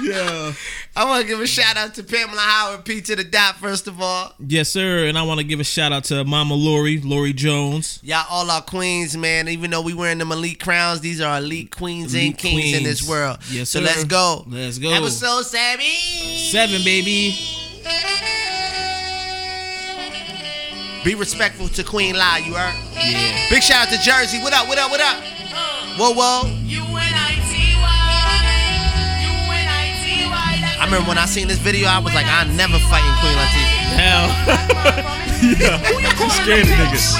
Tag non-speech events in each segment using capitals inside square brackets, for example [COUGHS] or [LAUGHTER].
yeah. [LAUGHS] I want to give a shout out to Pamela Howard, P to the dot, first of all. Yes, sir. And I want to give a shout out to Mama Lori, Lori Jones. Y'all all our queens, man. Even though we wearing them elite crowns, these are elite queens and Elite kings in this world. Yes, so sir. let's go. Let's go. Episode seven. Seven, baby. Be respectful to Queen Lie, you heard? Yeah. Big shout out to Jersey. What up, what up, what up? Whoa, whoa. I remember when I seen this video, I was like, I'm never fighting Queen Latifah. Hell. [LAUGHS] yeah. You scared the niggas.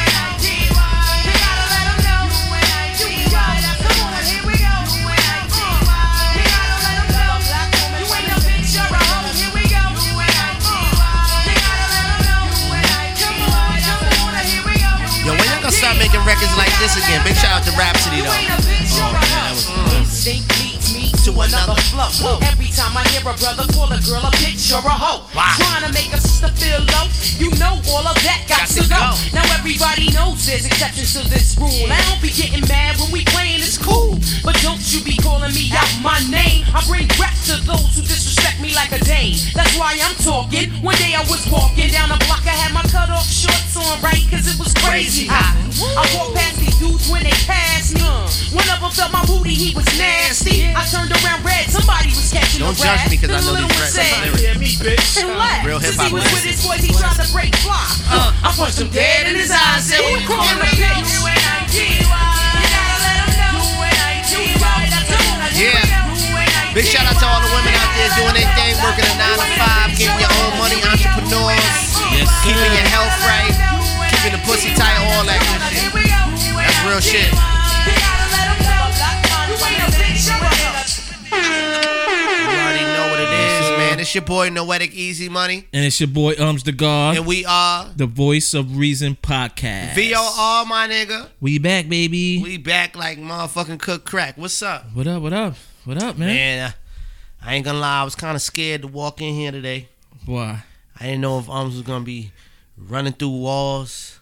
Yo, when y'all gonna start making records like this again? Big shout out to Rapsody, though. Oh, man, that was good. Instinct leads me to another flow. Every time I hear a brother call a girl a bitch or a hoe, Wow. trying to make a sister feel low, you know all of that got, Got to to go. go. Now everybody knows there's exceptions to this rule. I don't be getting mad when we playing, it's cool. But don't you be calling me out my name. I bring rap to those who disrespect me like a dame. That's why I'm talking. One day I was walking down the block, I had my cut off shorts on, right? Cause it was crazy hot. I walked past these dudes when they passed me. Uh. One of them felt my booty, he was nasty. I turned around red, somebody was catching Don't the judge rat. me 'cause I know the these rats said, are lyrics. and laughed. Real hip-hop he was with his boys, he tried to break fly. Uh, I punched him dead in his eyes, said, you bitch? Yeah. Big shout out to all the women out there doing their thing, working a 9 to 5, getting your own money, entrepreneurs, Yes, keeping your health right, keeping the pussy tight, all that good shit. That's real shit. You already know what it is, man. It's your boy Noetic Easy Money, And it's your boy Ums the God, and we are the voice of reason podcast. VOR, my nigga. We back, baby. We back like motherfucking cook crack. What's up? what up? What up? What up, man? Man, I ain't gonna lie, I was kind of scared to walk in here today. Why? I didn't know if Arms was gonna be running through walls.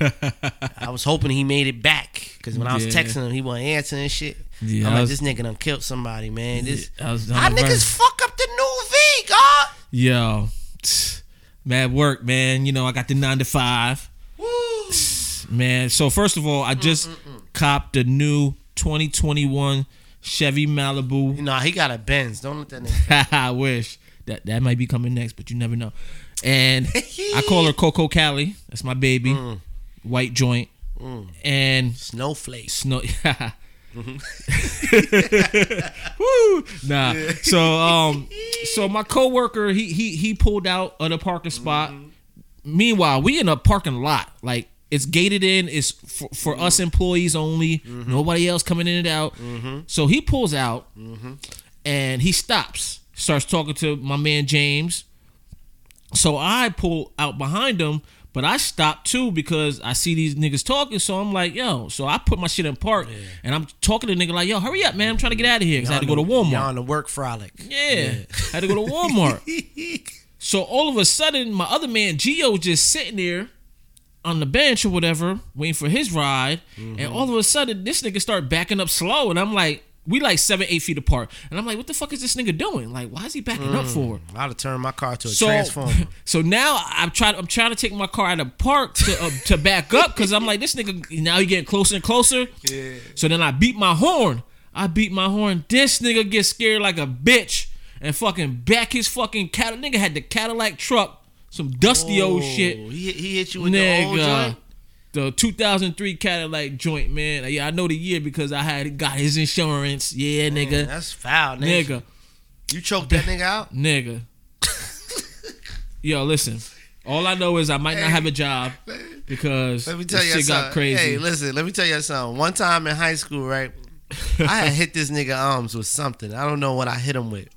[LAUGHS] I was hoping he made it back because when I was Yeah. texting him, he wasn't answering shit. Yeah, I'm I like, was- this nigga done killed somebody, man. This I was on how niggas verge. fuck up the new V, God. Yo, [SNIFFS] mad work, man. You know, I got the nine to five, Woo. [SNIFFS] man. So first of all, I mm, just mm, mm. copped the new 2021 Chevy Malibu. You know he got a Benz. Don't let that nigga. [LAUGHS] I wish that that might be coming next, but you never know. And I [LAUGHS] call her Coco Cali. That's my baby, white joint, and Snowflake. snow. [LAUGHS] Mm-hmm. [LAUGHS] Woo! Nah. So um, so my coworker he he he pulled out of the parking spot. Mm-hmm. Meanwhile, we in a parking lot. Like it's gated in. It's for, for us mm-hmm. employees only. Nobody else coming in and out. So he pulls out, and he stops. Starts talking to my man James. So I pull out behind him, but I stopped too because I see these niggas talking. So I'm like, yo. So I put my shit in park, and I'm talking to the nigga like, yo, hurry up, man. I'm trying to get out of here because I had to go to Walmart. Y'all on the work frolic. Yeah, I had to go to Walmart. [LAUGHS] so all of a sudden, my other man Gio was just sitting there on the bench or whatever, waiting for his ride, and mm-hmm. all of a sudden, this nigga start backing up slow, and I'm like, we like seven, eight feet apart, and I'm like, what the fuck is this nigga doing? Like, why is he backing up for? I'd have turned my car to a So, transformer. [LAUGHS] so now I'm trying. I'm trying to take my car out of park to uh, to back up because I'm like this nigga. Now he getting closer and closer. Yeah. So then I beat my horn. I beat my horn. This nigga gets scared like a bitch and fucking back his fucking cat. Nigga had the Cadillac truck, some dusty old shit. Oh, He, he hit you with the old Nigga, joint. The 2003 Cadillac joint, man. Yeah, I know the year because I had got his insurance. Yeah, Man, nigga, that's foul, nigga. nigga, You choked that nigga out. [LAUGHS] nigga. Yo, listen. All I know is I might not have a job because Let me tell you shit something. got crazy. Hey, listen, let me tell you something. One time in high school, right, I had hit this nigga arms with something. I don't know what I hit him with.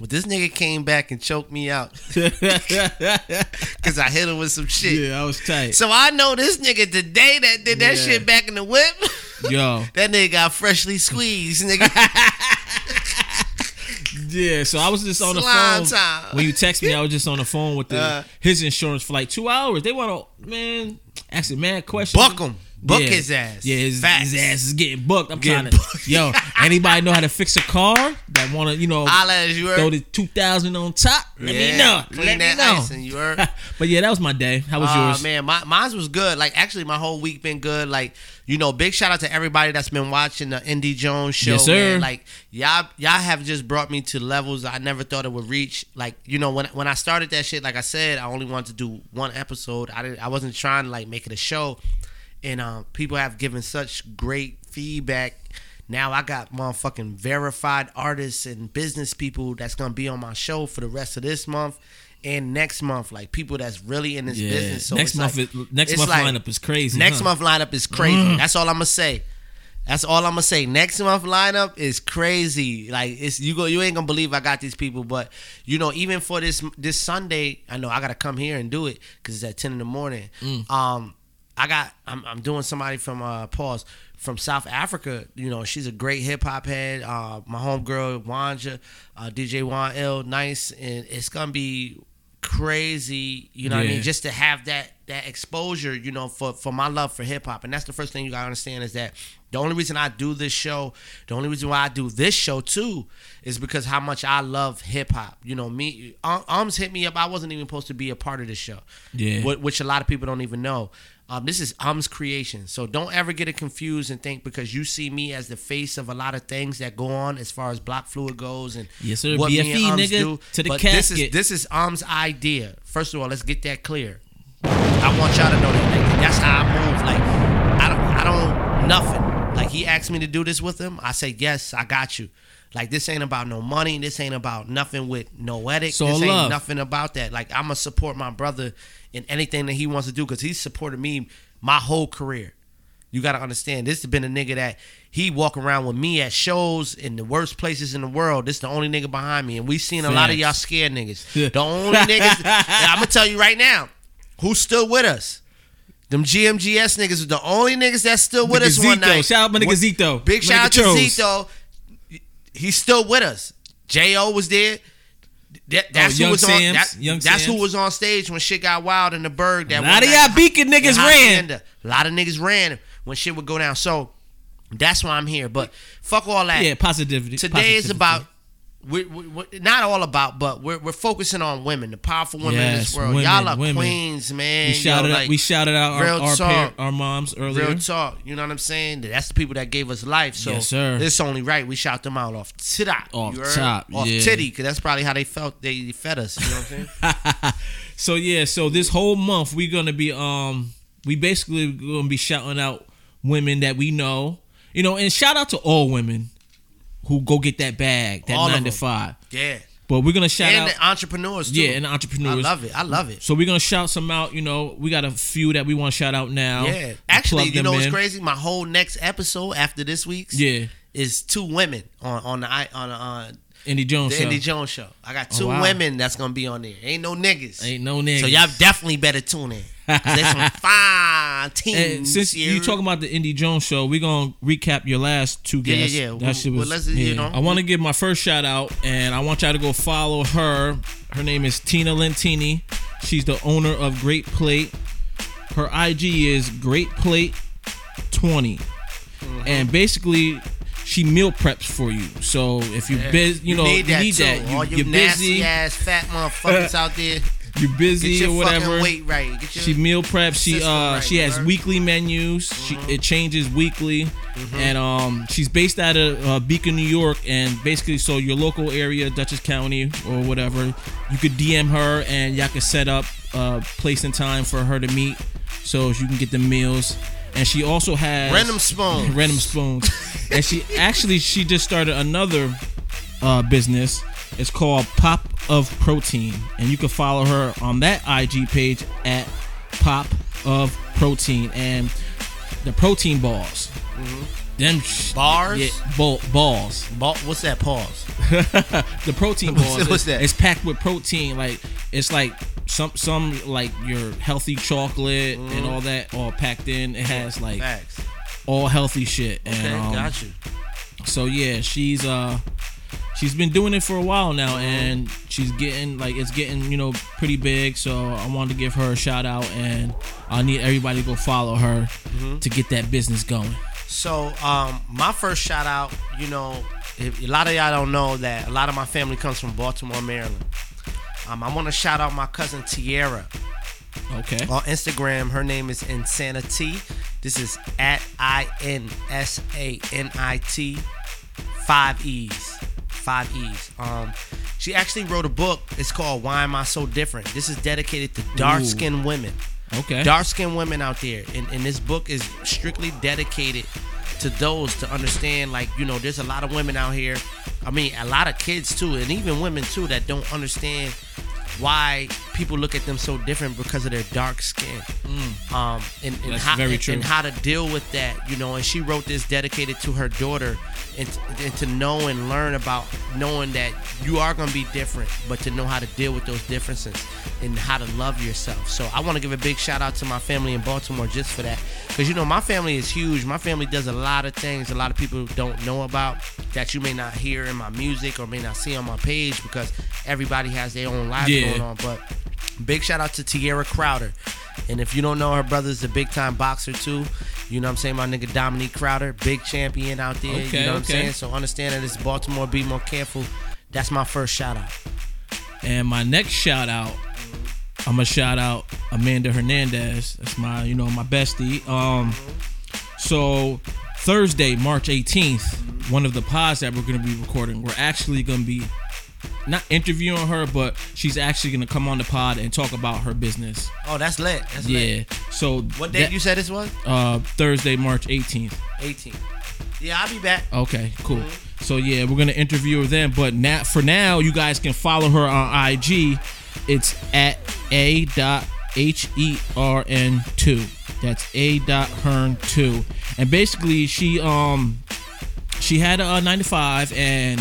But this nigga came back and choked me out [LAUGHS] because I hit him with some shit. yeah, I was tight. So I know this nigga today that did that Yeah. shit back in the whip. Yo, [LAUGHS] that nigga got freshly squeezed, nigga. [LAUGHS] yeah. So I was just on the phone time. when you text me. I was just on the phone with the Uh. his insurance for like two hours. They want to man asking mad questions. Buck 'em. Book Yeah. his ass. Yeah, his, his ass is getting booked. I'm Getting trying to, booked. yo, [LAUGHS] anybody know how to fix a car that want to, you know, you throw heard. the 2000 on top? Let me know. Clean Let me know. ice and you heard. [LAUGHS] but yeah, that was my day. How was Oh yours? man, my mine was good. Like actually, my whole week been good. Like you know, big shout out to everybody that's been watching the Indy Jones show. Yes, sir. Man. Like y'all, y'all have just brought me to levels I never thought it would reach. Like you know, when when I started that shit, like I said, I only wanted to do one episode. I didn't. I wasn't trying to like make it a show. And uh, people have given such great feedback. Now I got motherfucking verified artists and business people that's gonna be on my show for the rest of this month and next month. Like people that's really in this Yeah. business. So next month, like- is, next month like- lineup is crazy. Next huh? month lineup is crazy. That's all I'm gonna say. That's all I'm gonna say. Next month lineup is crazy. Like it's you go. You ain't gonna believe I got these people. But you know, even for this this Sunday, I know I gotta come here and do it because it's at ten in the morning. Mm. Um, I got. I'm, I'm doing somebody from uh pause from South Africa. You know, she's a great hip hop head. Uh, my homegirl Wanja, uh, DJ Juan L, nice, and it's gonna be crazy. You know what I mean? Just to have that that exposure, you know, for for my love for hip hop, and that's the first thing you gotta understand is that the only reason I do this show, the only reason why I do this show too, is because how much I love hip hop. You know, me, Um- Ums hit me up. I wasn't even supposed to be a part of this show, Yeah. wh- which a lot of people don't even know. Um, this is Ums creation, so don't ever get it confused and think because you see me as the face of a lot of things that go on as far as Block Fluid goes and Yes, sir. what me and BFE, Ums nigga, do. to the but this is this is Um's idea. First of all, let's get that clear. I want y'all to know that. Like, that's how I move. Like I don't I don't nothing. Like he asked me to do this with him. I say yes, I got you. Like this ain't about no money. This ain't about nothing with no. So this ain't love. nothing about that. Like I'ma support my brother in anything that he wants to do because he's supported me my whole career. You gotta understand, this has been a nigga that he walk around with me at shows in the worst places in the world. This the only nigga behind me, and we seen a lot of y'all scared niggas. The only niggas, [LAUGHS] I'm gonna tell you right now, who's still with us? Them GMGS niggas are the only niggas that's still with Nigga us one night. Shout out my nigga Zito. Big shout out to. Zito. He's still with us. Jo was there. That, that's Oh, who was on. That, Young that's who was on stage when shit got wild in the Berg. That A lot of y'all beacon niggas ran. A lot of niggas ran when shit would go down. So that's why I'm here. But fuck all that. Yeah, positivity. Today is about. We're, we're, not all about, but we're, we're focusing on women, the powerful women in this world. women, Y'all are women. queens, man. We shouted out. like, we shouted out our our, par- our moms earlier. Real talk, you know what I'm saying? That's the people that gave us life. So Yes, sir. it's only right we shout them out off top. Off top, off yeah. titty, because that's probably how they felt they fed us. You know what I'm saying? [LAUGHS] So yeah, so this whole month we're gonna be um we basically gonna be shouting out women that we know, you know, and shout out to all women who go get that bag, that All nine to five. yeah, But we're gonna shout and out, the entrepreneurs too. yeah, and the entrepreneurs. I love it. I love it. So we're gonna shout some out. You know, we got a few that we want to shout out now. Yeah, actually, you know what's crazy? My whole next episode after this week's, Yeah, is two women on on the I- on uh, Indy Jones the show. Indy Jones show. I got two Oh, wow. women that's gonna be on there. Ain't no niggas. Ain't no niggas. So y'all definitely better tune in. There's some [LAUGHS] fine teams. since here. you talking about the Indy Jones show, we're gonna recap your last two Yeah, yeah, guests. yeah. That Well, shit well, was. let's, you know. I want to give my first shout out, and I want y'all to go follow her. Her name is Tina Lentini. She's the owner of Great Plate. Her IG is Great Plate 20, Mm-hmm. and basically. She meal preps for you, so if you Yeah. busy, you, know need that you need that. You, All you you're nasty busy, ass fat motherfuckers [LAUGHS] out there. You're busy or whatever. weight right. Get your, She meal preps. She uh right, she has heard? weekly menus. She it changes weekly, and um she's based out of uh, Beacon, New York, and basically so your local area, Dutchess County or whatever, you could DM her and y'all could set up a place and time for her to meet, so you can get the meals. And she also has Random spoons. [LAUGHS] random spoons, and she [LAUGHS] actually she just started another uh, business. It's called Pop of Protein, and you can follow her on that IG page at Pop of Protein and the protein balls. Them sh- Mm-hmm. Bars? yeah, ball, balls. Ba- What's that pause? [LAUGHS] The protein balls. [LAUGHS] what's that? It's packed with protein. Like it's like some some like your healthy chocolate and Mm-hmm. all that all packed in. It has like Facts. all healthy shit. And Okay, um, got you. so yeah, she's uh she's been doing it for a while now, and she's getting like it's getting you know pretty big. So I wanted to give her a shout out, and I need everybody to go follow her to get that business going. So, um, my first shout out, you know, if, a lot of y'all don't know that a lot of my family comes from Baltimore, Maryland. Um, I want to shout out my cousin Tierra Okay. on Instagram. Her name is Insanity. This is at I N S A N I T, five E's, five E's. Um, she actually wrote a book. It's called Why Am I So Different. This is dedicated to dark skinned women. Okay. dark skinned women out there and, and this book is strictly dedicated to those to understand like you know there's a lot of women out here i mean a lot of kids too and even women too that don't understand why people look at them so different because of their dark skin um and, and Mm. That's how very and- true. and how to deal with that you know and she wrote this dedicated to her daughter and, and to know and learn about knowing that you are going to be different but to know how to deal with those differences and how to love yourself so i want to give a big shout out to my family in baltimore just for that because you know my family is huge my family does a lot of things a lot of people don't know about that you may not hear in my music or may not see on my page because everybody has their own lives Yeah. Going on but Big shout out to Tierra Crowder. And if you don't know, her brother's a big time boxer too. You know what I'm saying? My nigga Dominique Crowder, big champion out there. Okay, you know what okay. I'm saying? So understand that it's Baltimore, be more careful. That's my first shout out. And my next shout out, I'm gonna shout out Amanda Hernandez. That's my, you know, my bestie. Um, so Thursday, March 18th, one of the pods that we're gonna be recording, we're actually gonna be not interviewing her, but she's actually gonna come on the pod and talk about her business. Oh, that's lit. That's Yeah. lit. So What date that- you said this was? Uh, Thursday, March 18th. 18. Yeah, I'll be back. Okay, cool. So yeah, we're gonna interview her then. But now, for now, you guys can follow her on IG. It's at a dot h e r n two. That's a dot hern two. And basically, she um she had a nine to five and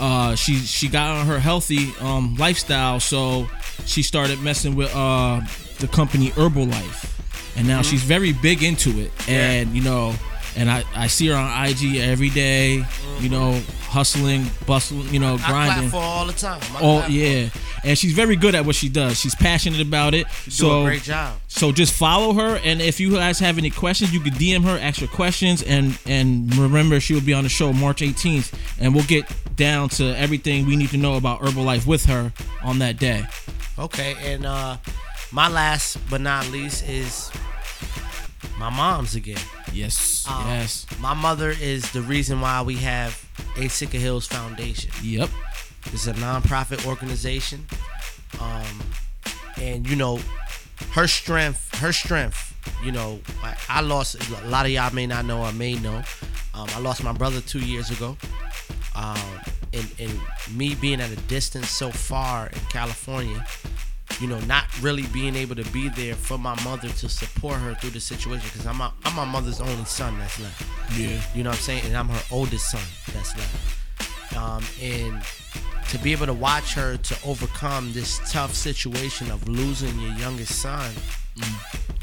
uh she she got on her healthy um lifestyle. So she started messing with uh the company Herbalife, and now she's very big into it. And you know, and I I see her on IG every day. You know, hustling, bustling. You know, I grinding. for all the time. I Oh clap for her. yeah, and she's very good at what she does. She's passionate about it. So a great job. so just follow her, and if you guys have any questions, you could DM her, ask her questions, and and remember she will be on the show March 18th, and we'll get down to everything we need to know about Herbalife with her on that day. Okay, and uh my last but not least is my mom's again. Yes, Um, yes, My mother is the reason why we have Asicka Heals Foundation. yep, It's a nonprofit organization. Um, and you know, her strength, her strength, you know, I, I lost a lot of y'all may not know I may know. Um, I lost my brother two years ago. Um, and, and me being at a distance so far in California, you know, not really being able to be there for my mother to support her through the situation because I'm, a, I'm my mother's only son that's left. yeah, You know what I'm saying? And I'm her oldest son that's left. Um, and to be able to watch her to overcome this tough situation of losing your youngest son,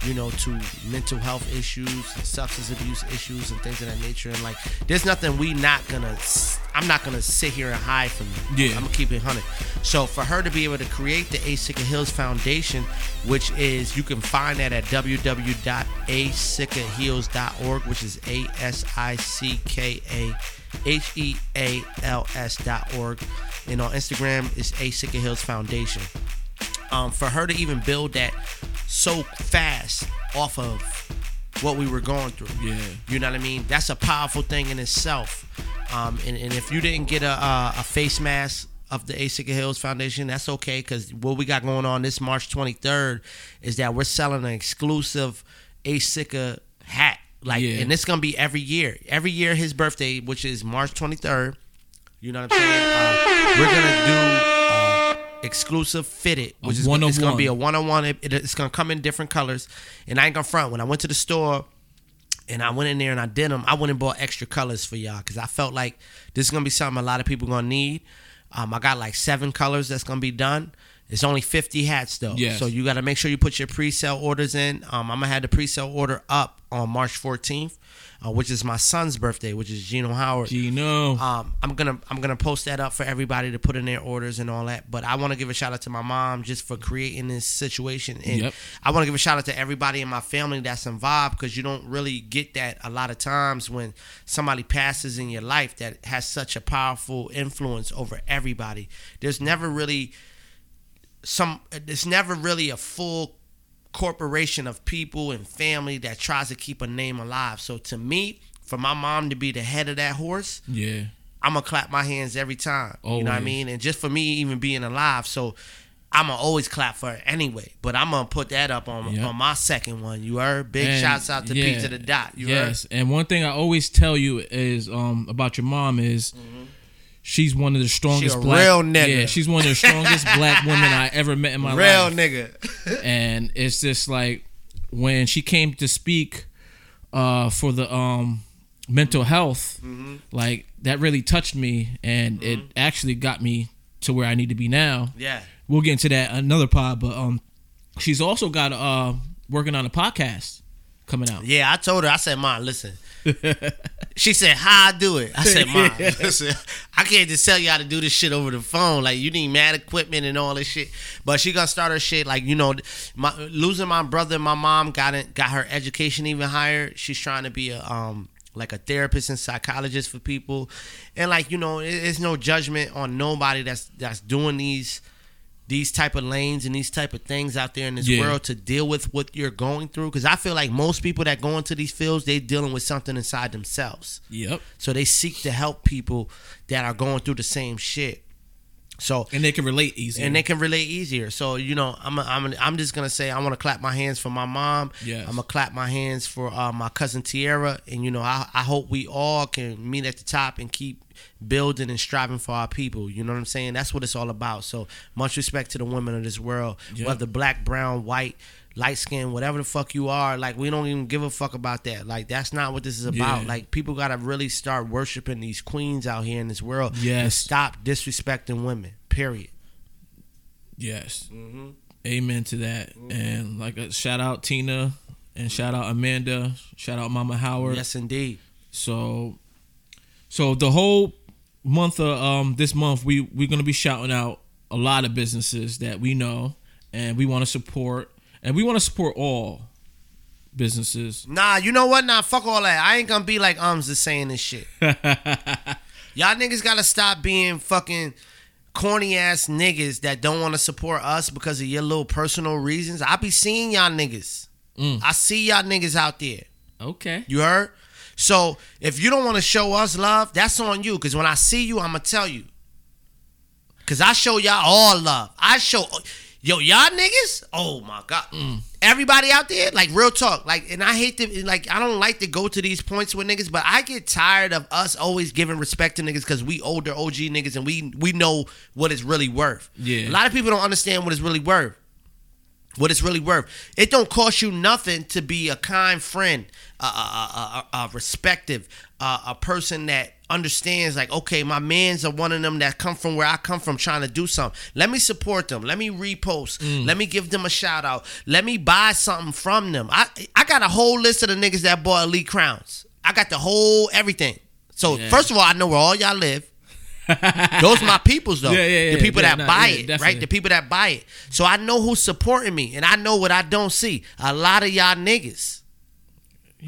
you know, to mental health issues substance abuse issues and things of that nature. And like, there's nothing we not gonna. I'm not gonna sit here and hide from you. Yeah. I'm gonna keep it hundred. So for her to be able to create the Asicka Heals Foundation, which is you can find that at www.asickaheals.org, which is A S I C K A H E A L S dot org, and on Instagram is Asicka Heals Foundation um, for her to even build that so fast off of what we were going through. Yeah. You know what I mean? That's a powerful thing in itself. Um, and, and if you didn't get a, a, a face mask of the Asicka Heals Foundation, that's okay because what we got going on this March 23rd is that we're selling an exclusive Asica hat. Like, Yeah. and it's gonna be every year. Every year, his birthday, which is March 23rd. You know what I'm saying? Uh, we're gonna do exclusive fitted, which is gonna, it's gonna be a one on one. It's gonna come in different colors, and I ain't gonna front. When I went to the store and I went in there and I did them, I went and bought extra colors for y'all because I felt like this is gonna be something a lot of people gonna need. Um, I got like seven colors that's gonna be done, It's only 50 hats though. Yes. So you got to make sure you put your pre-sale orders in. Um, I'm gonna have the pre-sale order up on March 14th, uh, which is my son's birthday, which is Gino Howard. Gino. Um, I'm gonna I'm gonna post that up for everybody to put in their orders and all that. But I want to give a shout out to my mom just for creating this situation, and Yep. I want to give a shout out to everybody in my family that's involved because you don't really get that a lot of times when somebody passes in your life that has such a powerful influence over everybody. There's never really some. There's never really a full corporation of people and family that tries to keep a name alive. So to me, for my mom to be the head of that horse, yeah. I'm gonna clap my hands every time. You know what I mean? And just for me even being alive, so I'm gonna always clap for her anyway. But I'm gonna put that up on Yep. on my second one. You heard? Big And, shouts out to yeah, Pizza the Dot. You yes, and one thing I always tell you is um about your mom is she's one of the strongest a black real nigga. Yeah, she's one of the strongest [LAUGHS] black women I ever met in my? Real life. nigga. and it's just like when she came to speak uh for the um mental health Mm-hmm. like that really touched me and it actually got me to where I need to be now. yeah. We'll get into that another pod, but um she's also got uh working on a podcast coming out. Yeah, I told her. I said, "Mom, listen." [LAUGHS] she said, "How I do it?" I said, "Mom, [LAUGHS] listen, I can't just tell you how to do this shit over the phone. Like you need mad equipment and all this shit." But she gonna start her shit. Like you know, my losing my brother, and my mom got it, got her education even higher. She's trying to be a um like a therapist and psychologist for people, and like you know, it, it's no judgment on nobody that's that's doing these these type of lanes and these type of things out there in this Yeah. world to deal with what you're going through because i feel like most people that go into these fields they're dealing with something inside themselves Yep. so they seek to help people that are going through the same shit so And they can relate easier. and they can relate easier. So you know, I'm I'm I'm just gonna say I want to clap my hands for my mom. Yes. I'm gonna clap my hands for uh, my cousin Tierra, and you know, I I hope we all can meet at the top and keep building and striving for our people. You know what I'm saying? That's what it's all about. So much respect to the women of this world, Yep. whether black, brown, white. Light skin, whatever the fuck you are, like we don't even give a fuck about that. Like that's not what this is about. Yeah. Like people gotta really start worshiping these queens out here in this world. and Yes. stop disrespecting women. Period. Yes. Mm-hmm. Amen to that. And like a shout out Tina and shout out Amanda, shout out Mama Howard. Yes, indeed. So so the whole month of um this month we we're to be shouting out a lot of businesses that we know and we want to support and we want to support all businesses. Nah, you know what? Nah, fuck all that. I ain't gonna be like Ums is saying this shit. [LAUGHS] Y'all niggas gotta stop being fucking corny ass niggas that don't want to support us because of your little personal reasons. I be seeing y'all niggas. Mm. I see y'all niggas out there. Okay. You heard? So if you don't want to show us love, that's on you. Cause when I see you, I'ma tell you. Cause I show y'all all love. I show yo y'all niggas. Oh my god. Mm. Everybody out there, like real talk, like, and I hate to, like, I don't like to go to these points with niggas, but I get tired of us always giving respect to niggas because we older OG niggas and we we know what it's really worth. Yeah. a lot of people don't understand what it's really worth what it's really worth. It don't cost you nothing to be a kind friend, a, a, a, a, respective, a person that understands. Like, okay, my man's are one of them that come from where I come from, trying to do something. Let me support them. Let me repost. Mm. Let me give them a shout out. Let me buy something from them. I I got a whole list of the niggas that bought elite crowns. I got the whole everything. So Yeah. first of all, I know where all y'all live. [LAUGHS] Those are my peoples though. Yeah, yeah, yeah. the people Yeah, that nah, buy yeah, it, definitely. right? The people that buy it. So I know who's supporting me, and I know what I don't see. A lot of y'all niggas.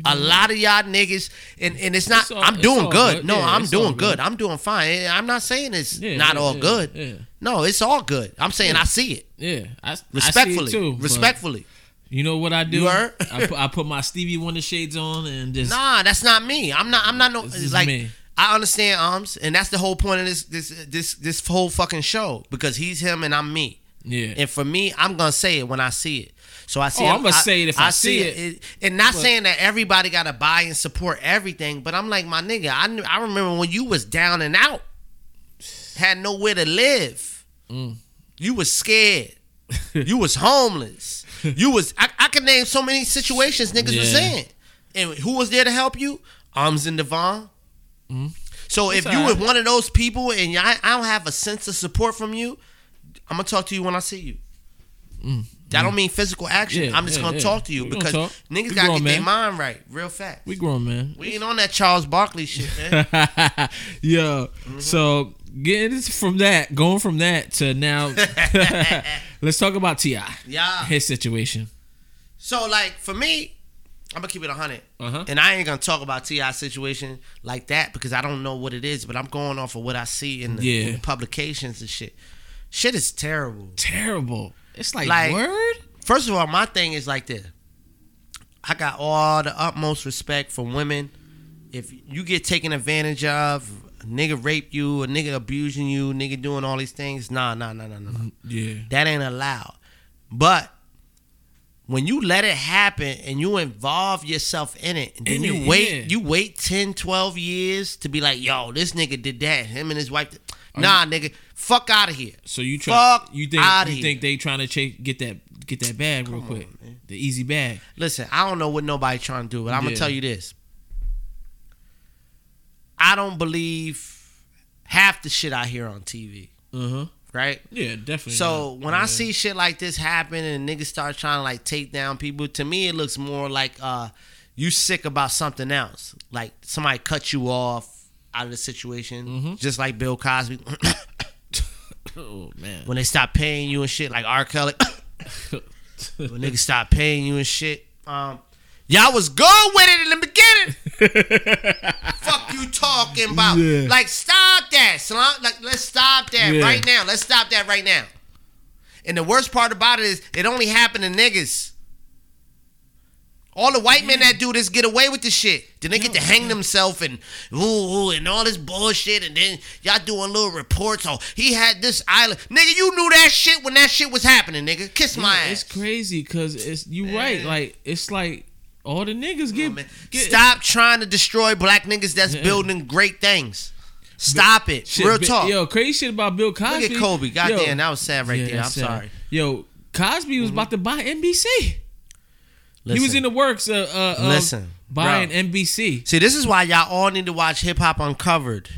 A lot of y'all niggas, and, and it's not. It's all- I'm it's doing good. good. No, Yeah, I'm doing good. good. I'm doing fine. I'm not saying it's Yeah, not yeah, all good. yeah. No, it's all good. I'm saying I see it Yeah. I, I respectfully. too, respectfully. You know what I do? You? I, put, I put my Stevie Wonder shades on and just Nah, that's not me. I'm not. I'm not no. This is like me. I understand arms, and that's the whole point of this this this this whole fucking show because he's him and I'm me. yeah. And for me, I'm gonna say it when I see it. So I see. Oh, it, I'ma say it if I see it. And not But- saying that everybody gotta buy and support everything, but I'm like my nigga. I knew, I remember when you was down and out, had nowhere to live. Mm. You was scared. [LAUGHS] you was homeless. You was. I, I can name so many situations niggas was Yeah. in. And who was there to help you? Arms and Devon. So if It's you were one of those people and I, I don't have a sense of support from you, I'm gonna talk to you when I see you. That don't mean physical action. Mm. Yeah, I'm just yeah, gonna yeah. talk to you We because niggas We gotta grown, get their mind right. Real fast. We grown, man. We ain't on that Charles Barkley shit, man. [LAUGHS] Yo, Mm-hmm. so getting from that, going from that to now, [LAUGHS] [LAUGHS] let's talk about Ti. yeah. His situation. So like for me, I'm gonna keep it hundred, Uh-huh. and I ain't gonna talk about T.I. situation like that because I don't know what it is. But I'm going off of what I see in the, in the publications and shit. Shit is terrible. Terrible. It's like, Like- word. First of all, my thing is like this. I got all the utmost respect for women. If you get taken advantage of, a nigga rape you, a nigga abusing you, a nigga doing all these things, nah, nah, nah, nah, nah. nah. Yeah. That ain't allowed. But when you let it happen and you involve yourself in it, and then In you it, wait, yeah. you wait 10, 12 years to be like, yo, this nigga did that. Him and his wife. Did. Nah, nigga, fuck out of here. So you try? Fuck you think you here. think they trying to chase, get that get that bag real quick? the easy bag. Listen, I don't know what nobody trying to do, but I'm gonna tell you this. I don't believe half the shit I hear on TV, Uh huh. Right? Yeah, definitely. So not. when Yeah. I see shit like this happen and niggas start trying to like take down people, to me it looks more like uh you sick about something else. Like somebody cut you off out of the situation. Mm-hmm. Just like Bill Cosby. [COUGHS] oh man, when they stop paying you and shit, like R. Kelly. [COUGHS] [LAUGHS] when niggas stop paying you and shit. Um Y'all was good with it in the beginning. [LAUGHS] Fuck you talking about? Yeah. Like stop that, son. Like let's stop that Yeah. right now. Let's stop that right now. And the worst part about it is it only happened to niggas. All the white men that do this get away with this shit. Then they get to hang themselves and ooh, ooh and all this bullshit. And then y'all doing little reports. Oh, he had this island. Nigga, you knew that shit when that shit was happening, nigga. Kiss my Yeah, ass. it's crazy because it's you right. Like it's like all the niggas get, Man, get Stop trying to destroy black niggas that's Yeah. building great things. Stop it. Shit, Real talk. Yo, crazy shit about Bill Cosby. Look at Kobe. Goddamn, Yo, that was sad right yeah, there. I'm sad. sorry. Yo, Cosby was about to buy NBC. Listen, He was in the works uh, uh, of Listen, buying bro. NBC. See, this is why y'all all need to watch Hip Hop Uncovered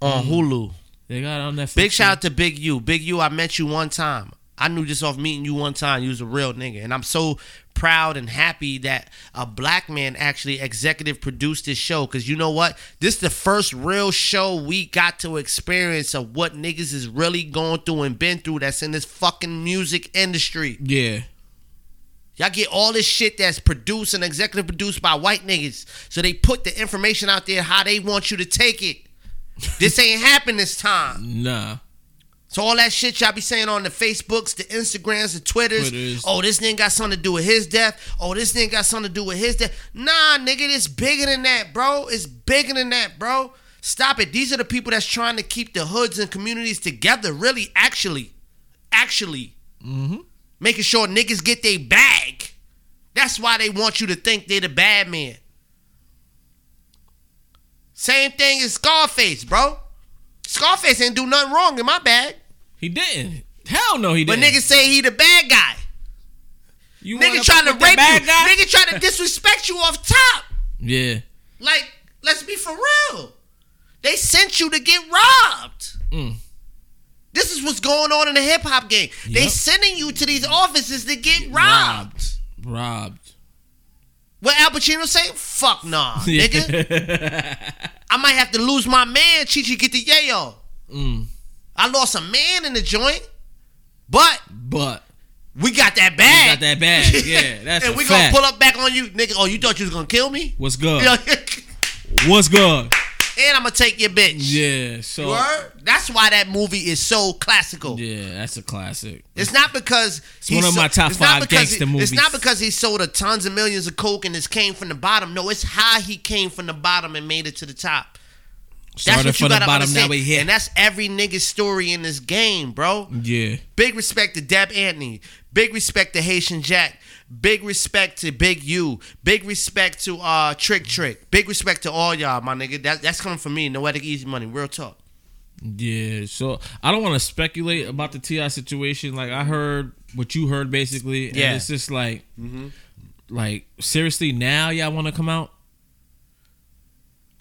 on Hulu. They got it on Netflix. Big shout out to Big U. Big U, I met you one time. I knew just off meeting you one time. You was a real nigga. And I'm so proud and happy that a black man actually executive produced this show. Cause you know what? This is the first real show we got to experience of what niggas is really going through and been through that's in this fucking music industry. Yeah. Y'all get all this shit that's produced and executive produced by white niggas. So they put the information out there how they want you to take it. This [LAUGHS] ain't happened this time. Nah. So all that shit y'all be saying on the Facebooks, the Instagrams, the Twitters. Twitters. Oh, this nigga got something to do with his death. Oh, this nigga got something to do with his death. Nah, nigga, it's bigger than that, bro. It's bigger than that, bro. Stop it. These are the people that's trying to keep the hoods and communities together. Really, actually, actually, mm-hmm. making sure niggas get their bag. That's why they want you to think they the bad man. Same thing as Scarface, bro. Scarface ain't do nothing wrong in my bag. He didn't. Hell no, he didn't. But niggas say he the bad guy. you Nigga trying to fuck with the rape bad you. guy? Nigga trying [LAUGHS] to disrespect you off top. Yeah. Like, let's be for real. They sent you to get robbed. Mm. This is what's going on in the hip hop game. They sending you to these offices to get robbed. Robbed. What Al Pacino say? Fuck nah, [LAUGHS] nigga. I might have to lose my man, Chichi get the yayo. Mm. I lost a man in the joint, but But we got that you We got that bag. [LAUGHS] Yeah, that's and we fact. gonna pull up back on you, nigga. Oh, you thought you was gonna kill me? What's good? [LAUGHS] What's good? and I'm gonna take your bitch. Yeah. So. Heard? That's why that movie is so classical. Yeah, that's a classic. It's not because it's one of my top five gangster It's movies. not because he sold a tons of millions of coke and this came from the bottom. No, it's how he came from the bottom and made it to the top. Started from the gotta bottom, understand. And that's every nigga's story in this game, bro. Yeah. Big respect to Deb Antney. Big respect to Haitian Jack. Big respect to Big U. Big respect to uh Trick Trick. Big respect to all y'all, my nigga. That, that's coming from me. Noetic Easy Money. Real talk. Yeah, so I don't want to speculate about the T.I. situation. Like I heard what you heard, basically. And Yeah. it's just like, like seriously, now y'all want to come out?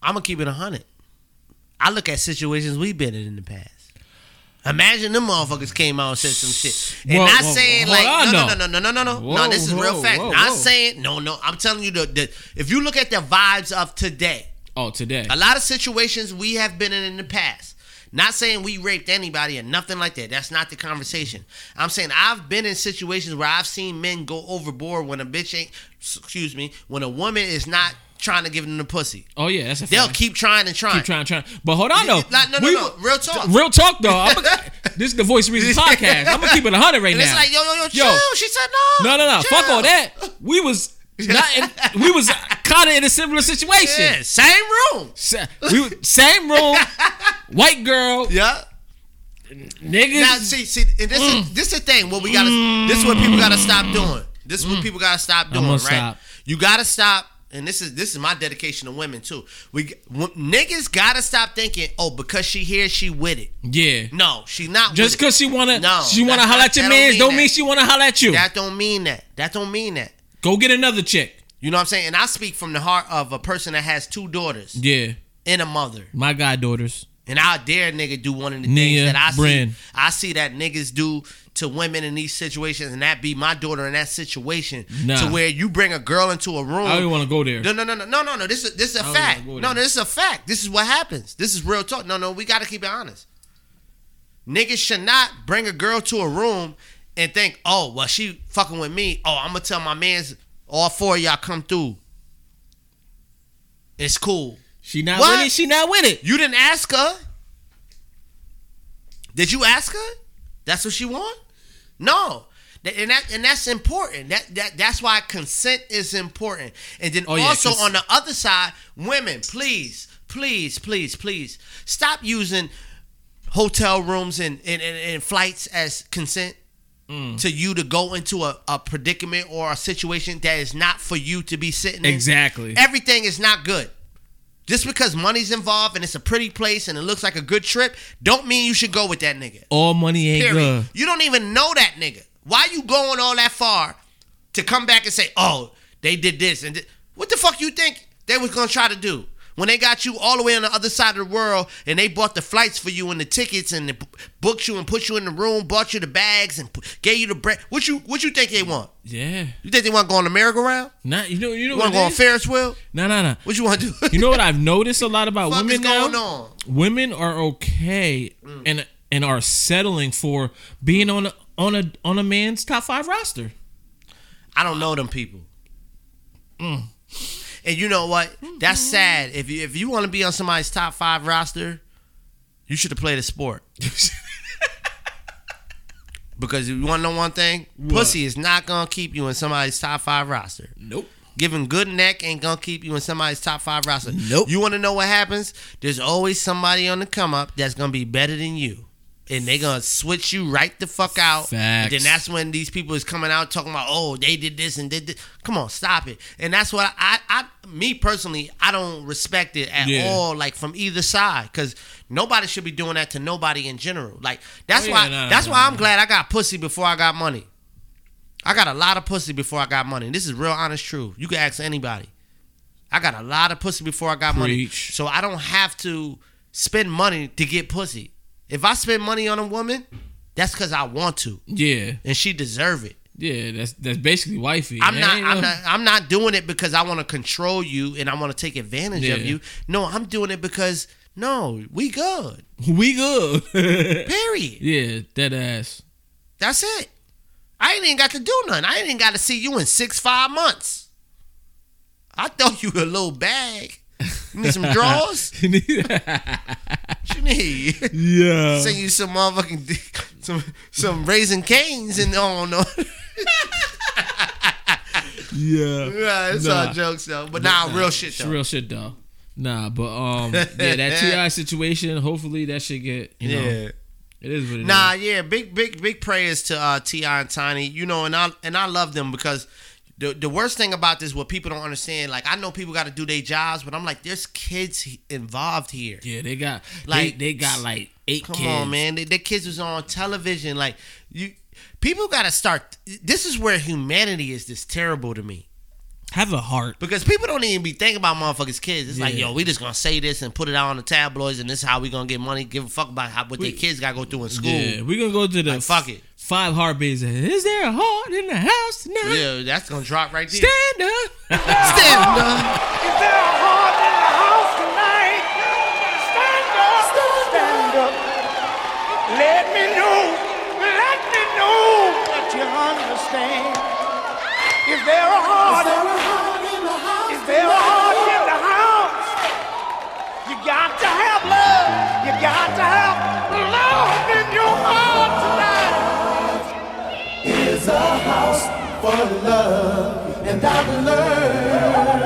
I'm gonna keep it a hundred. I look at situations we've been in in the past. Imagine them motherfuckers came out and said some shit. And Whoa, not whoa, saying hold like on, no, no, no, no, no, no, no, no. This is real fact. whoa, not saying no, no. I'm telling you the, the if you look at the vibes of today, Oh, today. a lot of situations we have been in in the past. Not saying we raped anybody or nothing like that. That's not the conversation. I'm saying I've been in situations where I've seen men go overboard when a bitch ain't. Excuse me. When a woman is not trying to give them the pussy, Oh yeah, that's a they'll fact. keep trying and trying. keep trying, and trying. But hold on though. Like, no, no, We- no. Real talk. Real talk though. I'm a, [LAUGHS] this is the Voice of Reason podcast. I'm gonna keep it 100 right And now. it's like yo, yo, yo, Yo. chill. She said no. no, no, no. chill. Fuck all that. We was not. In, we was kind of in a similar situation. Yeah, same room. Sa- We same room, white girl, Yeah. niggas. Now, see, see, and this Mm. is this is the thing. What we gotta, this is what people gotta stop doing. This is what people gotta stop doing, right? stop. You gotta stop. And this is this is my dedication to women too. We w- niggas gotta stop thinking, oh, because she here, she with it. yeah. No, she not. Just because she wanna, No, she wanna holler at your don't man, mean don't mean she wanna holler at you. that don't mean that. That don't mean that. Go get another chick. You know what I'm saying? And I speak from the heart of a person that has two daughters Yeah, and a mother. my goddaughters. And I dare nigga do one of the Nia, things that I Bryn. see. I see that niggas do to women in these situations, and that be my daughter in that situation. Nah. To where you bring a girl into a room. I don't want to go there. no, no, no, no, no, no, no. This is this is a fact. wanna No, this is a fact. This is what happens. This is real talk. No, no, we gotta keep it honest. Niggas should not bring a girl to a room and think, oh, well, she fucking with me. Oh, I'm gonna tell my mans all four of y'all come through. It's cool. She not What? with it. She not with it. You didn't ask her. Did you ask her? That's what she want? No. And that and that's important. That that that's why consent is important. And then Oh, also cons- on the other side, women, please, please, please, please stop using hotel rooms and and, and, and flights as consent. Mm. To you to go into a, a predicament or a situation that is not for you to be sitting in. Exactly. Everything is not good. Just because money's involved and it's a pretty place and it looks like a good trip, don't mean you should go with that nigga. All money ain't Period. good. You don't even know that nigga. Why you going all that far to come back and say, "Oh, they did this and thi-" what the fuck you think they was gonna try to do when they got you all the way on the other side of the world and they bought the flights for you and the tickets and they booked you and put you in the room, bought you the bags and gave you the bread? What you what you think they want? Yeah. You think they want to go on the merry-go-round? Not you know you know You want to go on? Ferris wheel? No, no, no. What you want to do? [LAUGHS] You know what I've noticed a lot about women now? going on? Women are okay Mm. and and are settling for being on a on a on a man's top five roster. I don't know them people. Mm. And you know what? That's mm-hmm. sad. If you if you want to be on somebody's top five roster, you should have played a sport. [LAUGHS] Because you want to know one thing, pussy is not gonna keep you in somebody's top five roster. Nope. Giving good neck ain't gonna keep you in somebody's top five roster. Nope. You want to know what happens? There's always somebody on the come up that's gonna be better than you, and they gonna switch you right the fuck out. And then that's when these people is coming out talking about, oh, they did this and did this. Come on, stop it. And that's what I, I, me personally, I don't respect it at Yeah. all. Like from either side, because nobody should be doing that to nobody in general. Like that's Oh, yeah, why. no, that's no, why no. I'm glad I got pussy before I got money. I got a lot of pussy before I got money. This is real honest truth. You can ask anybody. I got a lot of pussy before I got money. So I don't have to spend money to get pussy. If I spend money on a woman, that's because I want to. Yeah. And she deserve it. Yeah. That's that's basically wifey. I'm not I'm no- not I'm not doing it because I want to control you and I want to take advantage of you. No, I'm doing it because no, we good. [LAUGHS] We good. [LAUGHS] Period. yeah. Dead ass. That's it. I ain't even got to do nothing. I ain't even got to see you in six, five months. I throw [LAUGHS] you a little bag. You need some drawers? [LAUGHS] What you need? yeah. Send you some motherfucking some some raisin canes and oh no. Yeah. [LAUGHS] yeah, it's Nah. all jokes though. But nah, real shit though. real shit though. Nah, but um, yeah, that T.I. [LAUGHS] situation. Hopefully, that should get you know. Yeah. It is what it is. Nah, yeah, big big big prayers to uh T.I. and Tiny. You know, and I and I love them because the the worst thing about this, what people don't understand, like I know people got to do their jobs, but I'm like, there's kids involved here. Yeah, they got Like, like they, got like eight Come kids. on, man, they, their kids was on television. Like you, people got to start. This is where humanity is this terrible to me. Have a heart. Because people don't even be thinking about motherfuckers' kids. It's like, yo, we just gonna say this and put it out on the tabloids, and this is how we gonna get money. Give a fuck about how what their kids gotta go through in school. Yeah, we're gonna go to the Like, fuck it. Five heartbeats. Is there a heart in the house tonight? Yeah, that's gonna drop right there. Stand up. Stand up. [LAUGHS] Is there a heart in the house tonight? Stand up, stand up. Let me know, let me know that you understand. Is there a heart? For love, and I've learned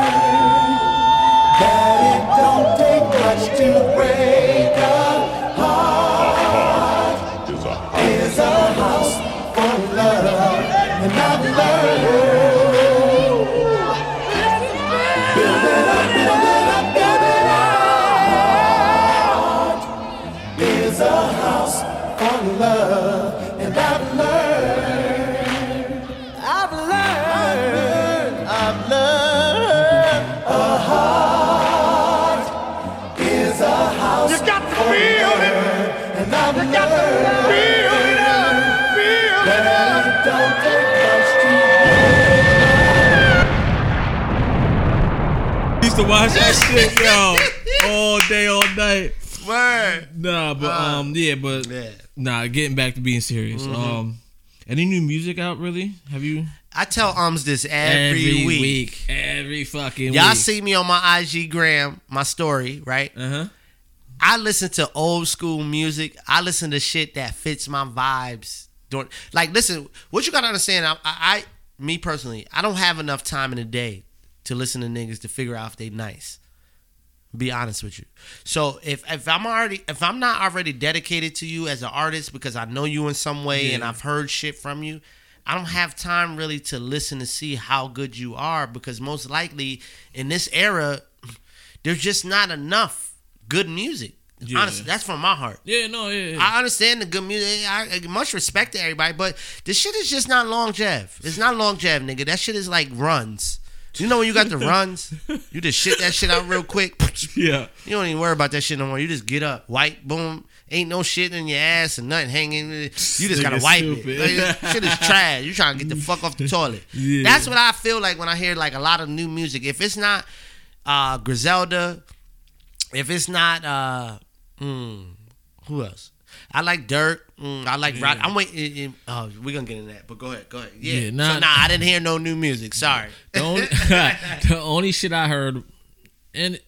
that it don't take much to break a Used to watch that shit, yo, [LAUGHS] all day, all night. Word. Nah, but um, yeah, but Yeah. nah. Getting back to being serious. Mm-hmm. Um, any new music out? Really? Have you? I tell Ums this every, week. Every fucking Y'all week. see me on my IG gram, my story, right? Uh huh. I listen to old school music. I listen to shit that fits my vibes. Don't like listen. What you gotta understand? I, I, I, me personally, I don't have enough time in the day to listen to niggas to figure out if they nice. Be honest with you. So if if I'm already if I'm not already dedicated to you as an artist because I know you in some way and I've heard shit from you, I don't have time really to listen to see how good you are because most likely in this era, [LAUGHS] there's just not enough good music. Yeah. Honestly, that's from my heart. Yeah. No. Yeah. yeah. I understand the good music. I, I much respect to everybody, but this shit is just not long Jeff. It's not long Jeff, nigga. That shit is like runs. You know when you got the runs, you just shit that shit out real quick. yeah. You don't even worry about that shit no more. You just get up, wipe, boom. Ain't no shit in your ass and nothing hanging. You just gotta wipe stupid. it. Like, shit is trash. You trying to get the fuck off the [LAUGHS] toilet. Yeah. That's what I feel like when I hear like a lot of new music. If it's not uh Griselda, if it's not uh mm, who else? I like Durk. Mm, I like Rod. I'm waiting. Oh, we're gonna get in that, but go ahead, go ahead. Yeah. Yeah, so nah- nah, I didn't hear no new music. Sorry. [LAUGHS] The only, [LAUGHS] the only shit I heard, and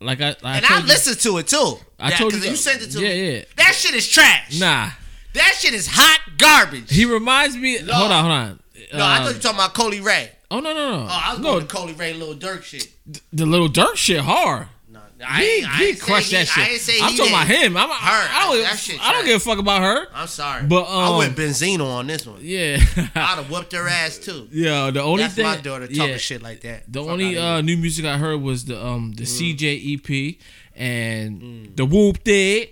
like I, I and I listened to it too. I told you you sent it to yeah, me. yeah. That shit is trash. Nah, That shit is hot garbage. he reminds me. Hold on, hold on. no, I thought you were talking about Coley Ray. Oh no, no, no. Oh, I was no, going to Coley Ray, little Durk shit. the little Durk shit hard. No, He, I he ain't say crushed he- that shit. I ain't say I'm he talking about him. I'm, Her. I don't. That shit I don't give a fuck about her. I'm sorry, But, I um, went Benzino on this one. Yeah. [LAUGHS] I'd have whooped her ass too. yeah. The only That's thing. my daughter talking yeah, shit like that. The Fuck only uh, new music I heard was the um the CJ EP and Mm. the Whoopty.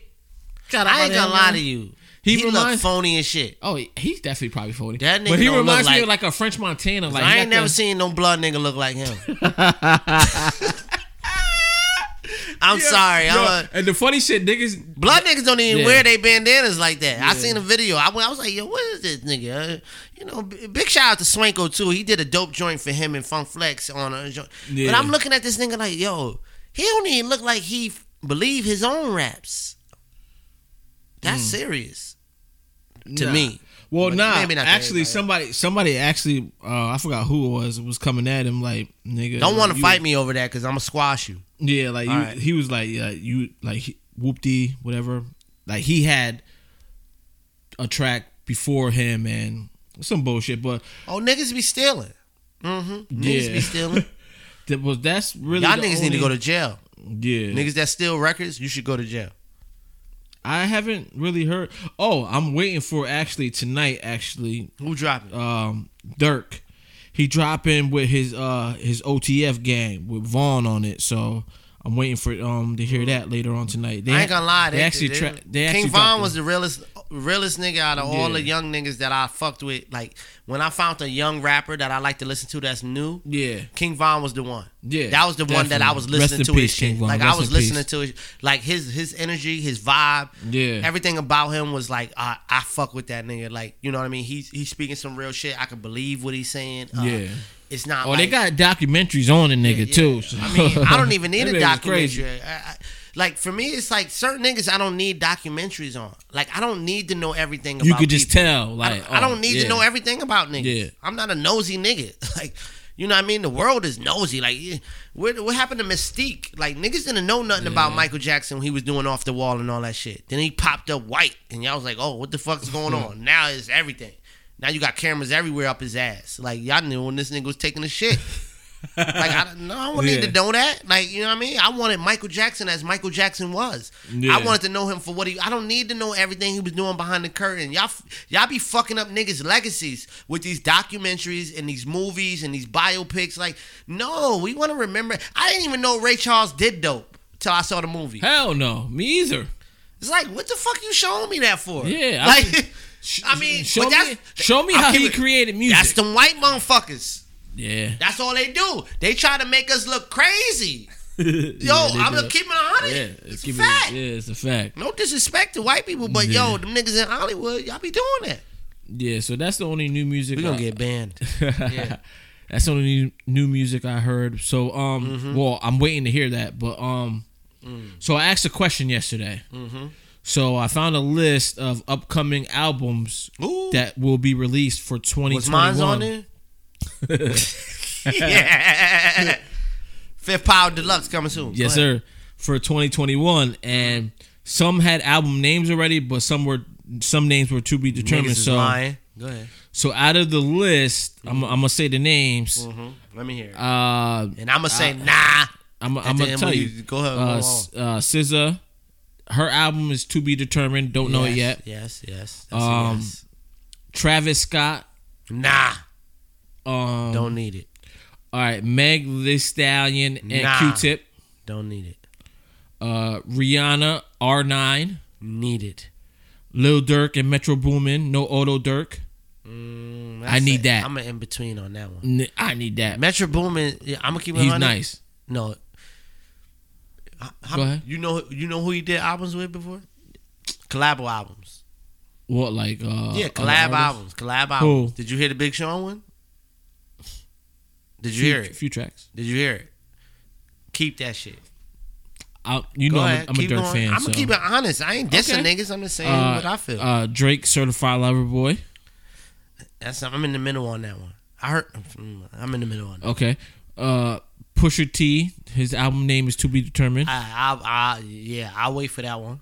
God, I ain't gonna lie to you. He He, look reminds- phony as shit. Oh, he's definitely probably phony. That nigga but he don't look reminds me like- of like a French Montana. Like I ain't never the- seen no blood nigga look like him. [LAUGHS] [LAUGHS] [LAUGHS] I'm sorry. Yo, I'm a, and the funny shit, niggas. Blood niggas don't even Yeah. wear they bandanas like that. I seen a video. I, went, I was like, yo, what is this nigga? Uh, you know, big shout out to Swanko too. He did a dope joint for him and Funk Flex on a joint. Yeah. But I'm looking at this nigga like, yo, he don't even look like he f- believe his own raps. That's serious to Mm. Nah. me. Well, But nah. maybe not actually, somebody, somebody actually, uh, I forgot who it was, was coming at him like, nigga. Don't want to fight me over that because I'm gonna squash you. Yeah, like you, Alright. he was like, yeah, you like whoopty, whatever. Like he had a track before him and some bullshit, but Oh, niggas be stealing. Mm-hmm. Niggas Yeah. be stealing. [LAUGHS] that was that's really Y'all niggas need to go to jail. yeah. Niggas that steal records, you should go to jail. I haven't really heard. Oh, I'm waiting for actually tonight. Actually, Who dropping? um, Durk, he dropping with his uh his OTF gang with Von on it. So I'm waiting for um to hear that later on tonight. They I ain't gonna lie. They, actually tra- they actually King Von was the realest realest nigga out of all Yeah. the young niggas that I fucked with. Like when I found a young rapper that I like to listen to that's new. Yeah. King Von was the one. Yeah, that was the one that I was listening in to his shit. Von. Like Rest I was listening peace. to his, like his his energy, his vibe. Yeah. everything about him was like I, I fuck with that nigga. Like you know what I mean. He's he's speaking some real shit. I can believe what he's saying. Uh, Yeah. it's not. Oh, like, they got documentaries on the nigga yeah. too. so- I mean, I don't [LAUGHS] even need a documentary. I, I, like for me, it's like certain niggas I don't need documentaries on. Like I don't need to know everything. about You could just people. tell, I like, don't, I oh, don't need yeah. to know everything about niggas. Yeah. I'm not a nosy nigga. [LAUGHS] Like. You know what I mean? The world is nosy. Like, what, what happened to Mystique? Like, niggas didn't know nothing about Michael Jackson when he was doing off the wall and all that shit. Then he popped up white, and y'all was like, oh, what the fuck's going [LAUGHS] on? now it's everything. Now you got cameras everywhere up his ass. Like, y'all knew when this nigga was taking a shit. [LAUGHS] like I no, I don't need Yeah. to know that. Like you know what I mean? I wanted Michael Jackson as Michael Jackson was. Yeah. I wanted to know him for what he. I don't need to know everything he was doing behind the curtain. Y'all, y'all be fucking up niggas' legacies with these documentaries and these movies and these biopics. Like no, we want to remember. I didn't even know Ray Charles did dope till I saw the movie. Hell no, me either. It's like what the fuck you showing me that for? Yeah, I like. think- [LAUGHS] I mean, show but me, show me how he it- created music. That's them white motherfuckers. Yeah, That's all they do. They try to make us look crazy. [LAUGHS] Yo, Yeah, I'm do. gonna keep it a hundred. Yeah, it's a keep it- fact. yeah, it's a fact. No disrespect to white people, but Yeah. yo, them niggas in Hollywood, y'all be doing that. Yeah, so that's the only new music. We gonna I- get banned. [LAUGHS] Yeah. That's the only new, new music I heard. So um, Mm-hmm. well, I'm waiting to hear that. But um, Mm. so I asked a question yesterday. Mm-hmm. So I found a list of upcoming albums Ooh. that will be released for 2021. Was mine's on there? Yeah. Fifth Power Deluxe coming soon. Yes, sir. For 2021, and some had album names already, but some were some names were to be determined. So lying. Go ahead. so out of the list, I'm, Mm-hmm. I'm gonna say the names. Let me hear it. Uh, and I'm gonna say nah. I'm, I'm gonna tell you. you- go ahead, Uh, uh, SZA, her album is to be determined. Don't know it yet. Yes, yes. That's Um, yes. Travis Scott. Nah. Um, Don't need it. all right, Meg Thee Stallion and Nah. Q-Tip. Don't need it. Uh, Rihanna, R9, Need it. Lil Durk and Metro Boomin. No Auto Durk. Mm, I need that. I'm an in between on that one. I need that. Metro Boomin, yeah, I'm gonna keep it. He's 100. nice. No. How- Go ahead. You know, you know who he did albums with before? Collab albums. What like? Uh, yeah, collab artists? albums. Collab albums. Did you hear the Big Sean one? Did you Few, hear it? A few tracks. Did you hear it? Keep that shit. I, you Go know, I'm a, I'm a Durk going. fan. I'm so. gonna keep it honest. I ain't dissing Okay. niggas. I'm just saying Uh, what I feel. Uh, Drake, Certified Lover Boy. That's I'm in the middle on that one. I heard. I'm in the middle on that. Okay. Uh, Pusha T. His album name is to be determined. I, I, I, yeah, I'll wait for that one.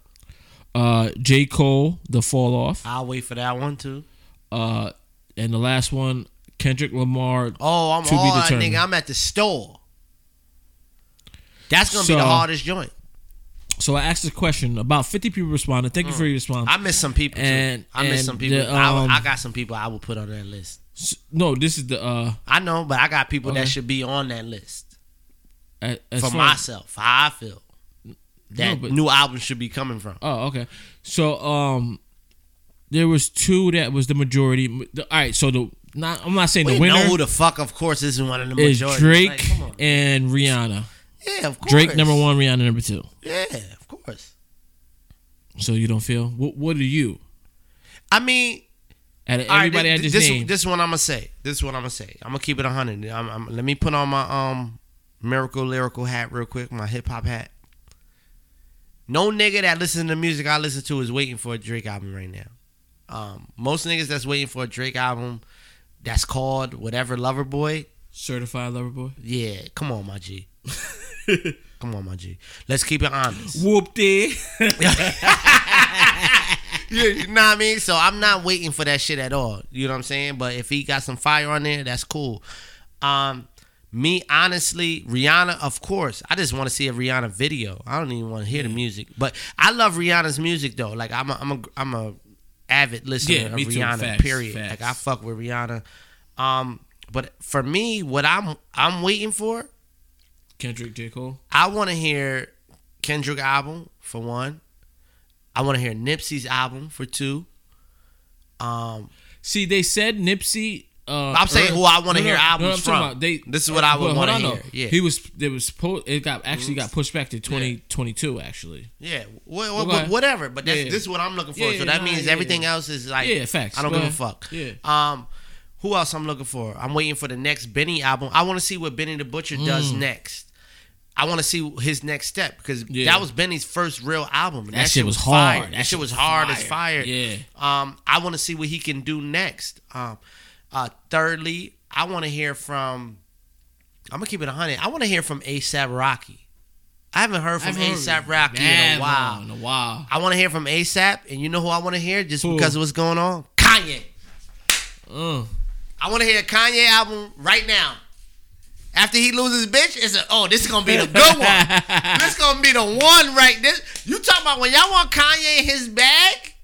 Uh, J Cole, The Fall Off. I'll wait for that one too. Uh, and the last one, Kendrick Lamar. Oh, I'm be determined. nigga. I'm at the store. That's gonna be the hardest joint. So I asked a question. About 50 people responded. Thank you for your response. Mm. I missed some people. Too. And- I miss and some people. the, I, um, I got some people I will put on that list. No, this is the uh. I know, but I got people Okay. that should be on that list a- As for myself. How I feel that No, but- new album should be coming from. Oh, okay. So um, there was two that was the majority. The- All right. So the not. I'm not saying We the winner know who the fuck, of course, isn't one of the is majority. Drake Like, and Rihanna. Yeah, of course. Drake number one, Rihanna number two. Yeah, of course. So you don't feel what? What are you? I mean, Out of all right, everybody I just this, This one I'm gonna say. This is what I'm gonna say. I'm gonna keep it hundred. I'm, I'm, let me put on my um miracle lyrical hat real quick. My hip hop hat. No nigga that listens to the music I listen to is waiting for a Drake album right now. Um, most niggas that's waiting for a Drake album that's called whatever Lover Boy. certified lover boy. Yeah, come on, my G. [LAUGHS] come on, my G. Let's keep it honest. Whooped it. [LAUGHS] Yeah, you know what I mean? So I'm not waiting for that shit at all. You know what I'm saying? But if he got some fire on there, that's cool. Um, me honestly, Rihanna, of course. I just want to see a Rihanna video. I don't even want to hear the music, but I love Rihanna's music though. Like I'm a, I'm a, I'm a avid listener Yeah, of. Rihanna. Facts, period. facts. Like I fuck with Rihanna. Um, but for me, what I'm I'm waiting for, Kendrick, J Cole. I want to hear Kendrick album for one. I want to hear Nipsey's album for two. Um, See, they said Nipsey. Uh, I'm saying who I wanna hear albums I'm talking from. about. They, This is what I would wanna hear. Yeah. he was. It was. It got actually got pushed back to 2022. Actually, yeah, wh- wh- Okay. wh- whatever. But that's, Yeah. this is what I'm looking for. Yeah, so that means yeah. everything else is like Yeah, facts. I don't Go give a fuck. Yeah. Um, who else I'm looking for? I'm waiting for the next Benny album. I want to see what Benny the Butcher does next. I want to see his next step because Mm. Yeah. that was Benny's first real album. and That shit was fire. hard. That, shit was hard as fire. Yeah. Um, I want to see what he can do next. Um, uh, thirdly, I want to hear from. I'm gonna keep it hundred. I want to hear from ASAP Rocky. I haven't heard from ASAP Rocky in a while. In a while. I want to hear from ASAP, and you know who I want to hear just Who? because of what's going on? Kanye. Uh, I want to hear a Kanye album right now. After he loses bitch, it's a oh, this is gonna be the good one. [LAUGHS] this gonna be the one right this. You talking about when y'all want Kanye in his bag?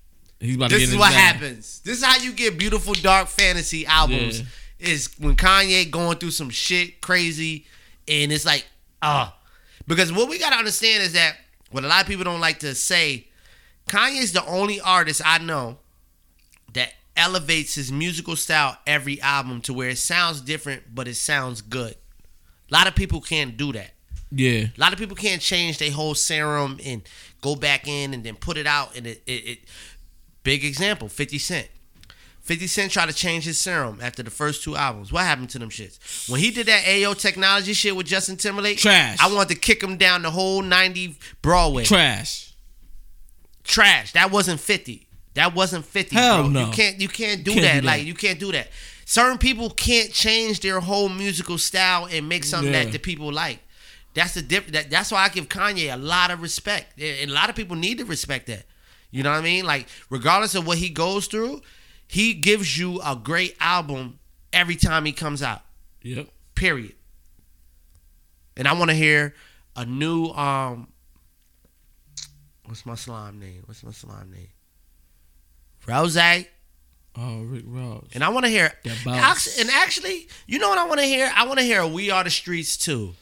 He's about to This get is what bag. happens. This is how you get beautiful dark fantasy albums. Yeah. Is when Kanye going through some shit crazy, and it's like, ah, because what we gotta understand is that what a lot of people don't like to say, Kanye's the only artist I know that elevates his musical style every album to where it sounds different, but it sounds good. A lot of people can't do that. Yeah. A lot of people can't change their whole serum and go back in and then put it out. And it, it, it big example, 50 Cent. 50 Cent tried to change his serum after the first two albums. What happened to them shits? When he did that Ayo Technology shit with Justin Timberlake, Trash. I wanted to kick him down the whole 90 Broadway. Trash. Trash. That wasn't 50. That wasn't 50. Hell bro. no. You can't you can't do Can't that. do that. Like you can't do that. Certain people can't change their whole musical style and make something Yeah. that the people like. That's the diff- that, that's why I give Kanye a lot of respect. And and a lot of people need to respect that. You know what I mean? Like regardless of what he goes through, he gives you a great album every time he comes out. Yep. Period. And I want to hear a new um what's my slime name? What's my slime name? Rose. Oh, Rick Ross. And I want to hear That bounce. Act- and actually, you know what I want to hear? I want to hear a We Are the Streets too.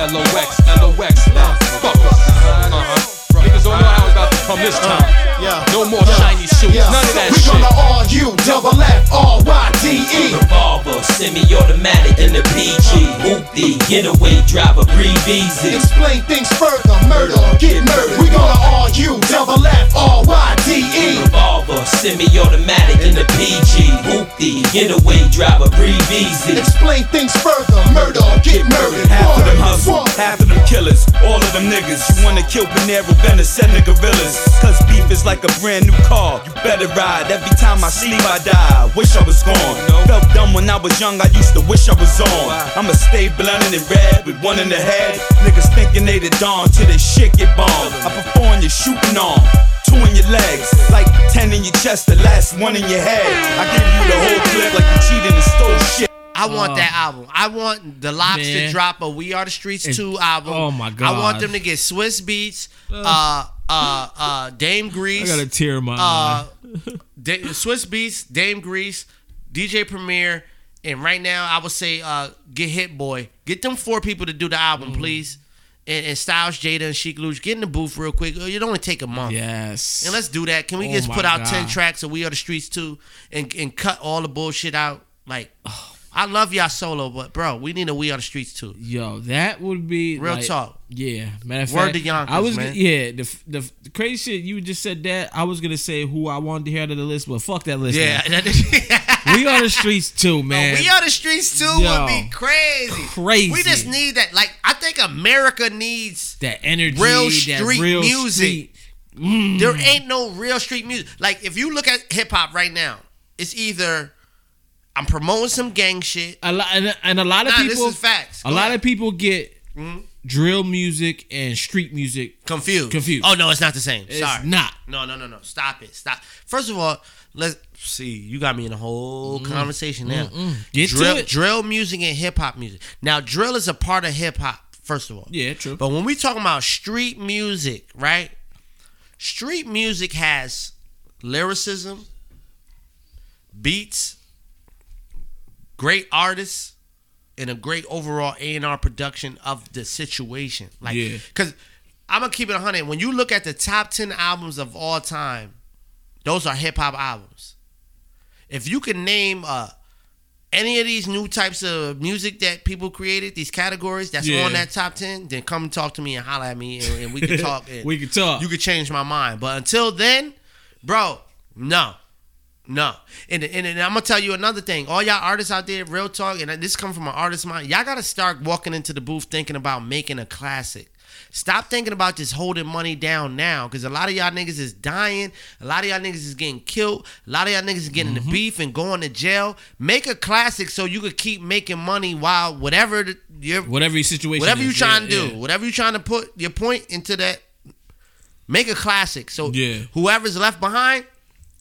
LOX, LOX, fuckers. Uh-huh. Niggas don't know how it's about to come this time. Yeah. No more shiny shoes, Yeah. none of that we shit. We gonna argue, double F R Y D E. Revolver, semi-automatic in the PG. Hoopty, getaway driver, breathe easy. Explain things further, murder, get murdered. We gonna argue, double F R Y D E. Revolver, semi-automatic in the PG. Hoopty, getaway driver, breathe easy. Explain things further, murder, get murdered. Half of them One, hustle, half of them killers, all of them niggas. You wanna kill Panero, the gorillas. Cause beef is like a brand new car. You better ride. Every time I sleep, I die. Wish I was gone. Felt dumb when I was young, I used to wish I was on. I'ma stay blunted and red with one in the head. Niggas thinking they the dawn till they shit get bombed. I perform your shooting arm. Two in your legs, like ten in your chest, the last one in your head. I give you the whole clip like you cheated and stole shit. I want Oh. that album. I want the LOX to drop a We Are the Streets And- 2 album. oh my I want them to get Swizz Beatz, uh, uh, uh, Dame Grease. I got a tear in my uh, eye. [LAUGHS] Da- Swizz Beatz, Dame Grease, DJ Premier, and right now I would say uh, get Hit Boy. Get them four people to do the album, Mm. please. And, and Styles, Jada, and Sheek Louch, get in the booth real quick. It only take a month. Yes. And let's do that. Can we Oh just put out God. 10 tracks of We Are the Streets too and, and cut all the bullshit out? Like, I love y'all solo, but bro, we need a We on the Streets too. Yo, that would be Real like- talk. Yeah, matter of Word fact, to Yonkers, I was man. yeah the, the the crazy shit you just said that I was gonna say who I wanted to hear out of the list, but fuck that list. Yeah. [LAUGHS] we on the streets too, man. we Are the Streets too Yo. would be crazy. Crazy. We just need that. Like, I think America needs that energy, real that street real music. street- Mm. There ain't no real street music. Like if you look at hip hop right now, it's either I'm promoting some gang shit. A lot and, and a lot of Nah, people. this is facts. A Go lot ahead. of people get mm-hmm. drill music and street music confused. Confused. Oh no, it's not the same. It's Sorry. not. No, no, no, no. Stop it. Stop. First of all, let's see. You got me in a whole mm-hmm. conversation now. Mm-mm. Get to drill, it. drill music and hip hop music. Now, drill is a part of hip hop. First of all, Yeah, true. But when we talking about street music, right? Street music has lyricism, beats, great artists, and a great overall A and R production of the situation. Like, Yeah. because I'm gonna keep it 100. When you look at the top 10 albums of all time, those are hip hop albums. If you can name uh, any of these new types of music that people created, these categories that's Yeah. on that top 10, then come talk to me and holler at me and, and we can [LAUGHS] talk. And We can talk. You could change my mind. But until then, bro, no. No. And, and, and I'm going to tell you another thing. All y'all artists out there, real talk, and this come from an artist mind, y'all got to start walking into the booth thinking about making a classic. Stop thinking about just holding money down now because a lot of y'all niggas is dying. A lot of y'all niggas is getting killed. A lot of y'all niggas is getting Mm-hmm. into beef and going to jail. Make a classic so you could keep making money while whatever the, your Whatever your situation whatever you trying yeah, to do, yeah. whatever you trying to put your point into that, make a classic. So Yeah. whoever's left behind,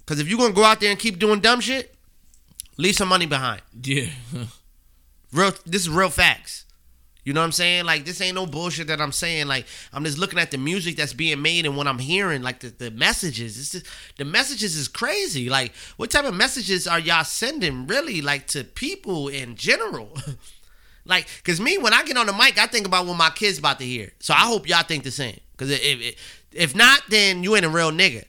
because if you're gonna go out there and keep doing dumb shit, leave some money behind. Yeah. Real, this is real facts. You know what I'm saying? Like this ain't no bullshit that I'm saying. Like I'm just looking at the music that's being made and what I'm hearing. Like the, the messages. It's just, the messages is crazy. Like what type of messages are y'all sending really? Like to people in general. [LAUGHS] like, cause me when I get on the mic, I think about what my kids about to hear. So I hope y'all think the same. Cause if if, if not, then you ain't a real nigga.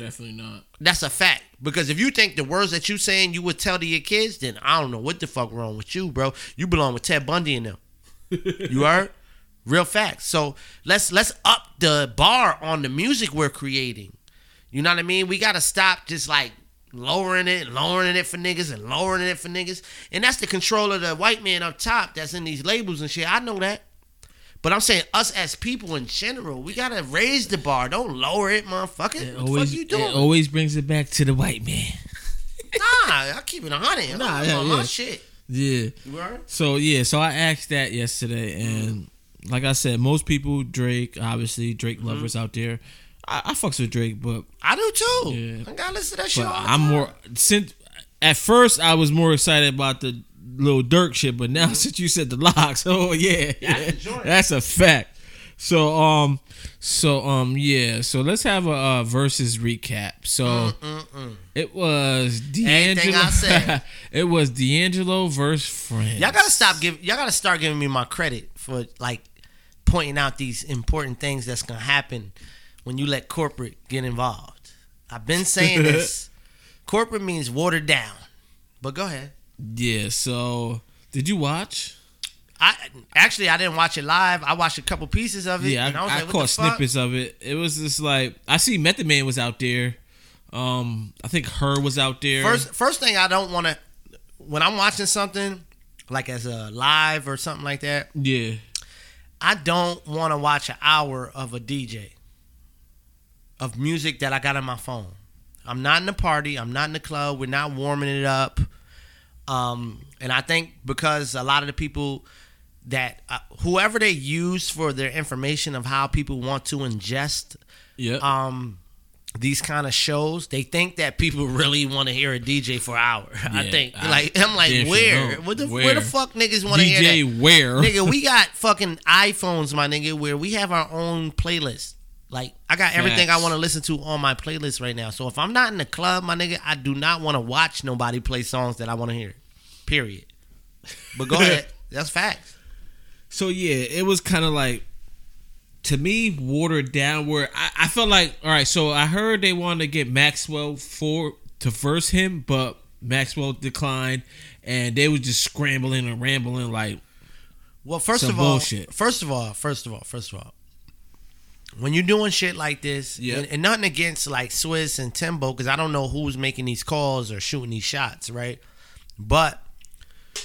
Definitely not. That's a fact. Because if you think the words that you saying you would tell to your kids, then I don't know what the fuck wrong with you, bro. You belong with Ted Bundy and them. [LAUGHS] you heard? Real facts. So let's let's up the bar on the music we're creating. You know what I mean? We gotta stop just like lowering it, lowering it for niggas, and lowering it for niggas. And that's the control of the white man up top that's in these labels and shit. I know that. But I'm saying us as people in general, we gotta raise the bar. Don't lower it, motherfucker. It what the always, fuck you doing? it always brings it back to the white man. [LAUGHS] Nah, I keep it a hundred. Nah, yeah, on my yeah. shit. Yeah. Heard? So yeah, so I asked that yesterday, and like I said, most people Drake, obviously Drake Mm-hmm. lovers out there. I, I fucks with Drake, but I do too. Yeah. I gotta listen to that shit. I'm more since at first I was more excited about the little Durk shit, but now [LAUGHS] since you said the LOX, [LAUGHS] oh yeah, That's the that's a fact. So um, so um, yeah. So let's have a uh, versus recap. So it was D'Angelo. I said. [LAUGHS] it was D'Angelo versus Friends. Y'all gotta stop giving. Y'all gotta start giving me my credit for like pointing out these important things that's gonna happen when you let corporate get involved. I've been saying this. corporate means watered down. But go ahead. Yeah. So did you watch? I actually I didn't watch it live. I watched a couple pieces of it. Yeah, and I, I, was I like, caught the fuck? snippets of it. It was just like I see Method Man was out there. Um, I think her was out there. First, first thing I don't want to when I'm watching something like as a live or something like that. yeah, I don't want to watch an hour of a DJ of music that I got on my phone. I'm not in the party. I'm not in the club. We're not warming it up. Um, and I think because a lot of the people that uh, whoever they use for their information of how people want to ingest yeah. um these kind of shows, they think that people [LAUGHS] really want to hear a DJ for an hour. [LAUGHS] I think I like I'm like where? What the where? Where? the fuck niggas want to hear that? Where? nigga, we [LAUGHS] got fucking iPhones, my nigga, where we have our own playlist. Like I got everything I want to listen to on my playlist right now. So if I'm not in the club, my nigga, I do not want to watch nobody play songs that I want to hear. Period. [LAUGHS] But go ahead. That's facts. So yeah, it was kind of like to me watered down. Where I, I felt like all right. So I heard they wanted to get Maxwell for to verse him, but Maxwell declined, and they was just scrambling and rambling like Well, first of all, bullshit. first of all, first of all, first of all, when you're doing shit like this, Yeah. and, and nothing against like Swizz and Timbo, because I don't know who's making these calls or shooting these shots, right? But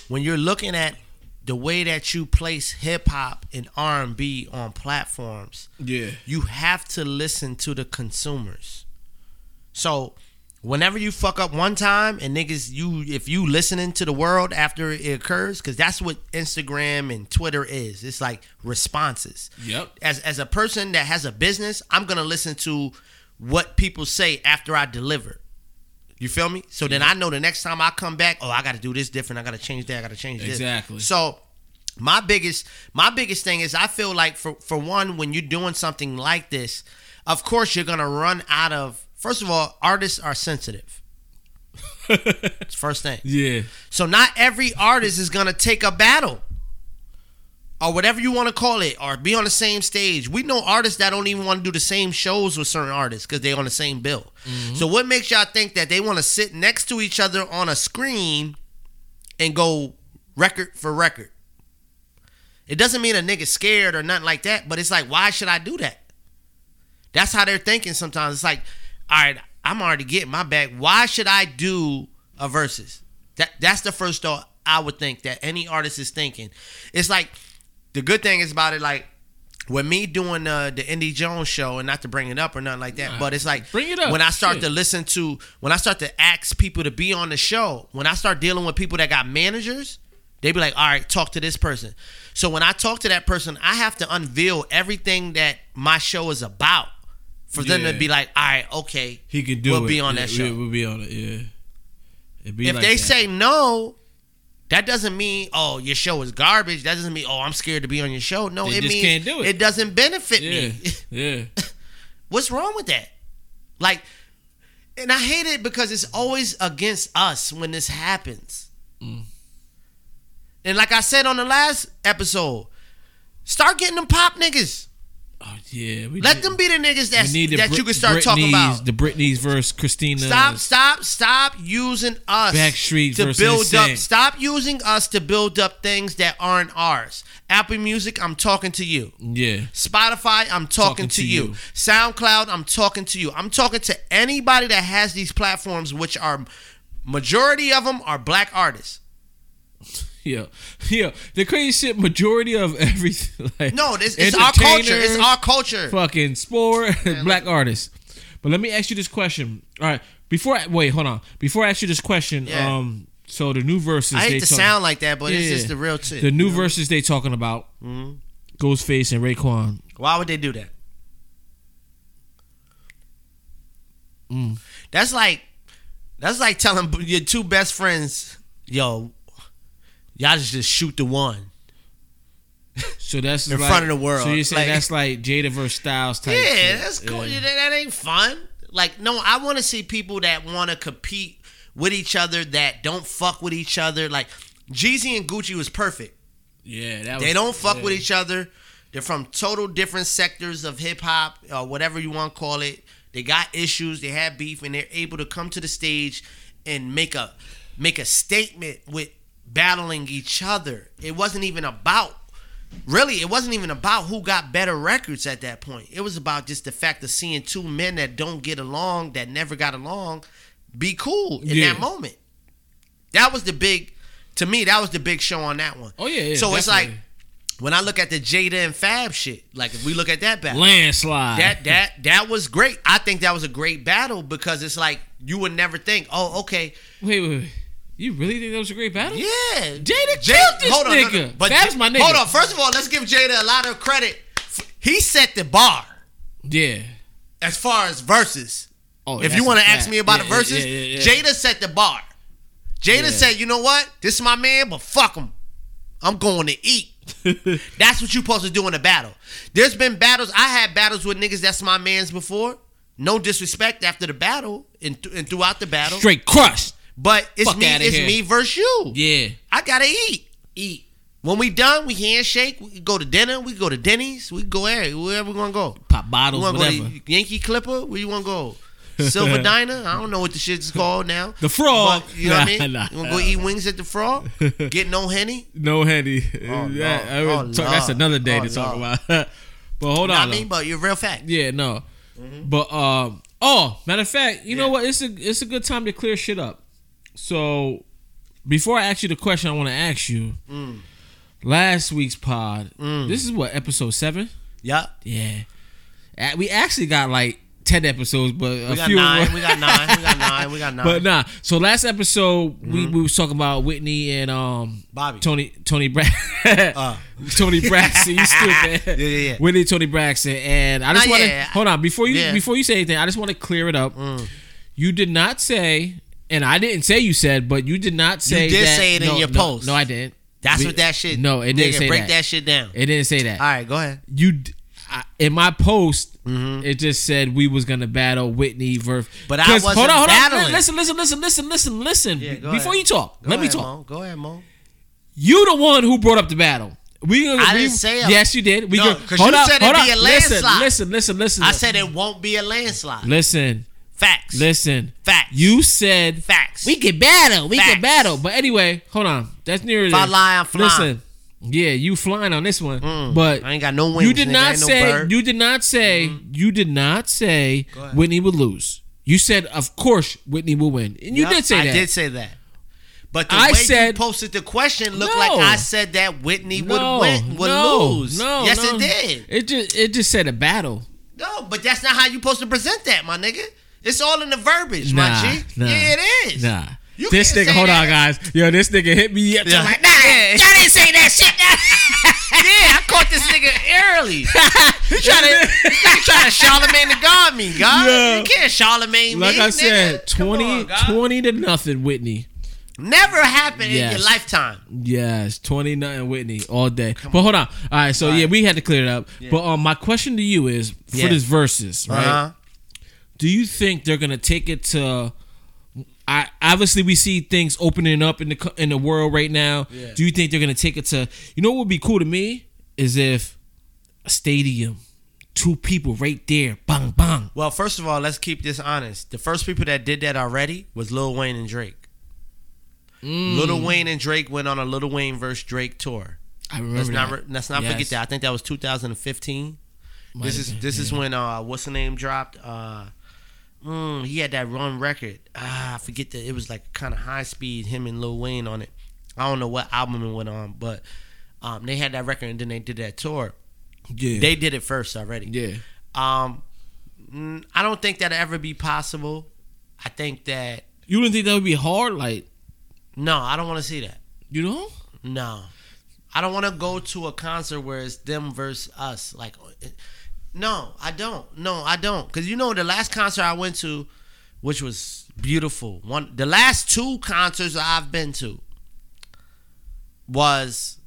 when you're looking at the way that you place hip hop and R and B on platforms, yeah, you have to listen to the consumers. So whenever you fuck up one time and niggas you if you listening to the world after it occurs, because that's what Instagram and Twitter is. It's like responses. Yep. As as a person that has a business, I'm gonna listen to what people say after I deliver. You feel me? So then I know the next time I come back, oh, I got to do this different. I got to change that. I got to change this. Exactly. So my biggest my biggest thing is I feel like for for one when you're doing something like this, of course you're gonna run out of. First of all, artists are sensitive. [LAUGHS] It's first thing. Yeah. So not every artist is gonna take a battle. Or whatever you want to call it, or be on the same stage. We know artists that don't even want to do the same shows with certain artists because they're on the same bill. Mm-hmm. So what makes y'all think that they want to sit next to each other on a screen and go record for record? It doesn't mean a nigga scared or nothing like that, but it's like, why should I do that? That's how they're thinking sometimes. It's like, all right, I'm already getting my back. Why should I do a versus? That that's the first thought I would think that any artist is thinking. It's like the good thing is about it, like with me doing uh, the Indie Jones show, and not to bring it up or nothing like that, but it's like Bring it up. when I start Shit. to listen to when I start to ask people to be on the show, when I start dealing with people that got managers, they be like, all right, talk to this person. So when I talk to that person, I have to unveil everything that my show is about for them Yeah. to be like, all right, okay, He could do we'll it. be on Yeah, that show. we- We'll be on it. Yeah. It'd be if like they that. say no, that doesn't mean oh your show is garbage. That doesn't mean oh I'm scared to be on your show. No, They it means can't do it. It doesn't benefit yeah, me. yeah, [LAUGHS] What's wrong with that? Like, and I hate it because it's always against us when this happens. Mm. And like I said on the last episode, start getting them pop niggas. Oh, yeah. We Let them be the niggas need the that you can start talking about. The Britney's versus Christina. Stop, stop, stop using us Backstreet to build up. Stop using us to build up things that aren't ours. Apple Music, I'm talking to you. Yeah. Spotify, I'm talking, Talking to, to you. you. SoundCloud, I'm talking to you. I'm talking to anybody that has these platforms, which are majority of them are black artists. Yeah, yeah. The crazy shit. Majority of everything. [LAUGHS] Like, No, this it's our culture. It's our culture. Fucking sport, [LAUGHS] black artists. But let me ask you this question. All right, before I wait, hold on. Before I ask you this question, Yeah. um, so the new verses. I hate they to talk- sound like that, but it's Yeah. just the real shit. The new verses they talking about. Mhm. Ghostface and Raekwon. Why would they do that? Mm. That's like that's like telling your two best friends, yo, y'all just just shoot the one. So that's In like- front of the world. So you say Like- that's like Jada versus Styles type. Yeah, shit. that's cool. Yeah. That, that ain't fun. Like, no, I want to see people that want to compete with each other that don't fuck with each other. Like, Jeezy and Gucci was perfect. Yeah, that They don't fuck yeah. with each other. They're from total different sectors of hip hop or whatever you want to call it. They got issues. They have beef, and they're able to come to the stage and make a make a statement with battling each other. It wasn't even about really. It wasn't even about who got better records at that point. It was about just the fact of seeing two men that don't get along, that never got along, be cool in Yeah. that moment. That was the big. To me, that was the big show on that one. Oh yeah, yeah so it's like when I look at the Jada and Fab shit, like if we look at that battle, landslide. that that that was great. I think that was a great battle because it's like you would never think, oh, okay, wait, wait, wait. You really think that was a great battle? yeah, Jada Jay- killed this hold on, no, no, nigga. But Fab's J- my nigga. Hold on. First of all, let's give Jada a lot of credit. He set the bar Yeah. as far as verses. Oh, if you want to ask me about Yeah, the verses, yeah, yeah. Jada set the bar. Jada said, "You know what? This is my man, but fuck him. I'm going to eat." [LAUGHS] that's what you supposed to do in a battle. There's been battles. I had battles with niggas that's my man's before. No disrespect after the battle and, th- and throughout the battle. Straight crushed. But it's Fuck me. It's here. me versus you. Yeah. I gotta eat. Eat. When we done, we handshake. We go to dinner. We go to Denny's. We go where wherever we gonna go. Pop bottles, whatever. Yankee Clipper. Where you wanna go? [LAUGHS] Silver Diner. I don't know what the shit's called now. The Frog. But, you know what I mean? [LAUGHS] Nah, nah. You wanna go eat wings at the Frog? Get no henny. [LAUGHS] No handy. Oh, That- Lord. I would Oh, talk- that's another day Oh, to talk Lord. about. but hold You know on. I mean? But you're real fact. Yeah, no. Mm-hmm. But um oh, matter of fact, you know what? It's a it's a good time to clear shit up. So before I ask you the question I want to ask you, Mm. last week's pod, this is what episode seven. Yeah. Yeah, we actually got like ten episodes, but a We got few. nine. We got nine. We got nine. We got [LAUGHS] nine. But nah, so last episode we, we was talking about Whitney and um Bobby. Tony Tony Bra- [LAUGHS] Uh. Toni Braxton. You stupid. [LAUGHS] Yeah, yeah, yeah. Whitney Toni Braxton, and I just want to yeah. hold on before you Yeah. Mm. before you say anything. I just want to clear it up. You did not say, and I didn't say you said, but you did not say. That. You did that- say it in your no, post. No, I didn't. That's We- what that shit. No, it didn't nigga, say break that. that shit down. It didn't say that. All right, go ahead. You, I, in my post, it just said we was gonna battle Whitney versus. Mm-hmm. But I wasn't hold on, hold battling. on. Listen, listen, listen, listen, listen, listen. Yeah, Before ahead. you talk, Go let me talk. Mo. Go ahead, Mo. You the one who brought up the battle. We, I we- didn't say it. Yes, you did. We No, go- 'cause hold you up, said hold it'd be up. a Listen, listen, listen, listen. I said it won't be a landslide. Listen, Facts. listen. Facts. You said Facts. we can battle. We can battle. But anyway, hold on. That's near. If I lie, I'm flying. Listen. Yeah, you flying on this one, but I ain't got no wings. you did nigga. Not no say. Mm-hmm. you did not say. You did not say. Whitney would lose. You said, of course, Whitney will win, and you did say that. I did say that. But the I way said- you posted the question looked No. like I said that Whitney would no, win, would no, lose. No, yes, no. it did. It just it just said a battle. No, but that's not how you supposed to present that, my nigga. It's all in the verbiage, Nah, my G. nah, yeah, it is. Nah. You this nigga, hold on, guys. Yo, this nigga hit me up. Yeah. I'm like, nah, Yeah. y'all didn't say that shit. [LAUGHS] yeah, I caught this nigga early. [LAUGHS] You trying to, you trying to Charlemagne the God me, God? Yeah. You can't Charlemagne like me, I said, Come 20, on, 20 to nothing, Whitney. Never happened in your lifetime. Yes, 20 nothing Whitney all day. but hold on. All right, so yeah, we had to clear it up. But um, my question to you is for Yeah. this verses, right? Uh-huh. Do you think they're gonna take it to? I obviously we see things opening up in the in the world right now. Yeah. Do you think they're gonna take it to? You know what would be cool to me is if a stadium, two people right there, bang bang. Well, first of all, let's keep this honest. The first people that did that already was Lil Wayne and Drake. Mm. Lil Wayne and Drake went on a Lil Wayne versus Drake tour. I remember Let's not that. re- let's not Yes. forget that. I think that was 2015. Might this is been, this is when uh what's the name dropped? Uh mm, he had that run record. Ah, I forget that it was like kind of high speed. Him and Lil Wayne on it. I don't know what album it went on, but um they had that record and then they did that tour. Yeah, They did it first already. yeah. Um, I don't think that'll ever be possible. I think that You don't think that would be hard? Like no, I don't want to see that. you know? No, I don't want to go to a concert where it's them versus us. Like, no, I don't. No, I don't. Cause you know the last concert I went to, which was beautiful. One, the last two concerts I've been to was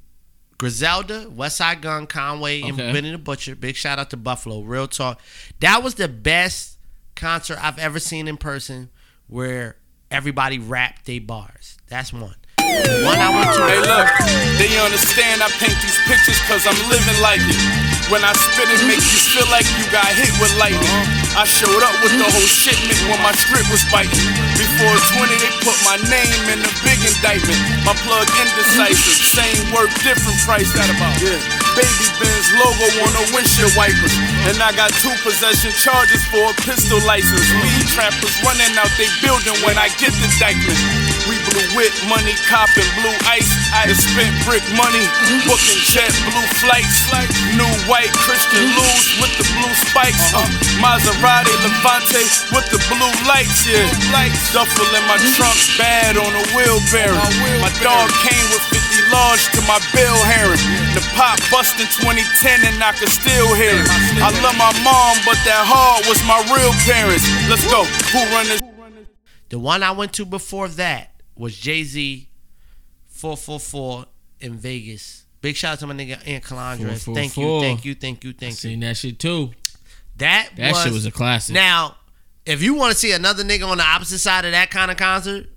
Griselda, Westside Gunn, Conway, and Benny the Butcher. Big shout out to Buffalo. Real talk. That was the best concert I've ever seen in person where everybody rapped their bars. That's one. One I went to. Hey, look, they understand I paint these pictures cause I'm living like it. When I spit it, make you feel like you got hit with lightning. I showed up with the whole shipment when my script was biting. Before 20, they put my name in a big indictment. My plug indecisive, same work, different price. That about? Yeah. Baby Benz logo on the windshield wipers. And I got two possession charges for a pistol license. Weed trappers running out they building when I get the Dykeman. We blew wit, money, copping, blue ice. I spent brick money, booking jet blue flights. New white Christian Lou's with the blue spikes. Uh, Maserati Levante with the blue lights, yeah. Duffel in my trunk, bad on a wheelbarrow. My dog came with 50 large to my bill hearing. The pop busted 2010 and I could still hear it. I love my mom, but that hard was my real parents. Let's go. Who run this? The one I went to before that was Jay Z 444 in Vegas. Big shout out to my nigga Aunt Calandra. Thank you, thank you, thank you, thank you. Seen that shit too. That That was, shit was a classic. Now, if you want to see another nigga on the opposite side of that kind of concert,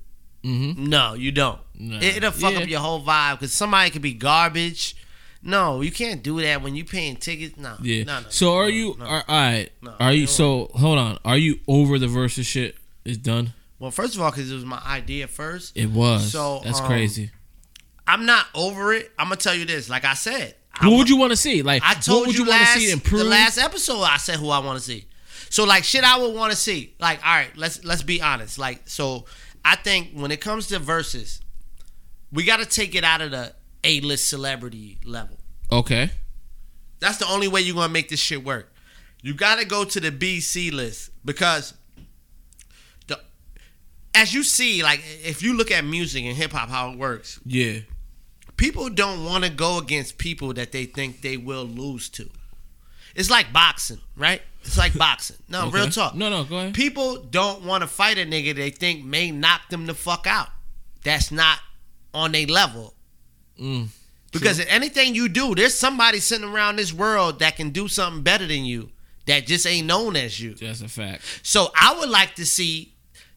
no, you don't. Nah. It, it'll fuck Yeah. up your whole vibe because somebody could be garbage. No, you can't do that when you paying tickets. No, Yeah. no, no. so are no, you? no. Are, all right. No, are you? So hold on. Are you over the versus shit? It's done. Well, first of all, because it was my idea first. It was. So, that's um, crazy. I'm not over it. I'm gonna tell you this. Like I said, What would you want to see? Like, I told you, you, want to last, see improve? the last episode. I said who I want to see. So like shit, I would want to see. Like all right, let's let's be honest. Like so, I think when it comes to verses, we got to take it out of the A list celebrity level. okay. That's the only way you're gonna make this shit work. You got to go to the B C list because the as you see, like if you look at music and hip hop, how it works, Yeah. people don't want to go against people that they think they will lose to. It's like boxing, right? It's like boxing. No, Okay. real talk. No, no, go ahead. People don't want to fight a nigga they think may knock them the fuck out. That's not on a level. Mm. Because in anything you do, there's somebody sitting around this world that can do something better than you that just ain't known as you. That's a fact. So I would like to see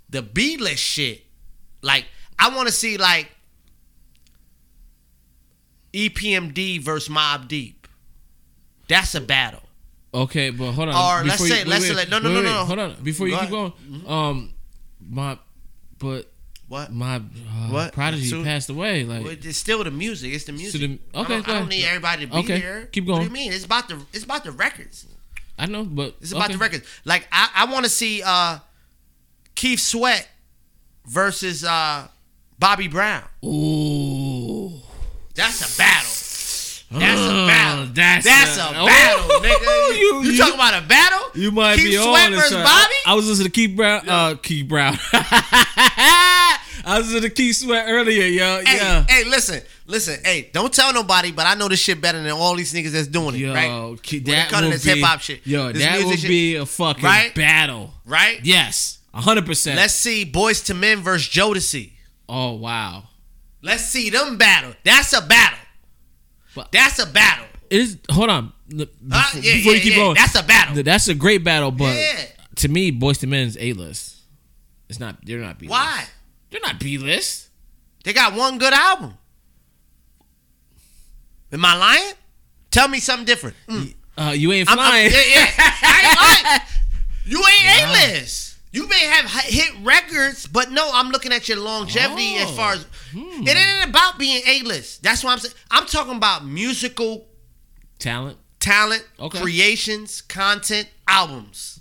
the B list shit. Like I want to see like EPMD versus Mobb Deep. That's a battle. Okay, but hold on. Or let's Before say- let's say like- no, no, no, no. Hold on. Before you keep going, um, my, but What? my uh, What? prodigy So- passed away. Like Well, it's still the music. It's the music. the- I okay, don't, I don't need everybody to be Okay, here. keep going. What do you mean? It's about the it's about the records. I know, but It's about okay. the records. Like I, I want to see uh Keith Sweat versus uh Bobby Brown. Ooh, That's a battle. That's a battle. that's That's, a- a, battle, nigga. [LAUGHS] you- You, you- talking about a battle? You might Keith be Sweat on versus. Bobby? I, I was listening to Keith Brown. Uh, Keith Brown. [LAUGHS] I was listening to Keith Sweat earlier, yo. Hey, yeah. hey, listen, listen. Hey, don't tell nobody, but I know this shit better than all these niggas that's doing it, Yo, right? Ke- When it that would this be hip hop shit, Yo, that would shit, be a fucking Right? battle. right. Yes, hundred percent. Let's see Boyz II Men versus Jodeci. Oh wow. Let's see them battle. That's a battle. But- That's a battle. It is. Hold on. Before, Huh? Yeah, before yeah, you keep yeah. going, That's a battle. That's a great battle, but to me, Boyz II Men's A list. It's not. They're not B list. Why? They're not B list. They got one good album. Am I lying? Tell me something different. Mm. Uh, you ain't I'm- I'm- flying. yeah, yeah. I ain't lying. [LAUGHS] You ain't A-list. You may have hit records, but no, I'm looking at your longevity as Oh. far as Hmm. it ain't about being A-list. That's what I'm saying. I'm talking about musical Talent. talent, Okay. creations, content, albums.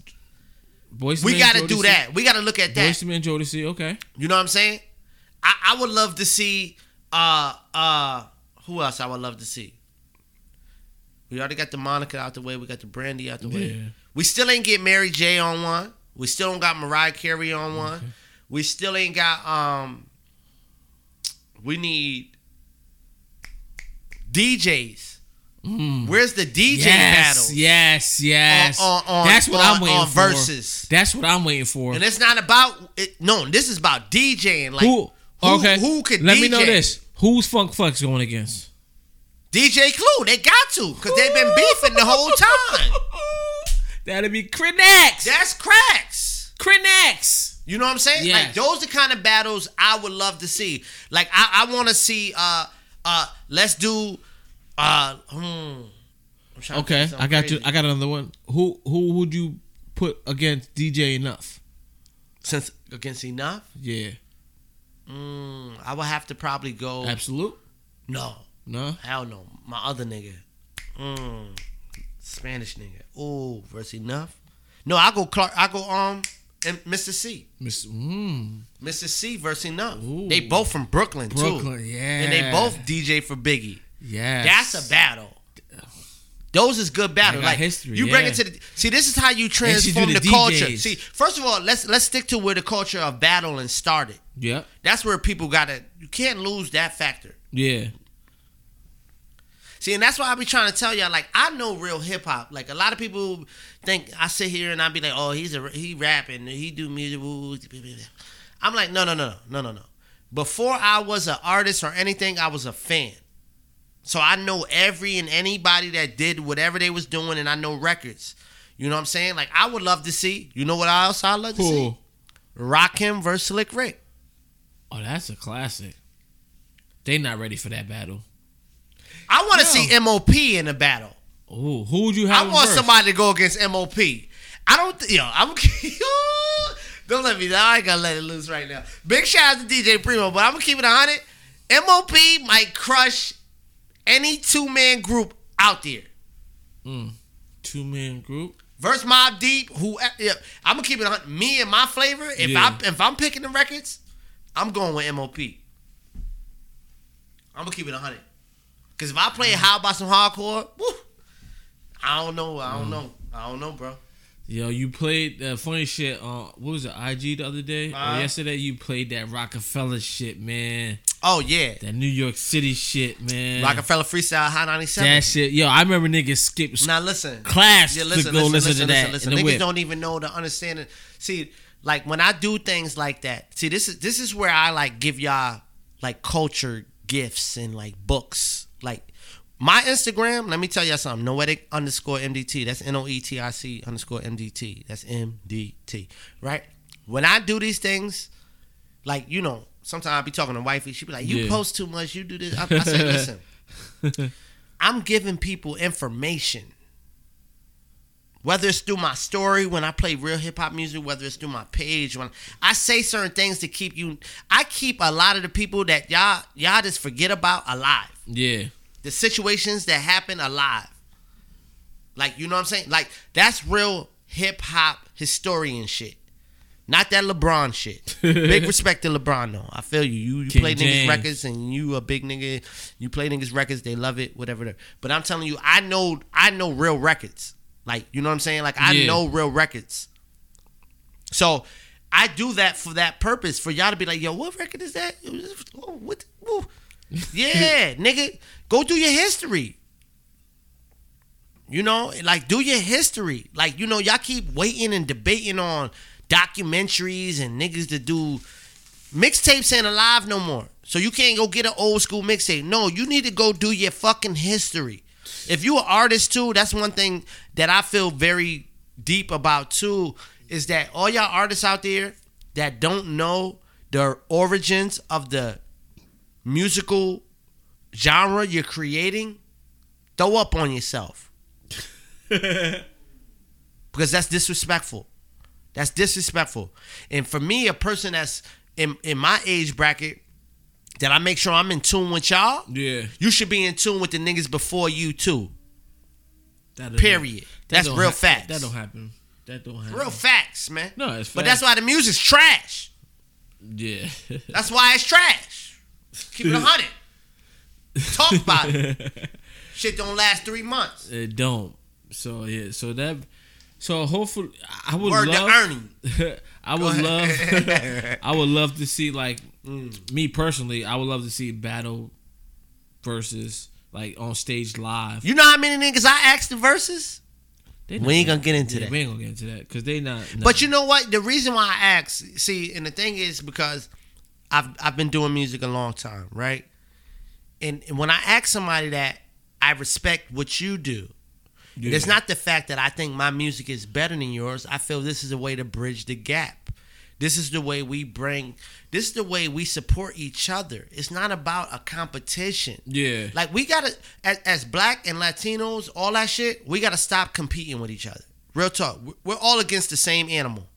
We got to do that. We got to look at that. Boyz II Men, Jodeci. Okay. You know what I'm saying? I, I would love to see uh uh who else I would love to see. We already got the Monica out the way. We got the Brandy out the way. We still ain't get Mary J on one. We still don't got Mariah Carey on one. We still ain't got um. We need DJs. Where's the DJ Mm. yes, battle? yes, yes. On- on- on- That's what on- I'm waiting on for. verses. That's what I'm waiting for. And it's not about it. No, this is about DJing. Like who? who, Okay. who could Let DJ? me know this. Who's Funk Flex going against? DJ Clue. They got to because they've been beefing the whole time. [LAUGHS] That'll be Crinex. That's cracks. Crinex. You know what I'm saying? Yes. Like those are the kind of battles I would love to see. Like I, I want to see. Uh, uh, let's do. Uh, hmm. I'm trying to Okay, I got something you. I got another one. Who who would you put against DJ Enuff? Since against Enuff, Yeah, mm, I would have to probably go. absolute. No, No. hell no. My other nigga, mm, Spanish nigga. Oh, versus Enuff. No, I go Clark. I go um, and Mr. Cee. Miss. Mm, Mr. Cee versus Enuff. Ooh. They both from Brooklyn, too. Brooklyn, yeah. And they both DJ for Biggie. Yeah. That's a battle. Those is good battle. Like history, you bring yeah. it to the see. This is how you transform the the, culture. See, first of all, let's let's stick to where the culture of battling started. Yeah, That's where people got to. You can't lose that factor. Yeah. See, and that's why I be trying to tell y'all. Like, I know real hip hop. Like, a lot of people think I sit here and I be like, "Oh, he's a he rapping, he do music." woo, blah, blah, blah." I'm like, no, no, no, no, no, no. Before I was an artist or anything, I was a fan. So I know every and anybody that did whatever they was doing, and I know records. You know what I'm saying? Like, I would love to see. You know what else I love to see? Cool. Rakim versus Slick Rick. Oh, that's a classic. They not ready for that battle. I want to see MOP in a battle. Oh, who would you have? I want verse? somebody to go against MOP. I don't, th- yo, I'm. [LAUGHS] don't let me. I ain't gonna let it loose right now. Big shout out to DJ Primo, but I'm gonna keep it hundred. MOP might crush any two man group out there. Hmm, two man group. Verse Mobb Deep, who yeah, I'm gonna keep it. 100. Me and my flavor. If Yeah. I if I'm picking the records, I'm going with MOP. I'm gonna keep it hundred. Cause if I play how about some hardcore, woo, I don't know. I don't know. I don't know, bro. Yo, you played uh, funny shit on what was it? IG the other day or Uh-huh. yesterday? You played that Rockefeller shit, man. Oh yeah, That New York City shit, man. Rockefeller Freestyle Hot 97. That shit, yo. I remember niggas skip Now listen, class yeah, to listen, go listen, listen, listen, to that listen, the Niggas don't even know the understanding. See, like when I do things like that. See, this is this is where I like give y'all like culture gifts and like books. Like my Instagram, let me tell y'all something. Noetic underscore MDT. That's N O E T I C underscore MDT. That's MDT. Right? When I do these things, like, you know, sometimes I'll be talking to wifey. She be like, You Yeah. post too much, you do this. I, I say, [LAUGHS] listen, I'm giving people information. Whether it's through my story when I play real hip hop music, whether it's through my page, when I say certain things to keep you, I keep a lot of the people that y'all y'all just forget about alive Yeah. the situations that happen alive. Like, you know what I'm saying? Like, that's real hip hop historian shit. Not that LeBron shit. [LAUGHS] Big respect to LeBron though. I feel you. You, you King play niggas records and you a big nigga. You play niggas records, they love it, whatever. But I'm telling you, I know I know real records. Like, you know what I'm saying? Like I Yeah. know real records. So I do that for that purpose, for y'all to be like, yo, what record is that? Oh, what? [LAUGHS] Yeah, nigga, go do your history. You know, like do your history. Like, you know, y'all keep waiting and debating on documentaries and niggas to do mixtapes ain't alive no more. So you can't go get an old school mixtape. No, you need to go do your fucking history. If you're an artist too, that's one thing that I feel very deep about too, is that all y'all artists out there that don't know the origins of the musical genre you're creating, throw up on yourself. [LAUGHS] because that's disrespectful. That's disrespectful. And for me, a person that's in, in my age bracket, that I make sure I'm in tune with y'all, Yeah. you should be in tune with the niggas before you too. That Period. that That's real hap- facts. That don't happen. That don't happen. Real facts, man. No, it's But that's why the music's trash. Yeah. [LAUGHS] That's why it's trash. Keep it hundred. Talk about it. [LAUGHS] Shit don't last three months. It don't. So yeah. So that. So hopefully, I would Word love. [LAUGHS] I would love. [LAUGHS] [LAUGHS] I would love to see like Mm. me personally. I would love to see battle versus like on stage live. You know how many niggas I asked the verses? We ain't gonna get into yeah, that. We ain't gonna get into that because they not. no. But you know what? The reason why I ask, see, and the thing is because I've I've been doing music a long time, right? And, and when I ask somebody that, I respect what you do. Yeah. It's not the fact that I think my music is better than yours. I feel this is a way to bridge the gap. This is the way we bring. This is the way we support each other. It's not about a competition. Yeah. Like we gotta, as, as black and Latinos, all that shit, we gotta stop competing with each other. Real talk. We're- all against the same animal.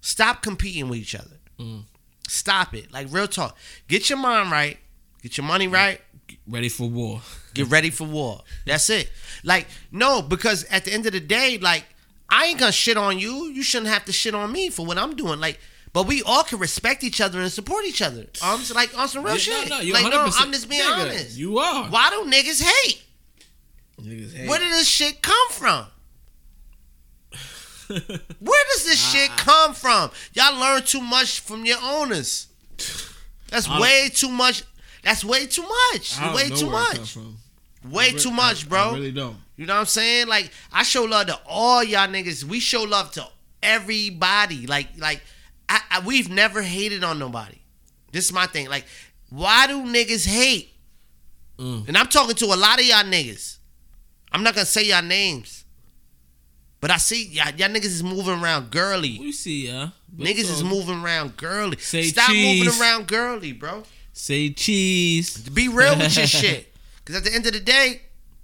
Stop competing with each other. Mm. Stop it. Like real talk. Get your mind right. Get your money right. Ready for war. Get ready for war. That's it. Like, no, because at the end of the day, like, I ain't gonna shit on you. You shouldn't have to shit on me for what I'm doing. Like, but we all can respect each other and support each other. Um, so, like on some real Yeah, shit. no, no, you like, no, 100% I'm just being nigga, honest. you are. Why do niggas hate? Niggas hate. Where did this shit come from? [LAUGHS] Where does this shit come from? Y'all learn too much from your owners. That's way too much. That's way too much. Way too where it come much. Way too much, bro. I really don't. You know what I'm saying? Like I show love to all y'all niggas. We show love to everybody. Like like I, I, we've never hated on nobody. This is my thing. Like why do niggas hate? Mm. And I'm talking to a lot of y'all niggas. I'm not gonna say y'all names, but I see y'all, y'all niggas is moving around girly. We see ya. But Niggas it's is moving around girly. Say Stop cheese. moving around girly, bro. Say cheese. Be real with your [LAUGHS] shit. Because at the end of the day,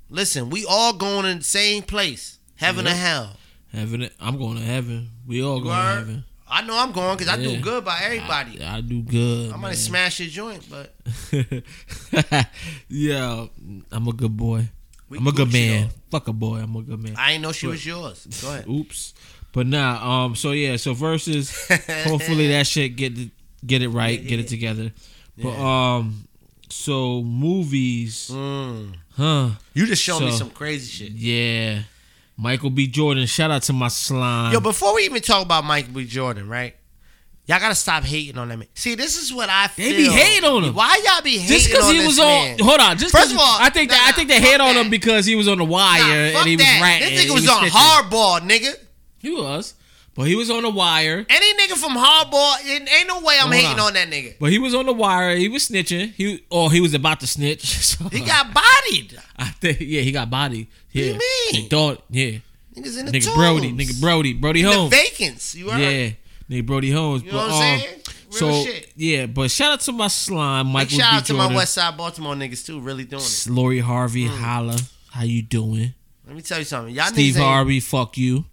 listen, we all going in the same place, heaven Yep. or hell. Heaven. I'm going to heaven. We all going Word. to heaven. I know I'm going because I do good by everybody. I, I do good. I, might man. smash your joint, but [LAUGHS] yeah, I'm a good boy. We I'm a good man. Fuck a boy. I'm a good man. I ain't know she But- was yours. Go ahead. Oops. But nah, um, so yeah, so versus [LAUGHS] hopefully that shit get get it right, get it together. But um, so movies, huh? You just showed me some crazy shit. Yeah, Michael B. Jordan. Shout out to my slime. Yo, before we even talk about Michael B. Jordan, right? Y'all gotta stop hating on that man. See, this is what I feel. They be hating on him. Why y'all be hating just because on he this was man? on, hold on. Just First of all, I think that nah, I think they hate on him because he was on the wire Nah, and he was that. ranting. This nigga was on hardball, nigga. He was, But he was on the wire. Any nigga from Hardball, ain't no way I'm Hold hating on. on that nigga. But he was on the wire. He was snitching. He or he was about to snitch. [LAUGHS] So He got bodied. I think yeah, he got body. Yeah. you mean? They thought yeah. Niggas in the Nigga Brody, nigga Brody, Brody In the Holmes. vacants. You heard? Yeah, nigga Brody Holmes. You know but, what I'm um, saying? Real so shit. yeah, but shout out to my slime, Michael shout B. out to Jordan. my West Side Baltimore niggas too, really doing it. Lori Harvey, Mm. holla. How you doing? Let me tell you something. Y'all Steve Harvey, fuck you.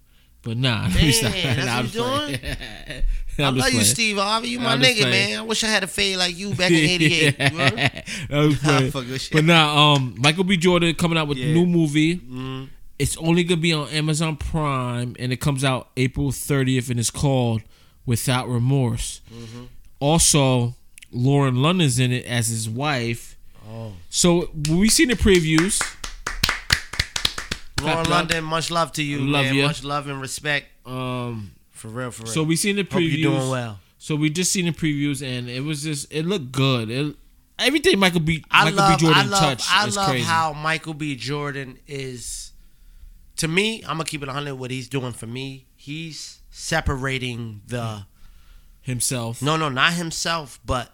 But nah. [LAUGHS] Damn, that's Nah, I'm what you playing. [LAUGHS] I love you. Steve Harvey. You my nigga, playing. man. I wish I had a fade like you back in [LAUGHS] '88. You heard? I was playing. fuck with shit. but nah, um, Michael B. Jordan coming out with Yeah. a new movie. Mhm. It's only gonna be on Amazon Prime, and it comes out April 30th, and it's called Without Remorse. Mm-hmm. Also, Lauren London's in it as his wife. Oh. So we seen the previews, Lauren. London, much love to you, Love man. ya. Much love and respect. Um, for real, for real. So we seen the Hope previews. you're doing well. So we just seen the previews, and it was just it looked good. It, everything Michael B. I Michael love, B. Jordan I love, touched I love crazy. how Michael B. Jordan is. To me, I'm gonna keep it 100. What he's doing for me, he's separating the himself. No, no, not himself, but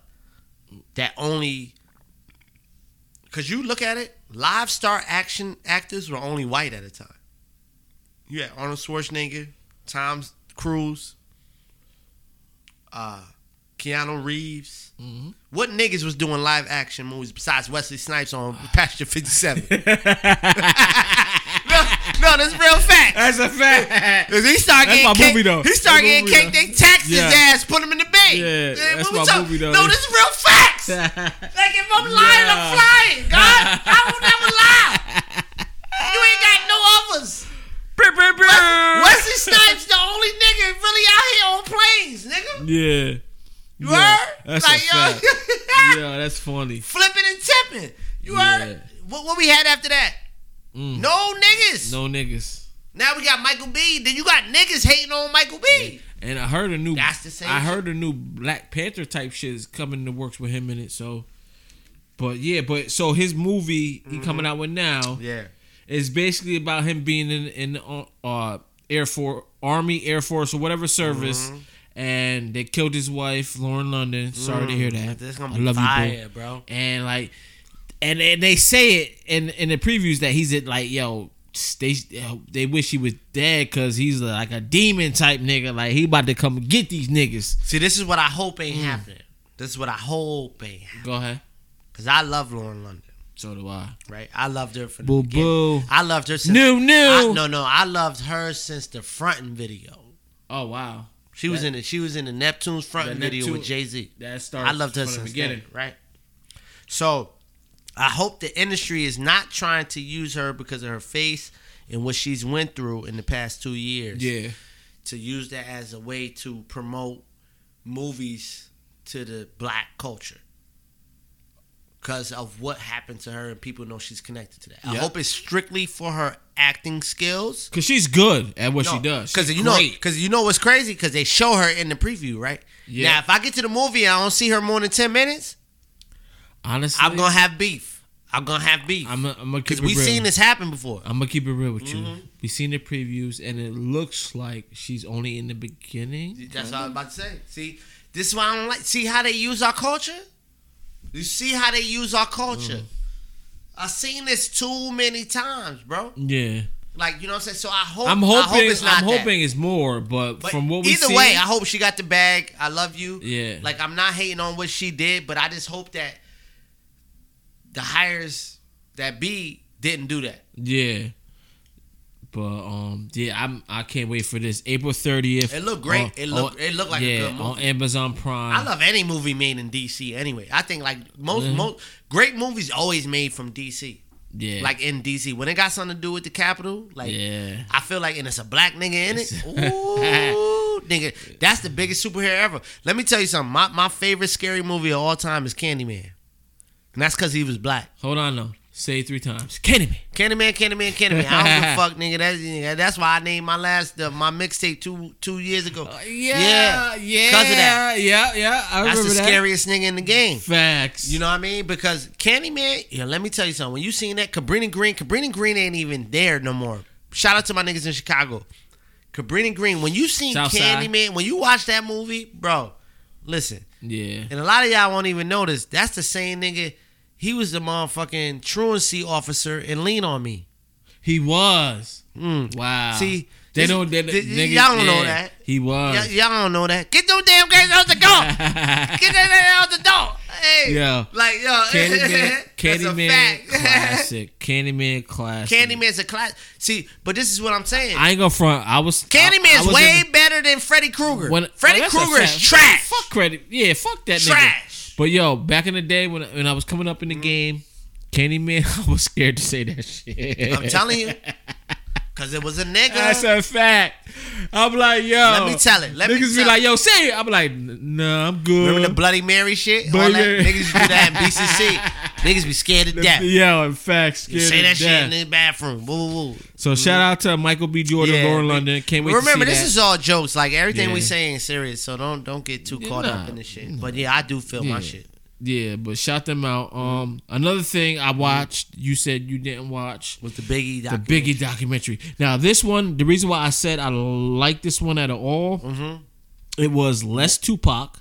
that only. Cause you look at it, live star action actors were only white at the time. You had Arnold Schwarzenegger, Tom Cruise, uh, Keanu Reeves. Mm-hmm. What niggas was doing live action movies besides Wesley Snipes on Passenger 57? [LAUGHS] no, that's real fact. That's a fact. [LAUGHS] he started That's getting my cake, movie, though. He started That's getting cake. They taxed Yeah. his ass, put him in the bank. Yeah, that's what my talk- movie, though. No, this is real facts. [LAUGHS] like if I'm lying, I'm flying. God, I will [LAUGHS] never lie. You ain't got no others. Wes- Wesley Snipes, the only nigga really out here on planes, nigga. Yeah. You Yeah, heard? That's like, a yo, fact. yeah, that's funny. flipping and tipping. You heard? What, what we had after that? Mm. No niggas. No niggas. Now we got Michael B. Then you got niggas hating on Michael B. And I heard a new. That's the same I shit. heard a new Black Panther type shit is coming to works with him in it. So, but yeah, but so his movie he coming out with now. Mm-hmm. Yeah. is basically about him being in in uh, uh Air Force, Army, Air Force, or whatever service. Mm-hmm. And they killed his wife, Lauren London. Sorry to hear Mm, that. I love fire, you, bro. bro. And like, and, and they say it in in the previews that he's at like, yo, they they wish he was dead because he's like a demon type nigga. Like he about to come get these niggas. See, this is what I hope Mm. ain't happening. This is what I hope ain't happening. Go ahead. Cause I love Lauren London. So do I. Right? I loved her from Boo the boo. I loved her since New, new. I- no, no, I loved her since the fronting video. Oh wow. She was in the She was in the Neptune's frontin' The video Neptune- with Jay Z. that starts I loved her from the beginning. beginning, right? So, I hope the industry is not trying to use her because of her face and what she's went through in the past two years. Yeah. To use that as a way to promote movies to the black culture. Because of what happened to her, and people know she's connected to that. I hope it's strictly for her acting skills. Cause she's good at what she does. Because She's you know, because you know what's crazy? Because they show her in the preview, right? Yeah. Now, if I get to the movie and I don't see her more than ten minutes, honestly, I'm gonna have beef. I'm gonna have beef. I'm, gonna keep because it we real. seen this happen before. I'm gonna keep it real with you. Mhm. We seen the previews, and it looks like she's only in the beginning. That's what I was about to say. See, this is why I don't like. See how they use our culture. You see how they use our culture. Mm. I've seen this too many times, bro. Yeah, Like you know what I'm saying. So I hope. I'm I hoping. hope it's not I'm that. hoping it's more, but, But from what we either way, I hope she got the bag. I love you. Yeah. Like I'm not hating on what she did, but I just hope that the hires that be didn't do that. yeah. But um, yeah, I'm. I can't wait for this April 30th. It looked great. on- It looked- on- it looked like a yeah, good movie. on Amazon Prime. I love any movie made in DC anyway. I think like most Mhm. most great movies always made from DC. Yeah. Like in DC. When it got something to do with the Capitol, like Yeah. I feel like and it's a black nigga in it. [LAUGHS] Ooh, nigga. That's the biggest superhero ever. Let me tell you something. My my favorite scary movie of all time is Candyman. And that's because he was black. Hold on, though. Say it three times. Candyman. Candyman, Candyman, Candyman. I don't give a [LAUGHS] fuck, nigga. That's, nigga, that's why I named my last uh, my mixtape two two years ago. Uh, yeah, yeah, Because of that. Yeah, yeah. I That's the that. scariest nigga in the game. Facts. You know what I mean? Because Candyman, yeah, let me tell you something. When you seen that, Cabrini Green, Cabrini Green ain't even there no more. Shout out to my niggas in Chicago. Cabrini Green. When you seen Southside. Candyman, when you watch that movie, bro, listen. Yeah. And a lot of y'all won't even notice. That's the same nigga. He was the motherfucking truancy officer in Lean on Me. He was. Mm. Wow. See, they don't. They, th- niggas- y'all don't know that. He was. Y- y'all don't know that. Get those damn guys out the door. [LAUGHS] Get that out the door. Hey, Yo. like yo, Candyman. [LAUGHS] Candyman classic. Candyman classic. Candyman's a class. See, but this is what I'm saying. I ain't gonna front. I was. I- I Candyman's was way in- better than Freddy Krueger. Freddy oh, Krueger is trash. Fuck credit. Yeah, fuck that Trash. nigga. But yo, back in the day when when I was coming up in the mm. game, Candyman, [LAUGHS] I was scared to say that shit. I'm telling you, [LAUGHS] because it was a nigga. That's a fact. I'm like, yo. Let me tell it. Let me niggas be like, yo, say it. I'm like, nah, I'm good. Remember the Bloody Mary shit? But All that? yeah. Niggas do that in BCC. [LAUGHS] Niggas be scared to death. Yo, in fact, scared You say that shit in the bathroom. Woo, woo, woo. So mm-hmm. shout out to Michael B. Jordan, Yeah, Lauren London. Can't wait Remember, this that. is all jokes. Like everything we Yeah. say ain't serious, so don't don't get too caught nah, up in the shit. But yeah, I do feel my shit. Yeah, but shout them out. Um, another thing I watched. You said you didn't watch Was the Biggie the documentary. Biggie documentary. Now this one, the reason why I said I like this one at all, Mm-hmm. it was less Tupac.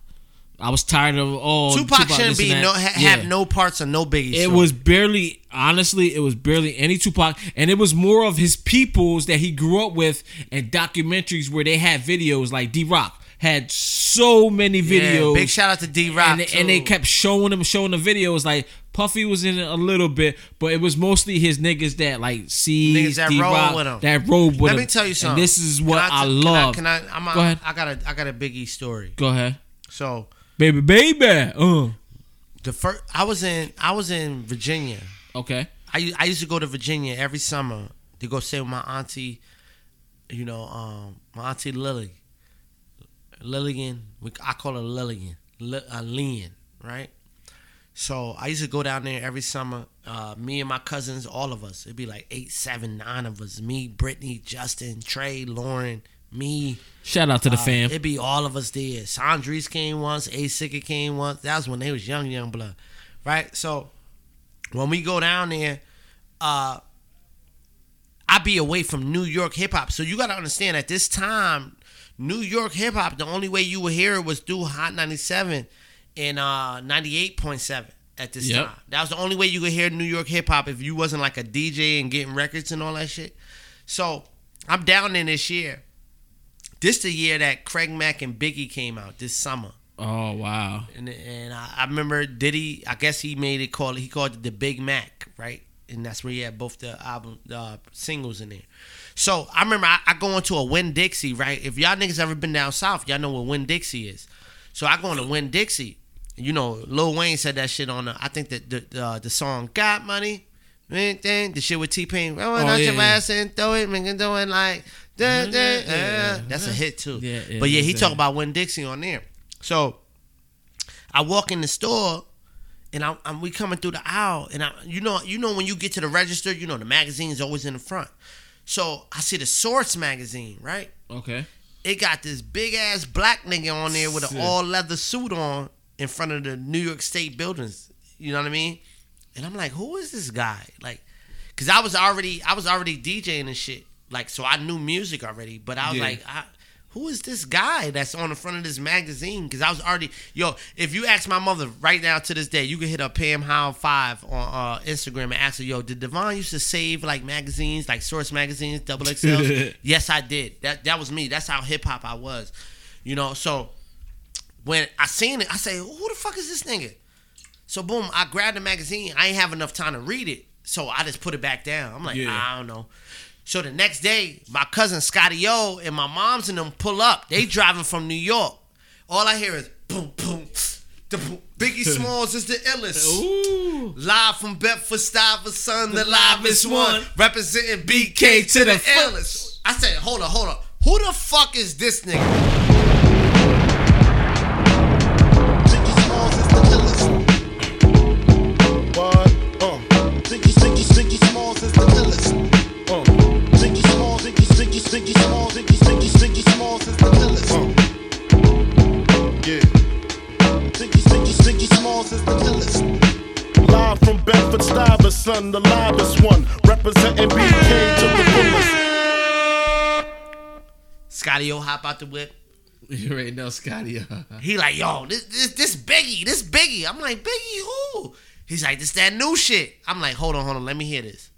I was tired of all Tupac, shouldn't be no ha- Yeah. have no parts of no Biggie. It was barely, honestly, it was barely any Tupac, and it was more of his peoples that he grew up with, and documentaries where they had videos like D Rock had so many Yeah, videos. big shout out to D Rock. and, they- and they kept showing them, showing the videos. Like Puffy was in it a little bit, but it was mostly his niggas that like see Niggas that roll with him. that roll with Let him. me tell you And something. this is what Can I, t- love. Can I? Can I I'm a, Go ahead. I got a I got a Biggie story. Go ahead, So baby, baby. Uh, the first I was in I was in Virginia. okay. I I used to go to Virginia every summer to go stay with my auntie. You know, um, my auntie Lily. Lillian, we, I call her Lillian, Li, uh, Lian, right? So I used to go down there every summer. Uh, me and my cousins, all of us. It'd be like eight, seven, nine of us. Me, Brittany, Justin, Trey, Lauren, me. Shout out to the Uh, fam. It'd be all of us there. Sandries came once. Asicka came once. That was when they was young, young blood, right? So when we go down there, uh, I be away from New York hip hop. So you got to understand at this time, New York hip hop, the only way you would hear it was through Hot 97 and uh, 98.7 at this Yep. time. That was the only way you could hear New York hip hop if you wasn't like a DJ and getting records and all that shit. So I'm down in this year. This the year that Craig Mack and Biggie came out this summer. Oh wow. And, and I, I remember Diddy. I guess he made it call. He called it the Big Mac, right? And that's where he had both the album uh, singles in there. So I remember I, I go into a Winn-Dixie, right? If y'all niggas ever been down south, y'all know what Winn-Dixie is. So I go into Winn-Dixie. You know, Lil Wayne said that shit on the. I think that the the, uh, the song "Got Money," the shit with T Pain. Oh, Oh, yeah, your ass and throw it, make it do like. da, da, Yeah, uh. yeah. That's a hit too. Yeah, yeah, but yeah, he talk about Winn-Dixie on there. So I walk in the store and I, I'm we coming through the aisle and I you know you know when you get to the register you know the magazine's always in the front. So I see the Source magazine right. Okay. It got this big ass black nigga on there with an all leather suit on in front of the New York State buildings. You know what I mean? And I'm like, who is this guy? Like, cause I was already I was already DJing and shit. Like, so I knew music already. But I was Yeah. like, I, who is this guy that's on the front of this magazine? Because I was already yo. If you ask my mother right now to this day, you can hit up Pam Howe Five on uh, Instagram and ask her, yo, did Devon used to save like magazines, like Source magazines, Double XL? [LAUGHS] yes, I did. That that was me. That's how hip hop I was. You know, so when I seen it, I say, who the fuck is this nigga? So boom, I grabbed the magazine. I ain't have enough time to read it, so I just put it back down. I'm like, Yeah. I don't know. So the next day, my cousin Scotty O and my mom's and them pull up. They driving from New York. All I hear is boom, boom. The boom. Biggie [LAUGHS] Smalls is the illest. Ooh. Live from Bedford Stuyvesant, the, The livest one. one. Representing BK to the illest. I said, hold up, hold up. Who the fuck is this nigga? Stuyvesant, the livest one, representing BK to the fullest. Scotty O hop out the whip. [LAUGHS] You already know Scotty. Uh, he like, yo, this this this Biggie, this Biggie. I'm like, Biggie who? He's like, this that new shit. I'm like, hold on, hold on, let me hear this.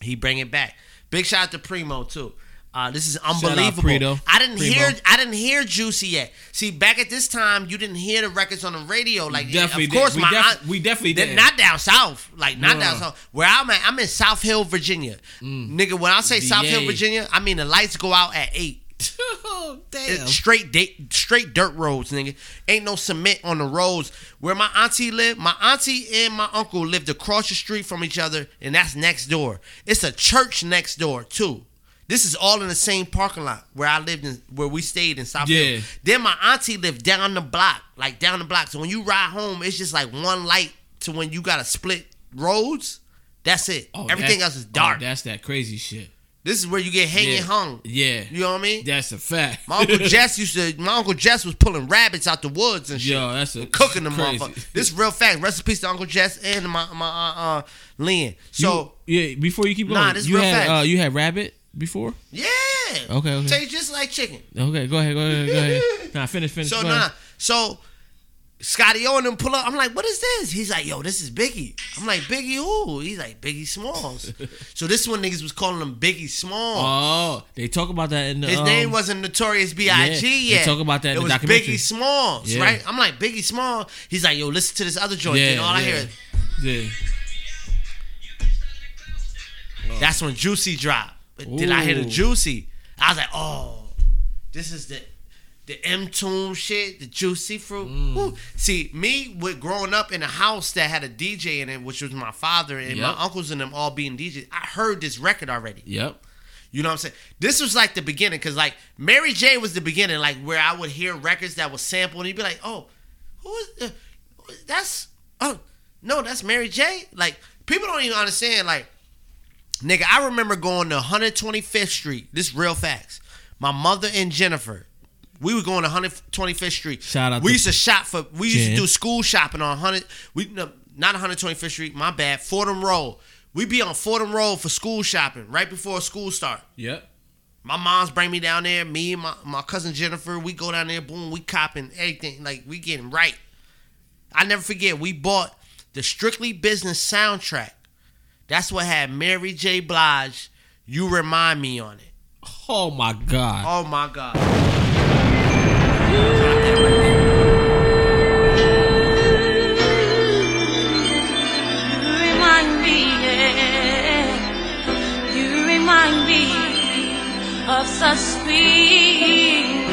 He bring it back. Big shout out to Primo too. Uh, this is unbelievable. I didn't Primo. hear I didn't hear Juicy yet. See, back at this time, you didn't hear the records on the radio. Like, Definitely of did. course, We my def- aunt- we definitely did. Not down south, like not No, down south. Where I'm at, I'm in South Hill, Virginia. Nigga, when I say South Hill, Virginia, I mean the lights go out at eight. [LAUGHS] oh, damn. straight date, straight dirt roads, nigga. Ain't no cement on the roads. Where my auntie lived, my auntie and my uncle lived across the street from each other, and that's next door. It's a church next door too. This is all in the same parking lot where I lived in, where we stayed in South Yeah. Hill. Then my auntie lived down the block, like down the block. So when you ride home, it's just like one light to when you gotta split roads. That's it. Oh, Everything else is dark. Oh, that's that crazy shit. this is where you get hanging Yeah. hung. Yeah. You know what I mean? That's a fact. My uncle [LAUGHS] Jess used to. My uncle Jess was pulling rabbits out the woods and shit. Yo, that's a cooking them crazy. motherfuckers. This real fact. Rest in peace to Uncle Jess and my my uh, uh Lynn. So You- yeah, before you keep going, Nah, this you real had facts. uh, you had rabbit before. yeah. Okay, okay. Tastes just like chicken. Okay, go ahead, go ahead, go ahead. [LAUGHS] Nah, finish, finish. So go no, So Scotty O and them pull up. I'm like, what is this? He's like, yo, this is Biggie. I'm like, Biggie who? He's like, Biggie Smalls. [LAUGHS] so this one niggas was calling him Biggie Smalls. Oh, they talk about that in the. His um, name wasn't Notorious B.I.G. yeah, they yet. talk about that in It the was documentary. Biggie Smalls, Yeah. right? I'm like Biggie Smalls. He's like, yo, listen to this other joint. Yeah, and all I yeah. hear is Yeah. That's when Juicy dropped. But did I hear the Ooh. Juicy? I was like, oh, this is the the Mtume shit, the Juicy fruit. Mm. See, me with growing up in a house that had a DJ in it, which was my father and Yep. my uncles and them all being DJs. I heard this record already. Yep. You know what I'm saying? This was like the beginning, cause like Mary J was the beginning, like where I would hear records that was sampled, and you'd be like, "Oh, who is is- that's oh no, that's Mary J." Like people don't even understand. Like, nigga, I remember going to 125th Street. This real facts. My mother and Jennifer, we were going to 125th Street. Shout out We used to shop for. We used Jen. to do school shopping on 100. We no, not 125th Street. My bad. Fordham Road. We be on Fordham Road for school shopping right before school start. Yep. My mom's bring me down there. Me and my, my cousin Jennifer, we go down there. Boom, we copping everything. Like we getting right. I never forget. We bought the Strictly Business soundtrack. That's what had Mary J. Blige. You remind me on it. Oh my god. Oh my god. You remind me, yeah. You remind me of such sweet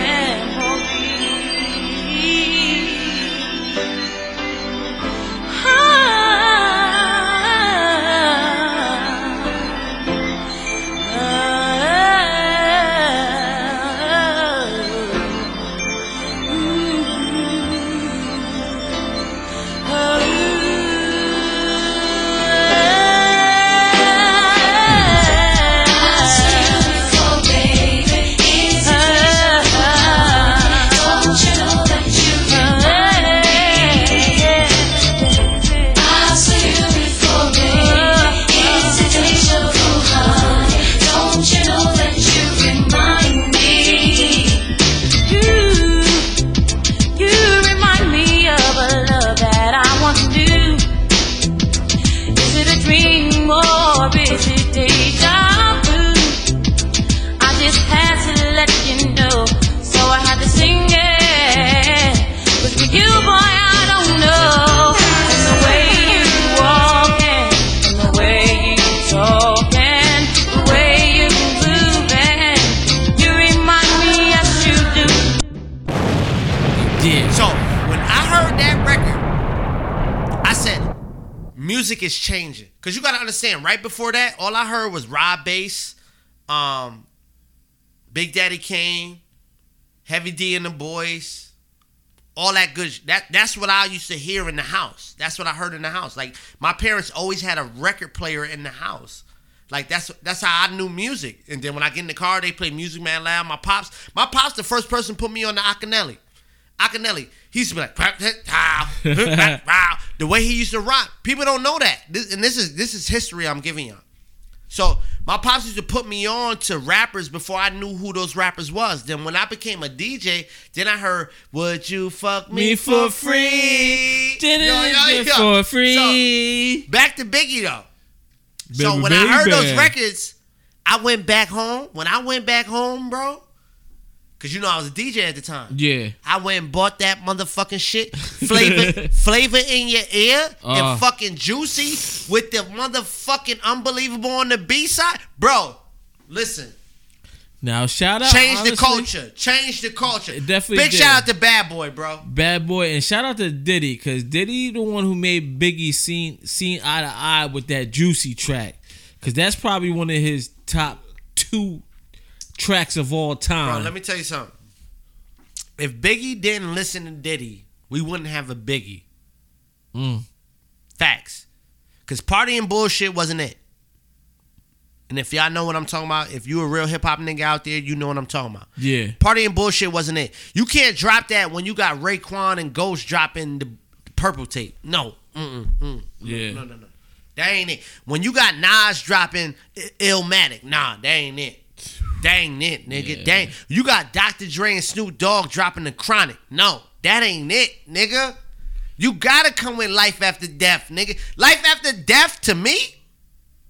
music is changing. Cause you gotta understand, right before that, all I heard was Rob Base, um, Big Daddy Kane, Heavy D and the Boys, all that good. That that's what I used to hear in the house. That's what I heard in the house. Like my parents always had a record player in the house. Like that's that's how I knew music. And then when I get in the car, they play Music Man Loud. My pops, my pops, the first person put me on the Akinyele. Akinyele, he used to be like, [LAUGHS] the way he used to rock. People don't know that, this, and this is this is history I'm giving y'all. So my pops used to put me on to rappers before I knew who those rappers was. Then when I became a DJ, then I heard, "Would you fuck me, Me for free?" Did Yo, yo, yo. for free. So, back to Biggie though. so Baby, when I heard those baby. records, I went back home. When I went back home, bro, because you know I was a DJ at the time. Yeah. I went and bought that motherfucking shit. Flavor, [LAUGHS] flavor in your ear Uh. and fucking juicy with the motherfucking unbelievable on the B side, bro. Listen, Now shout out. change the culture. Change the culture. It definitely Big did. shout out to Bad Boy, bro. Bad boy, and shout out to Diddy, cause Diddy the one who made Biggie seen seen eye to eye with that juicy track, cause that's probably one of his top two tracks of all Bro, time. let me tell you something. If Biggie didn't listen to Diddy, we wouldn't have a Biggie. Mm. Facts. Cause party and bullshit wasn't it. And if y'all know what I'm talking about, if you a real hip hop nigga out there, you know what I'm talking about. Yeah. Party and bullshit wasn't it. You can't drop that when you got Raekwon and Ghost dropping the purple tape. No. Mm-mm, mm. Yeah. No, no, no. That ain't it. When you got Nas dropping Illmatic, nah, that ain't it. Ain't it, nigga. Yeah. Dang. You got Dr. Dre and Snoop Dogg dropping the chronic. No, that ain't it, nigga. You gotta come with Life After Death, nigga. Life After Death to me,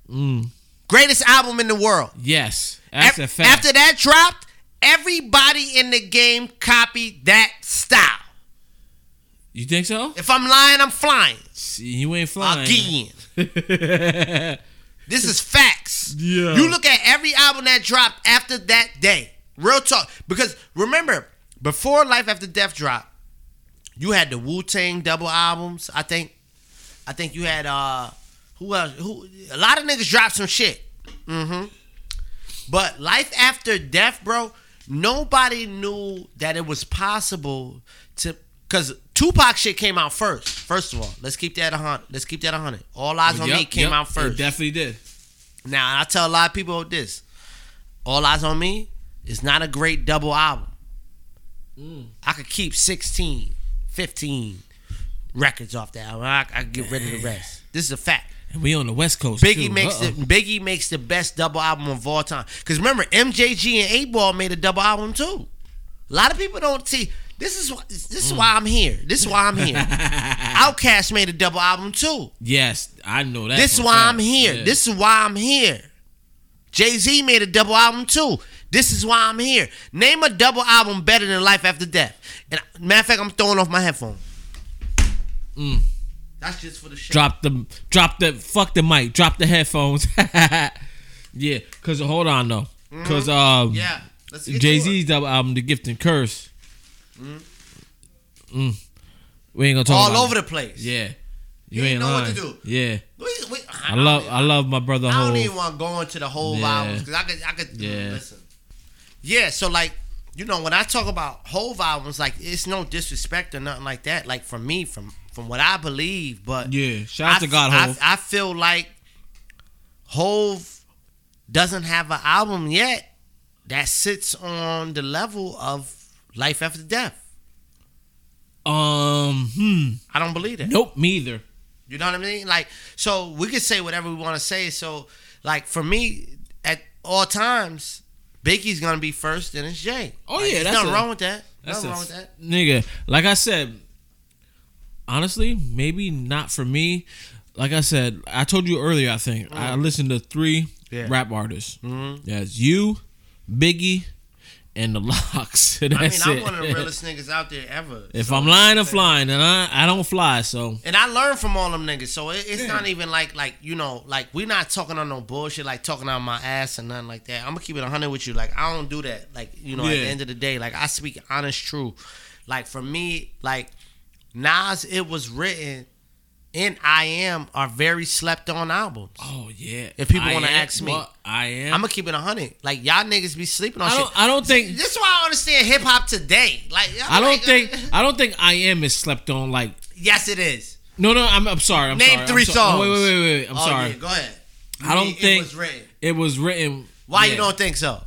Mm. greatest album in the world. Yes, that's a fact. After that dropped, everybody in the game copied that style. you think so? If I'm lying, I'm flying. See, you ain't flying. Again. [LAUGHS] This is Yeah. You look at every album that dropped after that day. Real talk. Because remember, before Life After Death dropped, you had the Wu Tang double albums. I think. I think you had uh who else? Who a lot of niggas dropped some shit. Mm-hmm. But Life After Death, bro, nobody knew that it was possible to because Tupac shit came out first. First of all, let's keep that a hundred. Let's keep that a hundred. All Eyes on Yep, Me came yep, out first. It definitely did. Now, I tell a lot of people this. All Eyes on Me is not a great double album. Mm. I could keep 16, 15 records off that album. I, I could get rid of the rest. This is a fact. And we on the West Coast. Biggie too. makes Uh-oh. the Biggie makes the best double album of all time. Cause remember, MJG and 8 Ball made a double album too. A lot of people don't see. This is why, this is why I'm here. This is why I'm here. [LAUGHS] Outkast made a double album too. Yes, I know that. This is why I'm here. Yeah. This is why I'm here. Jay Z made a double album too. This is why I'm here. Name a double album better than Life After Death. And matter of fact, I'm throwing off my headphone. Mm. That's just for the show. Drop the drop the fuck the mic. Drop the headphones. [LAUGHS] yeah, cause hold on though. Cause um Mm-hmm. Yeah. Let's get to Jay Z's double album, The Gift and Curse. Mhm. Mm. We ain't gonna talk All over it. the place. Yeah. You You ain't know what to do. Yeah. We- we- I love I love my brother I don't Hov. even want to go into the whole Yeah. albums because I could I could Yeah. listen. Yeah, so like you know when I talk about whole albums, like it's no disrespect or nothing like that. Like from me, from from what I believe, but Yeah, shout out I- to God I, I feel like Hove doesn't have an album yet that sits on the level of Life After Death. Um hmm. I don't believe that. Nope, me either. You know what I mean? Like, so we could say whatever we want to say. So, like, for me, at all times, Biggie's gonna be first, then it's Jay. Oh Like, yeah, there's that's nothing a- wrong with that. That's Nothing a- wrong with that. Nigga, like I said, honestly, maybe not for me. Like I said, I told you earlier, I think. I listened to three Yeah. rap artists. Mhm. That's you, Biggie, and the [LAUGHS] LOX. [LAUGHS] That's I mean, I'm it. one of the [LAUGHS] realest niggas out there ever. if So- I'm lying, I'm flying, and I, I don't fly, so. And I learned from all them niggas, so it, it's not even like like you know like we're not talking on no bullshit like talking on my ass and nothing like that. I'm gonna keep it hundred with you. Like I don't do that. Like you know at the end of the day, like I speak honest truth. Like for me, like Nas, it was written in I Am are very slept on albums. Oh yeah. If people want to ask me? I am. I'm gonna keep it hundred. Like y'all niggas be sleeping on I shit. I don't think. this is why I understand hip hop today. Like I don't like, think. [LAUGHS] I don't think I am is slept on. Like Yes, it is. no, no. I'm. I'm sorry. I'm Name sorry. three I'm so- oh, songs. wait, wait, wait, wait. I'm Oh, sorry. yeah, go ahead. I don't mean think it was written. It was written. Why yeah. you don't think so?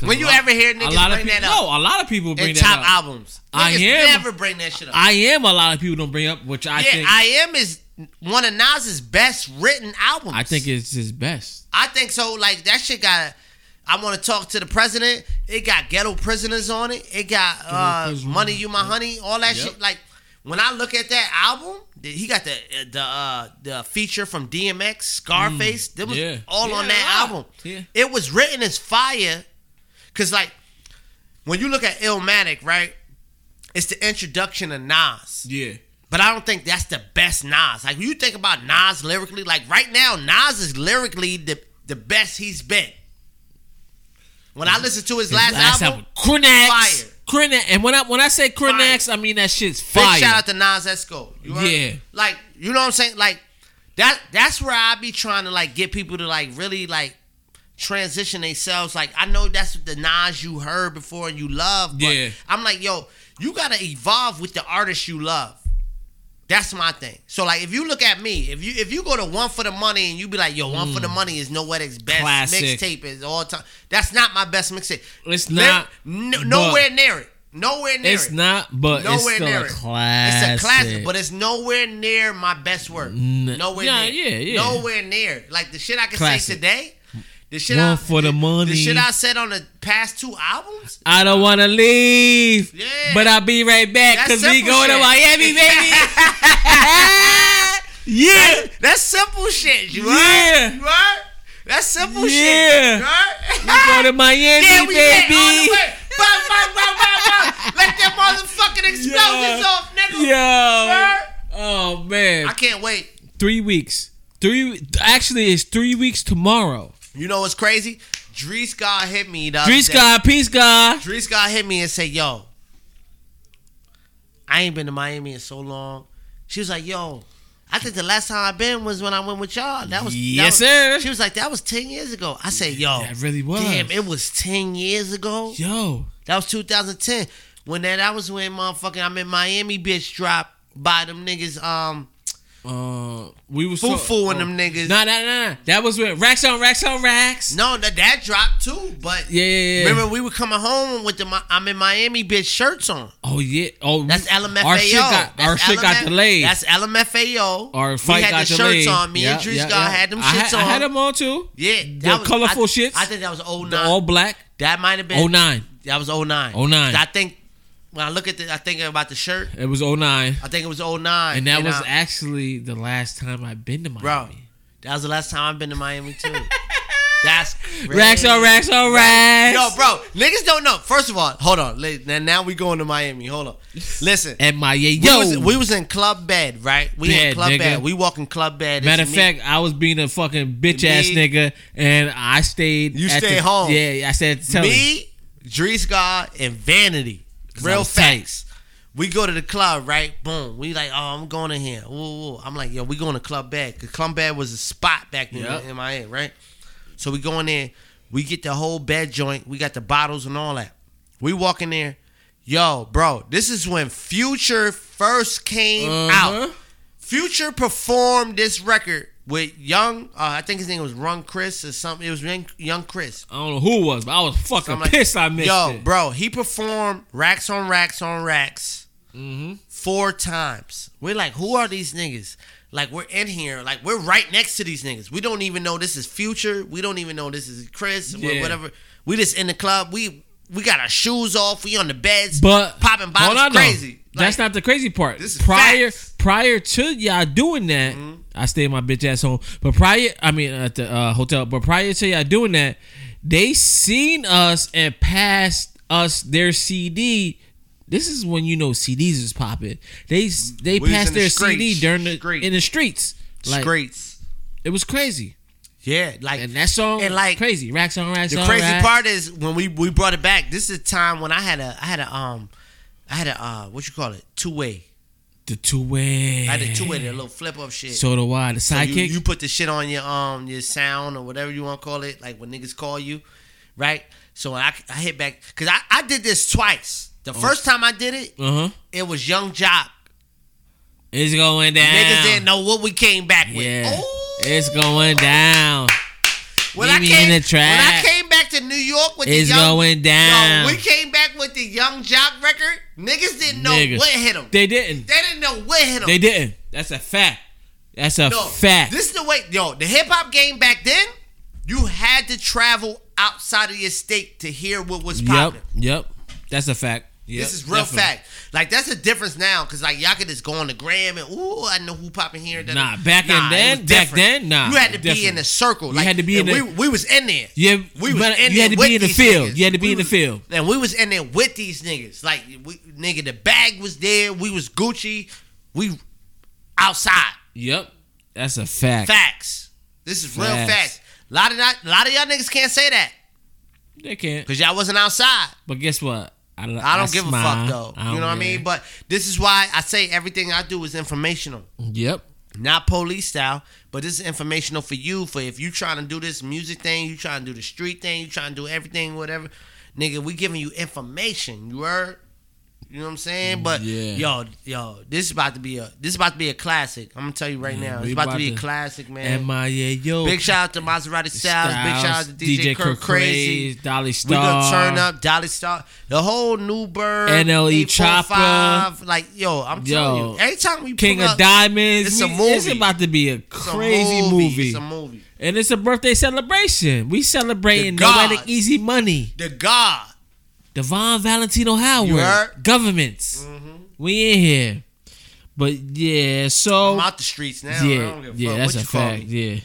When you lot- ever hear a niggas lot of bring people, that up? No, a lot of people bring in that top up. albums. I am. never bring that shit up. I am. A lot of people don't bring up, which I yeah, think. I am is one of Nas's best written albums. I think it's his best. I think so. Like that shit got. I want to talk to the president. It got ghetto prisoners on it. It got uh, money, you my honey, all that Yep. shit. Like when I look at that album, he got the the uh, the feature from DMX, Scarface. That was Mm. yeah. all on that album. yeah. It was written as fire, cause like when you look at Illmatic, right? It's the introduction of Nas. Yeah. But I don't think that's the best Nas. Like when you think about Nas lyrically, like right now, Nas is lyrically the the best he's been. When I listen to his, His last, album, Crinax. fire. Crinax. And when I when I say Crinax, I mean that shit's fire. Big shout out to Nas Esco. You? Yeah. Like, you know what I'm saying? Like that that's where I be trying to like get people to like really like transition themselves. Like I know that's the Nas you heard before and you love, but Yeah. I'm like, yo, you gotta evolve with the artist you love. That's my thing. So like if you look at me, if you if you go to one for the money and you be like, yo, one for the money is Noetic's best Mm. Classic. mixtape is all time. That's not my best mixtape. It's not, no, nowhere near it. Nowhere near It's it. not, but it's Nowhere still near a it. classic. It's a classic, but it's nowhere near my best work. Nowhere yeah, near. yeah, yeah. Nowhere near. Like the shit I can say today. The shit One I, for the money. The shit I said on the past two albums. I don't want to leave, Yeah. but I'll be right back because we going to. Miami, baby. [LAUGHS] [LAUGHS] yeah, That's simple shit. You Yeah. heard? You heard? That's simple shit. Yeah. You heard? we going to Miami, yeah, we the baby. Bow, bow, bow, bow, bow. Let them motherfucking explosions Yeah. off, nigga. Yo, oh man, I can't wait. three weeks. Three actually, it's three weeks tomorrow. You know what's crazy? Dre Scott hit me the Peace. God, peace God. Dre Scott hit me and said, "Yo, I ain't been to Miami in so long." She was like, "Yo, I think the last time I been was when I went with y'all. That was that Yes, was- sir. She was like, "That was ten years ago." I said, "Yo, That really was. damn, it was ten years ago. Yo, That was 2010. When that that was when motherfucking I'm in Miami, bitch, dropped by them niggas. Um, uh, we was Fufu and them niggas. Nah, nah, nah, nah. That was with racks on racks on racks. no, that that dropped too. But Yeah, yeah, yeah. remember, we were coming home with the I'm in Miami, bitch, shirts on. Oh yeah. Oh, That's LMFAO. Our shit got That's our shit got delayed. That's LMFAO. our fight we had got the delayed. shirts on. Me Yeah, and Dre yeah, yeah. had them I shits had, on. I had them on too. Yeah, The colorful I, shits? I think that was 09. The all black. that might have been 09. That was 09. 09. I think when I look at the, I think about the shirt. It was 09. I think it was 09. And that was I- actually the last time I've been to Miami. bro. That was the last time I've been to Miami too. [LAUGHS] That's Racks on racks on racks. Yo, bro, niggas don't know. First of all, hold on. Now, now we going to Miami. Hold on. Listen. [LAUGHS] At my we, yo. was, we was in club bed, right? We in Bed, club nigga. bed. We walking club bed. Matter of me- fact, I was being a fucking bitch ass nigga, and I stayed. You at stayed the- home. Yeah, I said me, Dre Scott, and Vanity. Real was tight. facts. We go to the club, right? Boom. We like, oh, I'm going in here. Ooh, ooh. I'm like, yo, we going to Club Bed. Cause Club Bed was a spot back in, Yep. in Miami, right? So we go in there. We get the whole bed joint. We got the bottles and all that. We walk in there. Yo, bro, this is when Future first came Uh-huh. out. Future performed this record with Young. Uh, I think his name was Run Chris or something. It was Young, young Chris. I don't know who it was, but I was fucking like, pissed. I missed Yo, it. bro, he performed racks on racks on racks Mm-hmm. four times. We're like, who are these niggas? Like, we're in here, like, we're right next to these niggas. We don't even know this is Future. We don't even know this is Chris or Yeah. whatever. We just in the club. We we got our shoes off. We on the beds, But popping bottles on, though. That's Like, not the crazy part. This is prior facts. prior to y'all doing that, Mm-hmm. I stayed my bitch ass home. But prior, I mean at the uh, hotel. But prior to y'all doing that, they seen us and passed us their CD. This is when you know CDs is popping. They they We passed in the their CD during the Street. in the streets. Like Streets. it was crazy. Yeah, like And that song And, like, crazy. Racks on racks the on crazy racks. part is when we we brought it back. This is a time when I had a I had a um I had a uh what you call it two way. The two way. I had a two way, that little flip up shit. So do I. The So you, sidekick. you put the shit on your um your sound or whatever you want to call it, like when niggas call you, right? So I, I hit back because I, I did this twice. The first time I did it, uh huh. it was Yung Joc. It's going down. Niggas didn't know what we came back with. Yeah. Oh, It's going down. when meet I me came in the when I trap. came back to New York with It's the young, going down. Yo, we came back with the Yung Joc record. Niggas didn't know Niggas. what hit them. They didn't. They didn't know what hit them. They didn't. That's a fact. That's a No, fact. This is the way, yo. The hip hop game back then, you had to travel outside of your state to hear what was Yep, yep. That's a fact. Yep, this is real definitely. fact. Like that's a difference now, cause like y'all could just go on the gram and ooh, I know who popping here. da- Nah, back in Nah, it then- back then, nah, you had to be in a circle. You Like, had to be in the- we, we was in there. Yeah, we was in you had to be in the field. niggas. You had to be We in the was- field. And we was in there with these niggas. Like we, nigga, the bag was there. We was Gucci. We outside. Yep. That's a fact. Facts. This is real Facts. facts. A lot of that, a lot of y'all niggas can't say that They can't. because y'all wasn't outside. But guess what? I, I don't give a fuck though. You know what I mean? But this is why I say everything I do is informational. Yep. Not police style, but this is informational for you. For if you trying to do this music thing, you trying to do the street thing, you trying to do everything, whatever. Nigga, we giving you information. You heard? You know what I'm saying? But Yeah. yo, yo, this is about to be a this is about to be a classic. I'm gonna tell you right now. It's about, about to be a classic, man. MIA, yo. Big shout out to Maserati Styles. Big shout out to DJ, Kirk Crazy. Dolly Star. We Star. gonna turn up Dolly Star, the whole new bird, NLE 845, Like yo, I'm telling Yo. you, every time we King pull of up, Diamonds. it's a we- movie. It's about to be a it's a crazy movie. movie. It's a movie. And it's a birthday celebration. We celebrating The. Noetic Easy Money. The God. Devon Valentino Howard. Heard? Mm-hmm. Governments. We in here. But yeah, so I'm out the streets now. I yeah, don't give a yeah, fuck. that's What a fact. Yeah,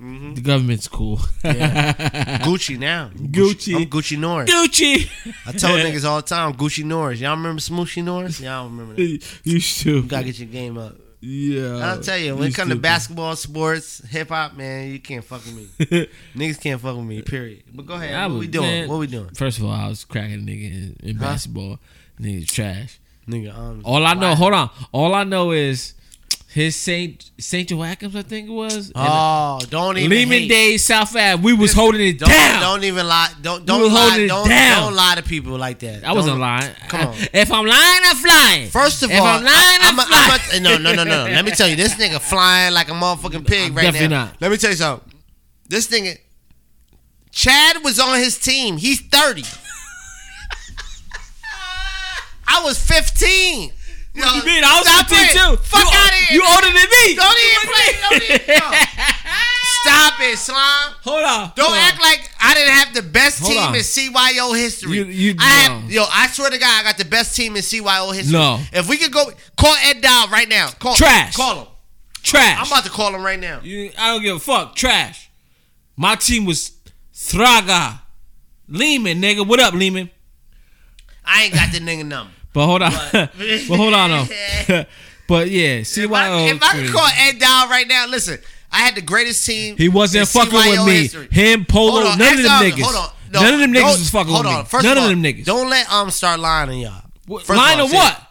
Mhm. the government's cool. yeah. [LAUGHS] Gucci now. Gucci. I'm Gucci Norris. Gucci. I tell [LAUGHS] niggas all the time, Gucci Norris. Y'all remember Smooshy Norris? Y'all remember that. [LAUGHS] you should. You gotta get your game up. Yeah. I'll tell you, when it comes to basketball, sports, hip hop, man, you can't fuck with me. [LAUGHS] Niggas can't fuck with me, period. But go ahead. I what was- we doing? man, what we doing? First of all, I was cracking a nigga in, in Huh? basketball. Nigga trash. Nigga, um, All I know, hold on. All I know is his Saint Saint Joachim's, I think it was. and Oh, don't even Lehman hate. Days, South Ave. We was holding it Don't, down. don't even lie. Don't don't was lie. it Don't, down. don't lie to people like that. I wasn't lying. Come on. [LAUGHS] If I'm lying, I'm flying. First of If all, if I'm lying, I'm, a- flying. a- no, no, no, no, no. Let me tell you, this nigga flying like a motherfucking pig I'm right definitely now. not. Let me tell you something. This nigga, Chad was on his team. He's thirty. [LAUGHS] I was fifteen. Yo, What you mean? I was stop 15 too. Fuck You- out of here. you older than me. Don't even play. Don't even. no. Stop it, slime. Hold on. Don't hold act on. like I didn't have the best Hold team on. in CYO history. You- you- I have, yo, I swear to God, I got the best team in CYO history. No. If we could go, call Ed Dow right now. Call, Trash. Call him. trash. I'm about to call him right now. You- I don't give a fuck. Trash. My team was Thraga. Lehman, nigga. What up, Lehman? I ain't got the nigga number. But hold on. But, [LAUGHS] hold on though. [LAUGHS] [LAUGHS] but yeah, If CYO. I, if I could call Ed Dow right now, listen, I had the greatest team. He wasn't in fucking CYO with me. history. Him, Polo, on, none of them niggas. Hold on. No, none of them niggas was fucking hold with on. me. First none of, all, them niggas. Don't let um start lying on y'all. First Lying all, on what?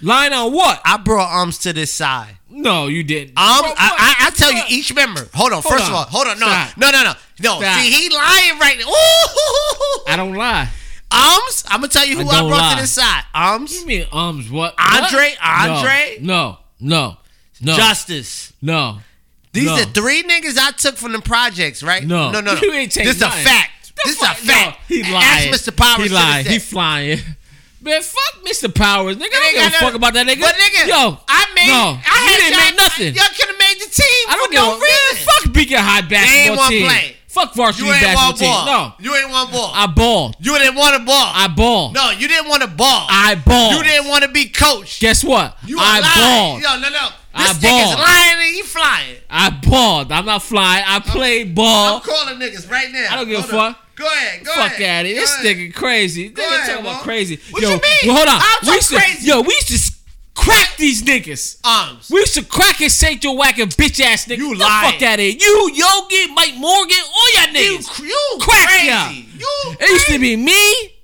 Lying on what? I brought ums to this side. No, you didn't. Um, I, I, I tell you each member. Hold on. Hold first on. of all, hold on. No, Stop. no, no, no, no. Stop. See, he lying right now. Ooh. I don't lie. Ums, I'm gonna tell you who I I, brought lie. to this side. Ums, You mean ums? What? Andre, What? Andre? No, no, no. Justice. no. These no. are three niggas I took from the projects, right? No. no, no. no. You ain't take This is a fact. The This is a fact. No, he Ask. Mr. Powers. He lying. He flying. Man, fuck Mr. Powers, nigga. I ain't don't give a fuck about that nigga. But nigga, yo, I made. no, I had didn't make nothing. Y'all could have made the team. I don't for give no a reason. Fuck Beacon High They basketball ain't team. play. Fuck varsity You ain't basketball want team. ball. No, You ain't want ball. I ball. you didn't want a ball. I ball. no, you didn't want a ball. I ball. You didn't want to be coached. Guess what? You I lying. balled. Yo, no, no. I This nigga's balled. lying and he flying. I balled. I'm not flying. I play ball. I'm calling niggas right now. I don't give a Hold on. fuck. Go ahead. Go Fuck ahead. of here. This ahead. nigga crazy. Nigga ahead, talking about crazy. What Yo, you mean? Well, hold on. I'm we used to, crazy. Yo, we used to crack these niggas. Arms. We used to crack his. Joe whacking bitch ass niggas. You the fuck of here. You, Yogi, Mike Morgan, all y'all niggas. you Crack crazy. ya. You It used to be me.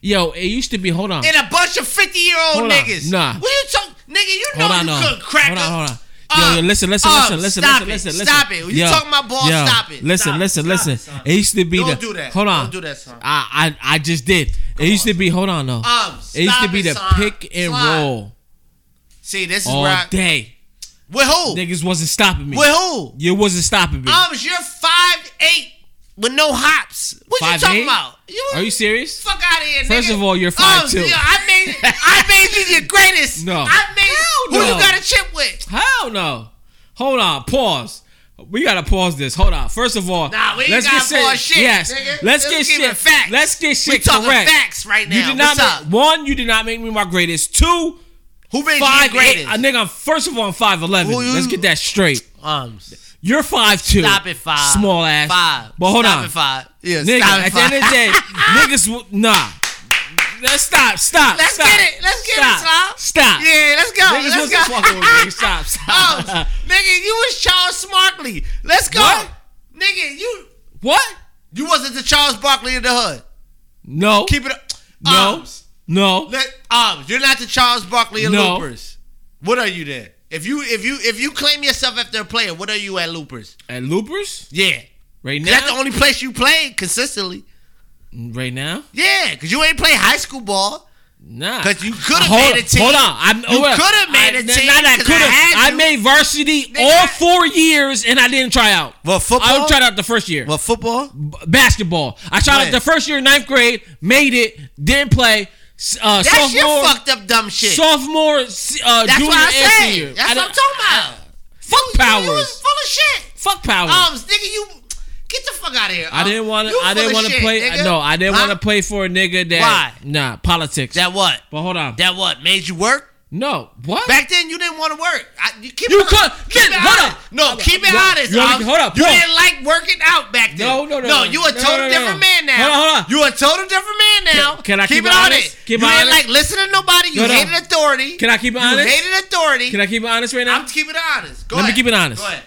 Yo, it used to be. Hold on. and a bunch of 50 year old niggas. Nah. What you talk, nigga? You know Hold on, you no. couldn't crack Hold on, hold on. Uh, Yo, yo, listen, listen, uh, listen, listen, stop listen, it. listen, listen. Stop it. When you talking about ball, yo, stop it. Listen, Stop listen, Stop listen. it, son. It used to be Don't the. do that. Hold on. Don't do that, son. I, I, I just did. it used to be. Hold on, though. Um, it used to be it, the son. pick and Slide. roll See, this is all where I. day. With who? Niggas wasn't stopping me. With who? You wasn't stopping me. Ums, you're five eight with no hops. What you 5'8"? talking about? You, Are you serious? Fuck out of here, First nigga. of all, you're Ums, 5'2". yeah, I made [LAUGHS] I made you your greatest. No. I made who no. you got a chip with? Hell no. hold on, pause. We gotta pause this. Hold on. First of all, Nah, we ain't let's gotta get pause shit, Yes, nigga. let's Let's get shit. facts. Let's get We shit talking correct. facts right You now. did not What's make, up? one. You did not make me my greatest. Two. Who made five you eight. A nigga, I'm first of all, I'm five eleven. Let's get that straight. Arms. You're five two. Stop it, five. Small ass. Five. But hold Stop on. it, five. Yeah, nigga. stop at the end of the day, [LAUGHS] niggas. will- Nah. Let's stop. Stop. Let's stop, get it. Let's get stop, it, Slop. Stop. Yeah, let's go. Niggas let's go. fucking with me. [LAUGHS] Stop. Stop. Arms. nigga, you was Charles Smarkley. Let's go. What? Nigga, you What? you wasn't the Charles Barkley of the hood. No. Keep it up. No. Arms. No. Let, arms. You're not the Charles Barkley of No. Loopers. What are you then? If you if you if you claim yourself after a player, what are you at Loopers? At Loopers? Yeah. Right 'Cause That's the only place you played consistently. Mm, right now? Yeah, because you ain't play high school ball. Nah. Because you could have made a team. Hold on. I'm, you on. could have made I- a team. Not that could I, have. had I made varsity Nigga, all four years and I didn't try out. Well, football. I tried out the first year. Well, football. B- basketball. I tried When? out the first year, ninth grade, made it, didn't play. Uh, That's your fucked up dumb shit. sophomore, uh, That's junior, what I and said. senior. That's I what I'm talking about. Fuck You- powers. You was full of shit. Fuck powers. Arms, nigga, you get the fuck out of here. I Um, didn't want to. you I full didn't of want to shit, play. nigga. No, I didn't Huh? want to play for a nigga that. Why? Nah, politics. That what? but hold on. That what made you work? No, what? Back then, you didn't want to work. I, you keep You it, could- keep it hold honest. up. No, keep it You- honest. you wanna- hold up, You didn't like working out back then. No, no, no, No, you a total no, no, different no. man now. Hold on, hold on. You a total different man now. Can- can I keep it it honest? honest? Keep you it didn't honest? like listen to nobody. You hated authority. Can I keep it honest? you honest? hated authority. Can I keep it honest right now? I'm keeping it honest. Go Let me ahead. keep it honest. Go ahead.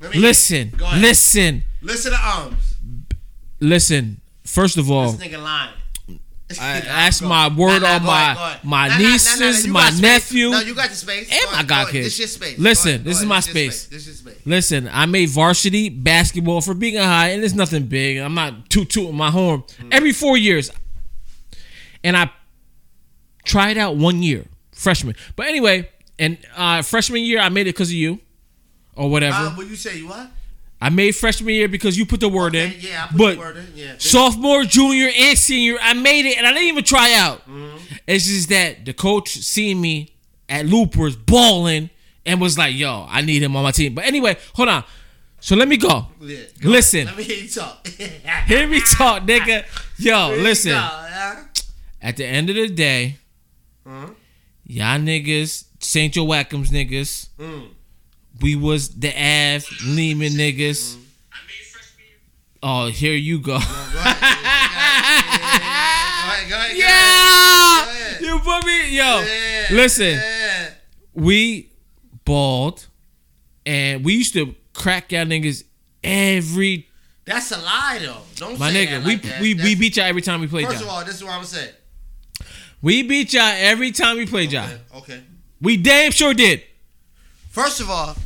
Let me- Listen, Go ahead. listen, Listen to arms. listen. First of all, This nigga lying. I [LAUGHS] asked my word Nah, on my ahead, ahead. my Nah, nieces, my nephew, No, you got the space. and Go my god kids. This your space. Listen, this is my space. This is space. Listen, I made varsity basketball for being a high, and it's nothing big. I'm not toot tooting my horn. Mm. Every four years, and I tried out one year, freshman. But anyway, and uh, freshman year I made it because of you, or whatever. Uh, what you say? You what? I made freshman year because you put the word in. Yeah, I put but the word in, yeah. sophomore, junior, and senior, I made it, and I didn't even try out. Mm-hmm. It's just that the coach seen me at Loopers balling and was like, "Yo, I need him on my team." But anyway, hold on. So let me go. Yeah, go Listen, Let me hear you talk. [LAUGHS] hear me talk, nigga. Yo, Here listen. go. At the end of the day, Uh-huh. y'all niggas, St. Joachim's niggas, Mm. We was the Av Lehman niggas. Mm-hmm. Oh, here you go. Go ahead. Go ahead. Yeah, you put me, yo. Yeah, Listen, yeah. we balled, and we used to crack y'all niggas every That's a lie, though. Don't my say nigga. that we that. we we beat y'all every time we played First of y'all. all, this is what I'm gonna say. We beat y'all every time we played y'all. Okay. okay. We damn sure did. First of all,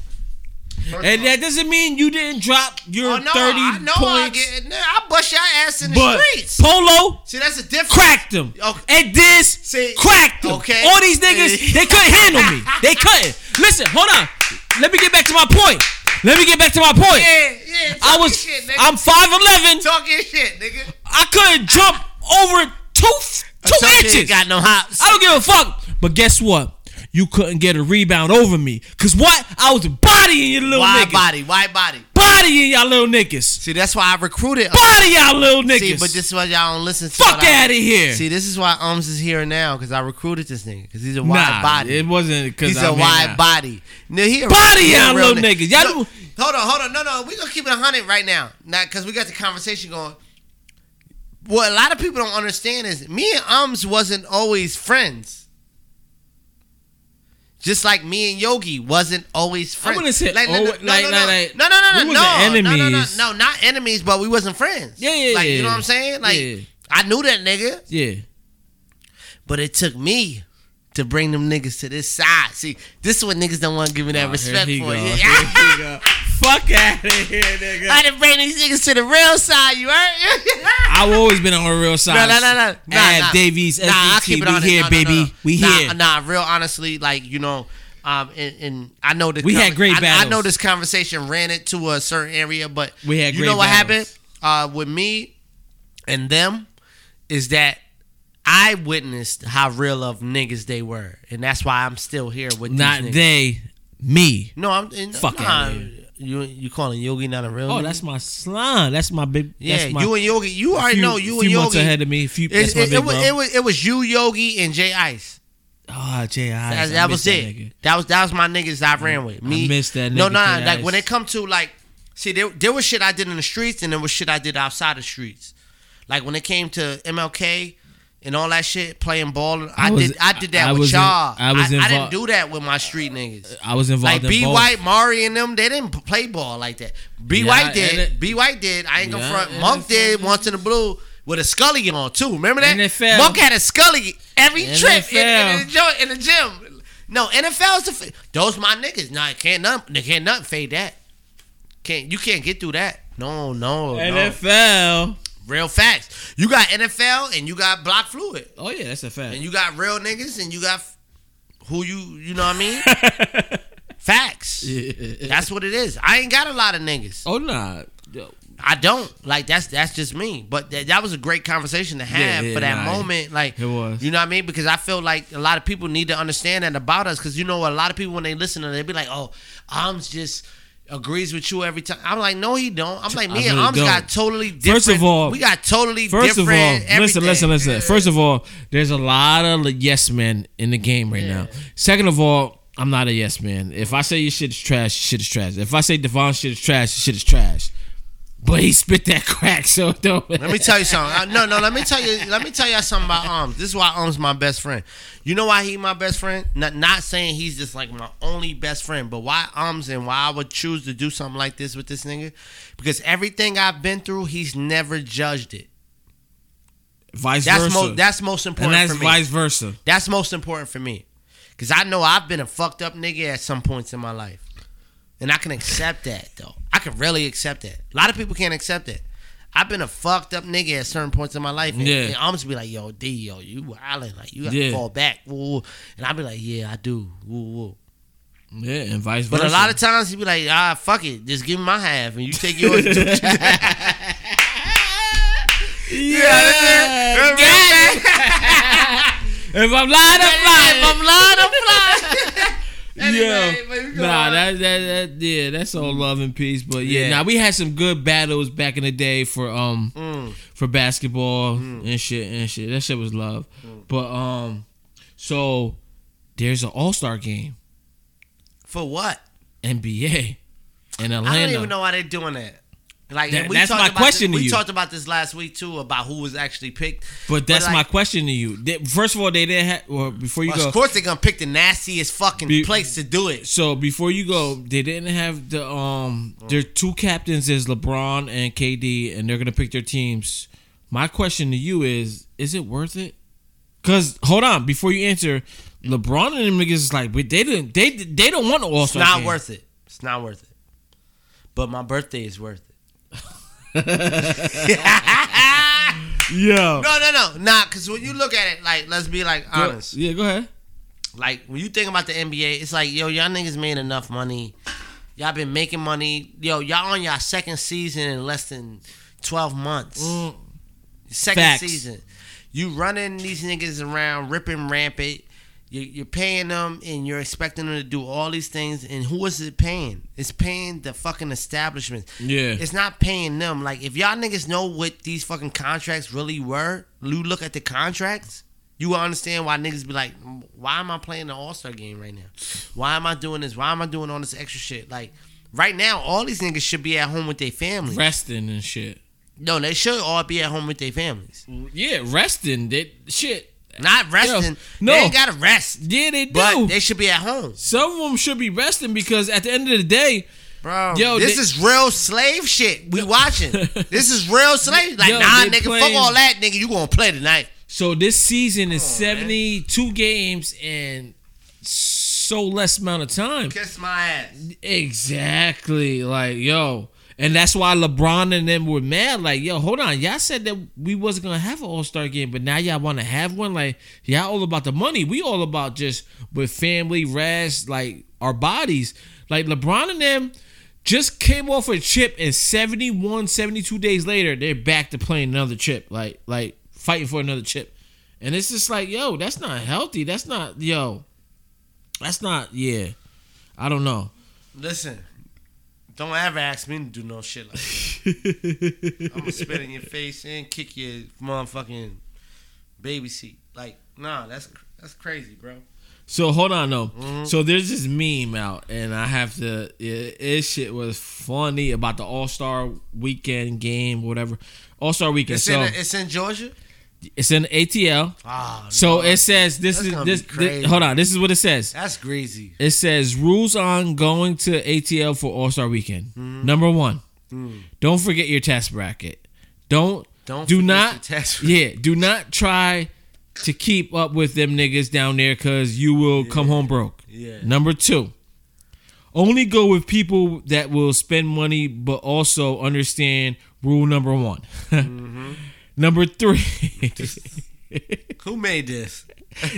first And that doesn't mean you didn't drop your all, oh no, thirty I know I points. get. nigga, I bust your ass in the but streets. Polo See, that's a difference. cracked them. Okay. And this See, cracked them. okay. All these niggas, they couldn't handle me. [LAUGHS] They couldn't. Listen, hold on. Let me get back to my point. Let me get back to my point. Yeah, yeah. I was, shit, nigga. I'm five eleven. Talk your shit, nigga. I couldn't jump over two two inches. Got no hops. I don't give a fuck. But guess what? You couldn't get a rebound over me. Cause what? I was bodying your little Wide niggas. body, wide body. Bodying y'all little niggas. See, that's why I recruited. Uh, body y'all little niggas. See, but this is why y'all don't listen to. Fuck I- outta here. See, this is why Ums is here now because I recruited this nigga because he's a wide nah, body. It wasn't because He's a wide body. No, he a, Body y'all little nigga. niggas. Y'all No, do- hold on, hold on. No, no, we gonna keep it hundred right now. Not because we got the conversation going. What a lot of people don't understand is me and Ums wasn't always friends. Just like me and Yogi wasn't always friends. I wouldn't say like, no, alwa- no, like- no, no, like- no, no, no, no, we no, wasn't no, no, no, enemies. no, not enemies, but we wasn't friends. Yeah, yeah, Like you yeah. know what I'm saying? Like Yeah. I knew that nigga. Yeah. But it took me to bring them niggas to this side. See, this is what niggas don't want to give me that Oh, respect for. Yeah. [LAUGHS] [LAUGHS] Here he go. Fuck out of here, nigga. I to bring these niggas to the real side. You heard? [LAUGHS] I've always been on the real side. No, no, no, no. Nah, Ab nah. Davies, Nah, I'll keep it we here, No, baby. no, no. We nah, here. Nah, real honestly, like you know, um, and, and I know this. We had great I, I know this conversation ran it to a certain area, but We had you know what battles. happened uh, with me and them is that I witnessed how real of niggas they were, and that's why I'm still here with Not these niggas. they. Me. No, I'm in, Fuck nah. You you calling Yogi not a real? Oh, nigga? that's my slime. That's my big. yeah. that's my, you and Yogi, you already few- know you few and Yogi months ahead of me. Few, It, that's my it, big it, was, it was it was you, Yogi, and Jay Ice. oh, Jay Ice. That, that was it. nigga. That was that was my niggas I ran with. Me, missed that No, nigga, no, Jay like Ice. when it come to like, see, there there was shit I did in the streets, and there was shit I did outside the streets. Like when it came to MLK and all that shit, playing ball, I, I was- did I did that I with y'all. I was I, didn't do that with my street niggas. I was involved Like in B both. White, Mari, and them, they didn't play ball like that. B Yeah, White did. it- B White did. I ain't gonna Yeah, front. Monk did once in the blue with a Scully on too. Remember that? NFL. Monk had a Scully every trip in, in, the joint- in the gym. No, NFL's the f- those my niggas. Nah, can't nothing. They can't nothing fade that. Can't you can't get through that. No, no, no. Real facts. You got NFL and you got Block Fluid. Oh yeah, that's a fact. And you got real niggas and you got who you you know what I mean? [LAUGHS] Facts. That's what it is. I ain't got a lot of niggas. Oh nah. Yo, I don't. Like that's that's just me. But that, that was a great conversation to have Yeah, yeah, for that nah, moment. Like it was. You know what I mean? Because I feel like a lot of people need to understand that about us. Because you know a lot of people when they listen to it, they be like, "Oh, I'm just agrees with you every time." I'm like, "No, he don't." I'm like, "Me and really Arms don't. got totally different." First of all- we got totally First of all, different. listen, listen, listen. First of all, there's a lot of yes men in the game right now. Second of all, I'm not a yes man. If I say your shit is trash, shit is trash. If I say Devon shit is trash, shit is trash. But he spit that crack, so [LAUGHS] don't. Let me tell you something. No, no. Let me tell you. Let me tell you something about Arms. This is why Arms my best friend. You know why he my best friend? Not not saying he's just like my only best friend, but why Arms and why I would choose to do something like this with this nigga? Because everything I've been through, he's never judged it. Vice That's versa. most. That's most important. and that's for me. vice versa. That's most important for me. Cause I know I've been a fucked up nigga at some points in my life. And I can accept that though. I can really accept that. A lot of people can't accept it. I've been a fucked up nigga at certain points in my life. And, Yeah. and I'm just be like, yo, D, yo, you wildin'. Like you gotta Yeah. fall back. Woo, woo. And I'll be like, yeah, I do. Woo, woo. Yeah, and vice versa. But a lot of times he be like, ah, fuck it. Just give me my half and you take yours. too. [LAUGHS] yeah, [LAUGHS] if I'm lying, I'm lying. If I'm lying, I'm lying. Yeah, Anyway, but we go nah, on. that, that that yeah, that's all love and peace. But yeah, Yeah. now we had some good battles back in the day for um Mm. for basketball and shit and shit. That shit was love. But um, so there's an All Star game For what? NBA in Atlanta. I don't even know why they're doing that. Like That- we that's talked my about question This, to we you. talked about this last week too about who was actually picked. But that's like, my question to you. They- First of all, they didn't have. Well, before you Well, go, of course they're gonna pick the nastiest fucking Be- place to do it. So before you go, they didn't have the um. Their two captains is LeBron and KD, and they're gonna pick their teams. My question to you is: Is it worth it? Cause hold on, before you answer, LeBron and them niggas is like, but they didn't. They they don't want an All It's not worth it. It's not worth it. But my birthday is worth it. [LAUGHS] Yeah. No, no, no, nah. Because when you look at it, like, let's be like honest. yeah, go ahead. Like when you think about the NBA, it's like, yo, y'all niggas made enough money. Y'all been making money. Yo, y'all on y'all second season in less than twelve months. Mm. Second Facts. season. You running these niggas around, ripping rampant. You, you're paying them, and you're expecting them to do all these things. And who is it paying? It's paying the fucking establishment. Yeah. It's not paying them. Like if y'all niggas know what these fucking contracts really were, you look at the contracts, you will understand why niggas be like, why am I playing the All Star game right now? Why am I doing this? Why am I doing all this extra shit? Like right now, all these niggas should be at home with their families. Resting and shit. No, they should all be at home with their families. Yeah, resting. That shit. Not resting. Yo, no. They ain't gotta rest. Yeah, they do. But they should be at home. Some of them should be resting because at the end of the day, Bro, Yo, this they- is real slave shit. We watching. [LAUGHS] this is real slave. Like, Yo, nah, nigga, playing- fuck all that, nigga. You gonna play tonight? So this season is 72 games and so less amount of time. Kiss my ass. Exactly. Like, yo. And that's why LeBron and them were mad. Like, yo, hold on. Y'all said that we wasn't gonna have an all-star game, but now y'all wanna have one. Like, y'all all about the money. We all about just with family, rest, like our bodies. Like LeBron and them just came off a chip and 71, 72 days later, they're back to playing another chip. Like, like fighting for another chip. And it's just like, yo, that's not healthy. That's not, yo. That's not, yeah. I don't know. Listen, don't ever ask me to do no shit like that. [LAUGHS] I'm gonna spit in your face and kick your motherfucking baby seat. Like, nah, that's that's crazy, bro. So hold on though. Mm-hmm. So there's this meme out, and I have to. It, it shit was funny about the All Star Weekend game, whatever. All Star Weekend. It's so in it's in Georgia. It's in ATL. Ah, So no. it says this That's is this, this. Hold on. This is what it says. That's crazy. It says rules on going to ATL for All Star Weekend. Mm-hmm. Number one, Mm. don't forget your test bracket. Don't Don't do not test [LAUGHS] yeah do not try to keep up with them niggas down there because you will come home broke. Yeah. Number two, only go with people that will spend money but also understand rule number one. [LAUGHS] Mm-hmm. Number three. [LAUGHS] Who made this?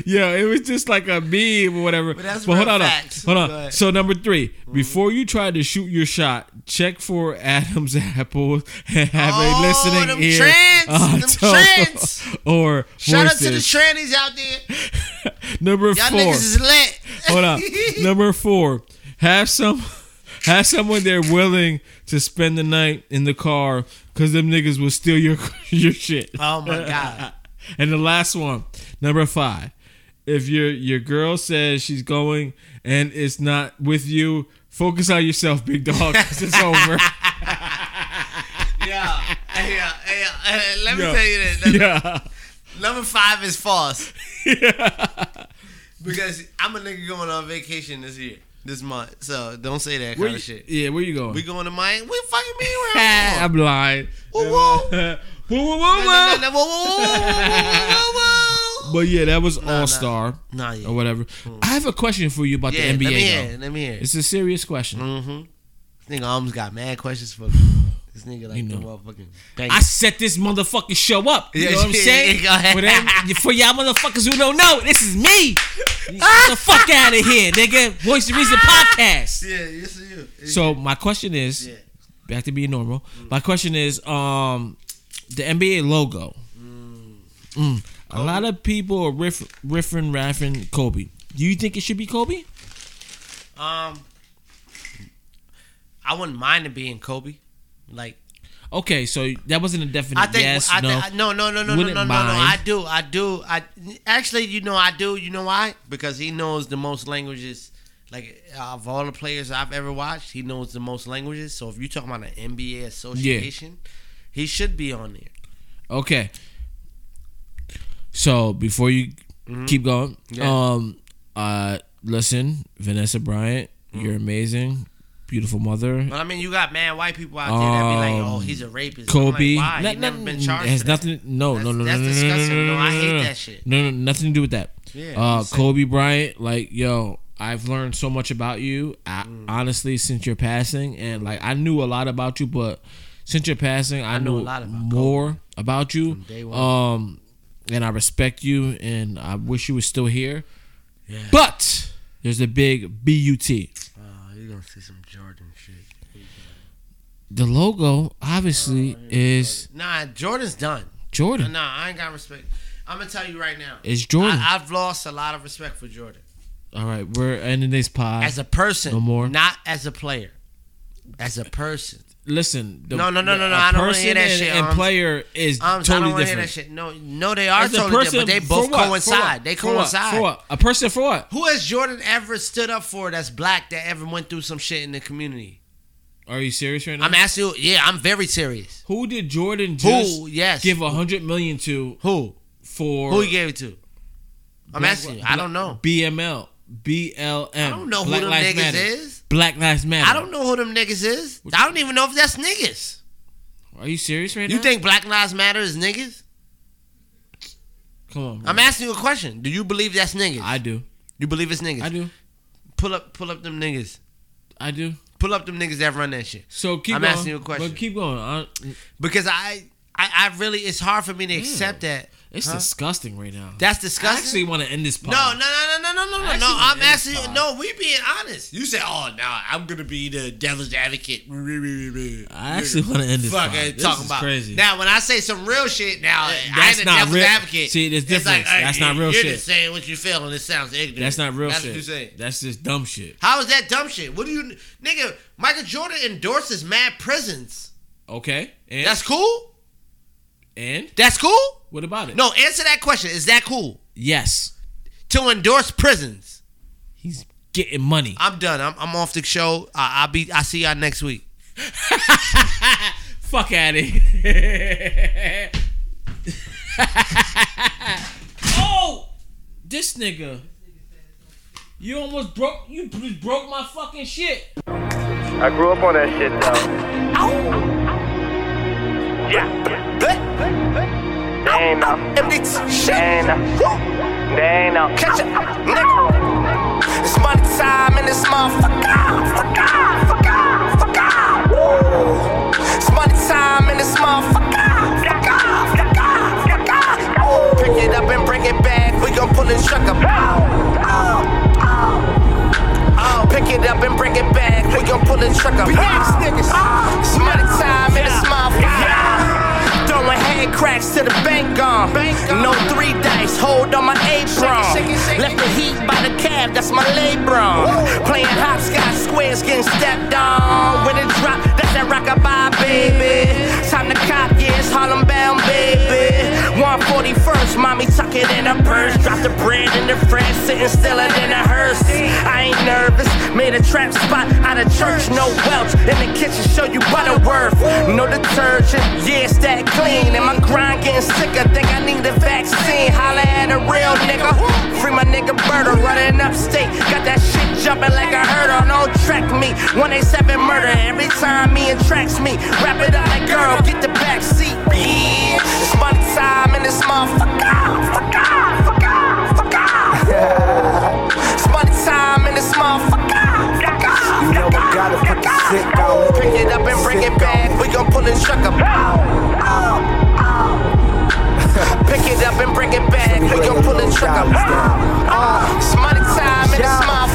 Yeah, it was just like a meme or whatever. But that's hold on, facts. hold on. So number 3 mm-hmm. before you try to shoot your shot, check for Adam's [LAUGHS] apple and have Oh, a listening them ear. trends, on them trends. [LAUGHS] Or Shout out to the trannies out there. number Y'all four. niggas is lit. Hold on. Number four. Have some. Have someone there willing to spend the night in the car because them niggas will steal your [LAUGHS] your shit. Oh my god. [LAUGHS] And the last one, number five. If your your girl says she's going and it's not with you, focus on yourself, big dog. 'cause it's over. Yeah, yeah, yeah. Let me Yeah. tell you this. Number, yeah. number five is false. [LAUGHS] yeah. because I'm a nigga going on vacation this year, this month. So don't say that Where kind you, of shit. yeah, where you going? We going to Miami? We fucking me [LAUGHS] where Ah, I'm blind. Woo woo. woo woo woo woo. But yeah, that was Nah, All Star Nah, yeah. or whatever. I have a question for you about Yeah, the NBA. let me hear. Let me hear. It's a serious question. Mm-hmm. This nigga almost got mad questions for me. This nigga like You the motherfucking bank. I set this motherfucking show up. You know what I'm saying? For, them, for y'all motherfuckers who don't know, this is me. [LAUGHS] Get the fuck out of here, nigga. Voice of Reason podcast. [LAUGHS] yeah, yes, you. So my question is, Yeah. back to being normal. My question is, um, the NBA logo. Mm. A lot of people are riff, riffing, raffing Kobe. Do you think it should be Kobe? Um, I wouldn't mind it being Kobe. Like Okay, so that wasn't a definite I think yes. I, no. I, no, no, no, no, no, no, no, no. I do, I do, I actually, you know, I do. You know why? Because he knows the most languages. Like of all the players I've ever watched, he knows the most languages. So if you're talking about an NBA association, he should be on there. Okay. So before you keep going, Mm-hmm. Yeah. um, uh, listen, Vanessa Bryant, Mm-hmm. you're amazing, beautiful mother. But I mean, you got mad white people out there that be like, Um, "Oh, he's a rapist." Kobe, like, Why? Not- he never been charged. has nothing. No, no, no, no, that's no, no, disgusting. no, No, I no, hate no, that shit. No, no, nothing to do with that. Yeah, uh, I'm just saying. Kobe Bryant, like, yo, I've learned so much about you. I, Mm. Honestly, since your passing, and like, I knew a lot about you, but since your passing, I, knew knew a lot about more about you. day one. Um, and I respect you, and I wish you were still here. Yeah. But there's a big but. Gonna see some Jordan shit. The logo obviously Oh, is Nah, Jordan's done. Jordan. Nah, I ain't got respect. I'm gonna tell you right now. It's Jordan. I, I've lost a lot of respect for Jordan All right, we're ending this pod. as a person, No more. not as a player. As a person, Listen, the, No, no, no, no, no, I don't wanna hear that and, shit, and Arms. player is I totally don't want to hear that shit. No, no, they are As totally different. But they both? Coincide. They coincide. For what? A person for what? Who has Jordan ever stood up for that's black that ever went through some shit in the community? Are you serious right now? I'm asking you. Yeah, I'm very serious. Who did Jordan just Who? Yes. give a hundred million to Who? for? Who he gave it to? I'm Black- asking you. I don't know. BML, BLM. I don't know who Lives niggas Matter. is. Black Lives Matter. I don't know who them niggas is. I don't even know if that's niggas. Are you serious right You now? You think Black Lives Matter is niggas? Come on, bro. I'm asking you a question. Do you believe that's niggas? I do. you believe it's niggas? I do. Pull up, pull up them niggas. I do. Pull up them niggas that run that shit. So keep I'm going. asking you a question. But keep going. I, Because I, I, I really, it's hard for me to accept that. It's Huh? disgusting right now. That's disgusting. I actually want to end this No, pod. no, no, no, no, no, no, I no. actually I'm wanna end this actually no. We being honest. You say, "Oh, now I'm gonna be the devil's advocate." [LAUGHS] I actually want to end this pod. This talking about crazy. Now, when I say some real shit, now eh, I ain't that's the not devil's real- advocate. See, there's It's like, difference. hey, That's not real you're shit. just saying what you feel, and it sounds ignorant. That's not real That's shit. what you say. That's just dumb shit. How is that dumb shit? What do you, nigga? Michael Jordan endorses mad prisons. Okay. And That's cool. and That's cool. What about it? No, answer that question. Is that cool Yes. to endorse prisons? He's getting money. I'm done. I'm, I'm off the show. I, I'll be. I see y'all next week. [LAUGHS] Fuck out of here. [LAUGHS] oh, this nigga. You almost broke. You broke my fucking shit. I grew up on that shit though. Yeah. They ain't no. They ain't no. They ain't no. Catch it, nigga. It's money time in this motherfucker. Fuck off, fuck off, fuck off. Woo. It's money time in this motherfucker. Fuck off, fuck off, fuck off. Pick it up and bring it back. We gon' pull the truck up. Oh, oh, oh. Pick it up and bring it back. We gon' pull the truck up. Yes, niggas. Uh, it's money time in this motherfucker. Throwing cracks to the bank gone. No three dice, hold on my apron. Left the heat by the cab, that's my labrum. Playing hopscotch squares, getting stepped on. When it drop, that's that rockabye, baby. Time to cop, yeah, it's Harlem bound, baby. 141st, mommy tuck it in her purse. Drop the bread in the fresh, sitting stiller than a hearse. I ain't nervous, made a trap spot out of church, no welch. In the kitchen, show you Butterworth. No detergent, yeah, it's that clean. And my grind getting sicker, think I need a vaccine. Holla at a real nigga. Free my nigga Berta running upstate. Got that shit jumping like a hurdle. No track me. 187 murder every time me and tracks me. Wrap it up like girl, get the back seat. It's money time in this motherfucker. Fuck off, fuck off, fuck off. It's money time in this motherfucker. You know I gotta put the sick on. [LAUGHS] Pick it up and bring it back. We gon' pull the truck up. Pick it up and bring it back. We gon' pull the truck up. It's money time in this motherfucker.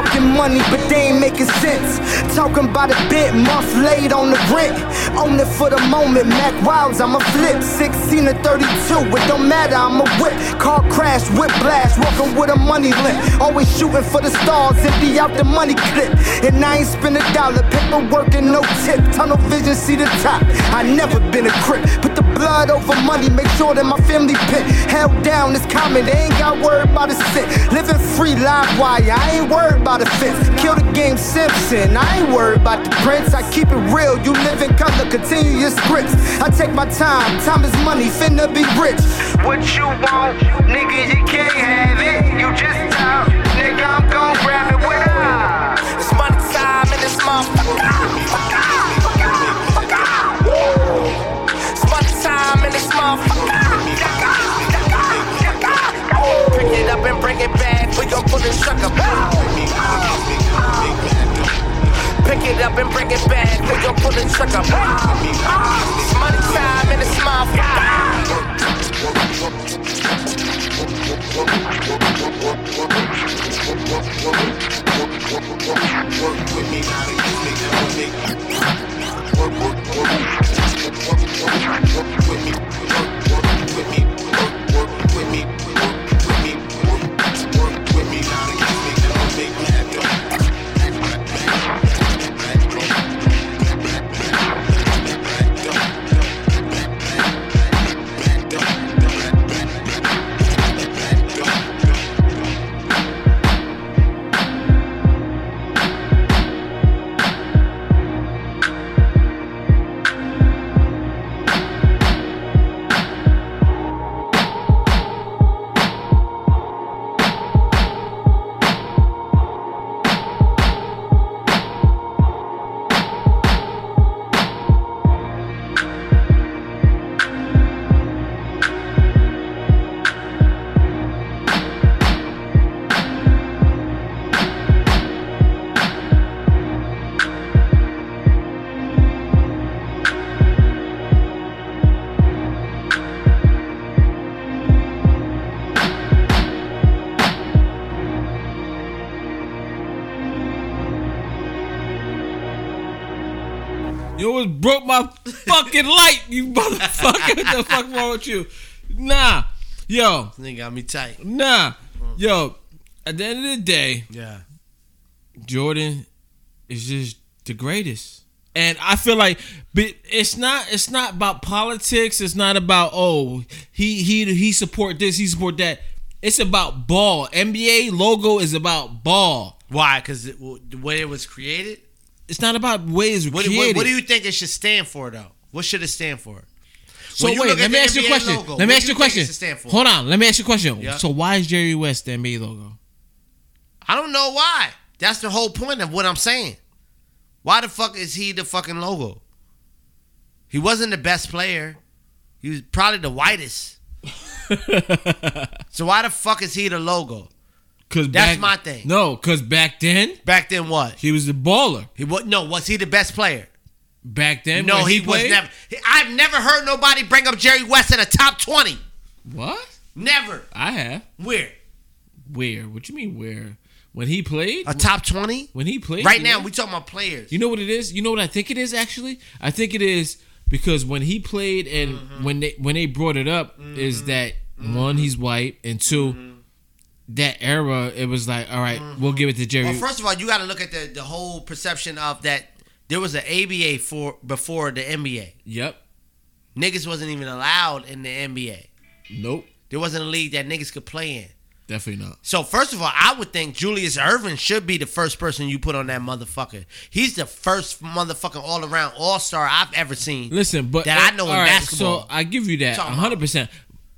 Talking money, but they ain't making sense. Talking about a bit, month late on the rent. Own it for the moment, Mac Wilds, I'ma flip. 16 to 32, it don't matter, I'ma whip. Car crash, whip blast, walking with a money limp. Always shooting for the stars, empty out the money clip. And I ain't spend a dollar, paperwork and no tip. Tunnel vision, see the top. I never been a crip. Put the blood over money, make sure that my family pit. Held down is common, they ain't got word about a cent. Living free, live wire, I ain't worried about a fence. Kill the game Simpson, I ain't worried about the prince. I keep it real, you live in color, continue your scripts. I take my time, time is money, finna be rich. What you want, nigga, you can't have it. You just talk, nigga, I'm gon' grab it her. It's money time in this motherfucker. Pick it up and bring it back. We gon' pull this sucker. Pick it up and bring it back. We gon' pull this sucker money time and it's motherfucker. Work with me, not against me, work with me. Work, work, work, work, work, work, work with me. Broke my fucking light, you motherfucker. what the fuck wrong with you? Nah, yo, This nigga got me tight. nah, mm. yo. At the end of the day, Yeah. Jordan is just the greatest. And I feel like but it's not it's not about politics. It's not about oh he he he support this, he support that. It's about ball. NBA logo is about ball. Why? Because the way it was created. It's not about ways What, what, what do you think it should stand for, though? What should it stand for? so wait, let me ask you a question. logo, let me ask you a question. it should stand for? Hold on, let me ask you a question. Yeah. So why is Jerry West the NBA logo? I don't know why. That's the whole point of what I'm saying. Why the fuck is he the fucking logo? He wasn't the best player. He was probably the whitest. [LAUGHS] so why the fuck is he the logo? Cause That's back- my thing. No, cause back then Back then, what? he was the baller. He was no. Was he the best player? Back then, no, when he, was never. I've never heard nobody bring up Jerry West in a top twenty. What? Never. I have. Where? Where? What you mean where? When he played? A top twenty? When he played? Right now, we talking about players. You know what it is? You know what I think it is actually? I think it is because when he played and Mm-hmm. when they when they brought it up is that one he's white and 2 that era it was like all right, we'll give it to Jerry. Mm-hmm. Well, first of all, you got to look at the the whole perception of that. There was an ABA for before the NBA. yep. Niggas wasn't even allowed in the NBA. Nope. There wasn't a league that niggas could play in. Definitely not. So first of all, I would think Julius Erving should be the first person you put on that motherfucker. He's the first motherfucking all around all star I've ever seen. Listen, but that I know in right, basketball. So I give you that hundred percent.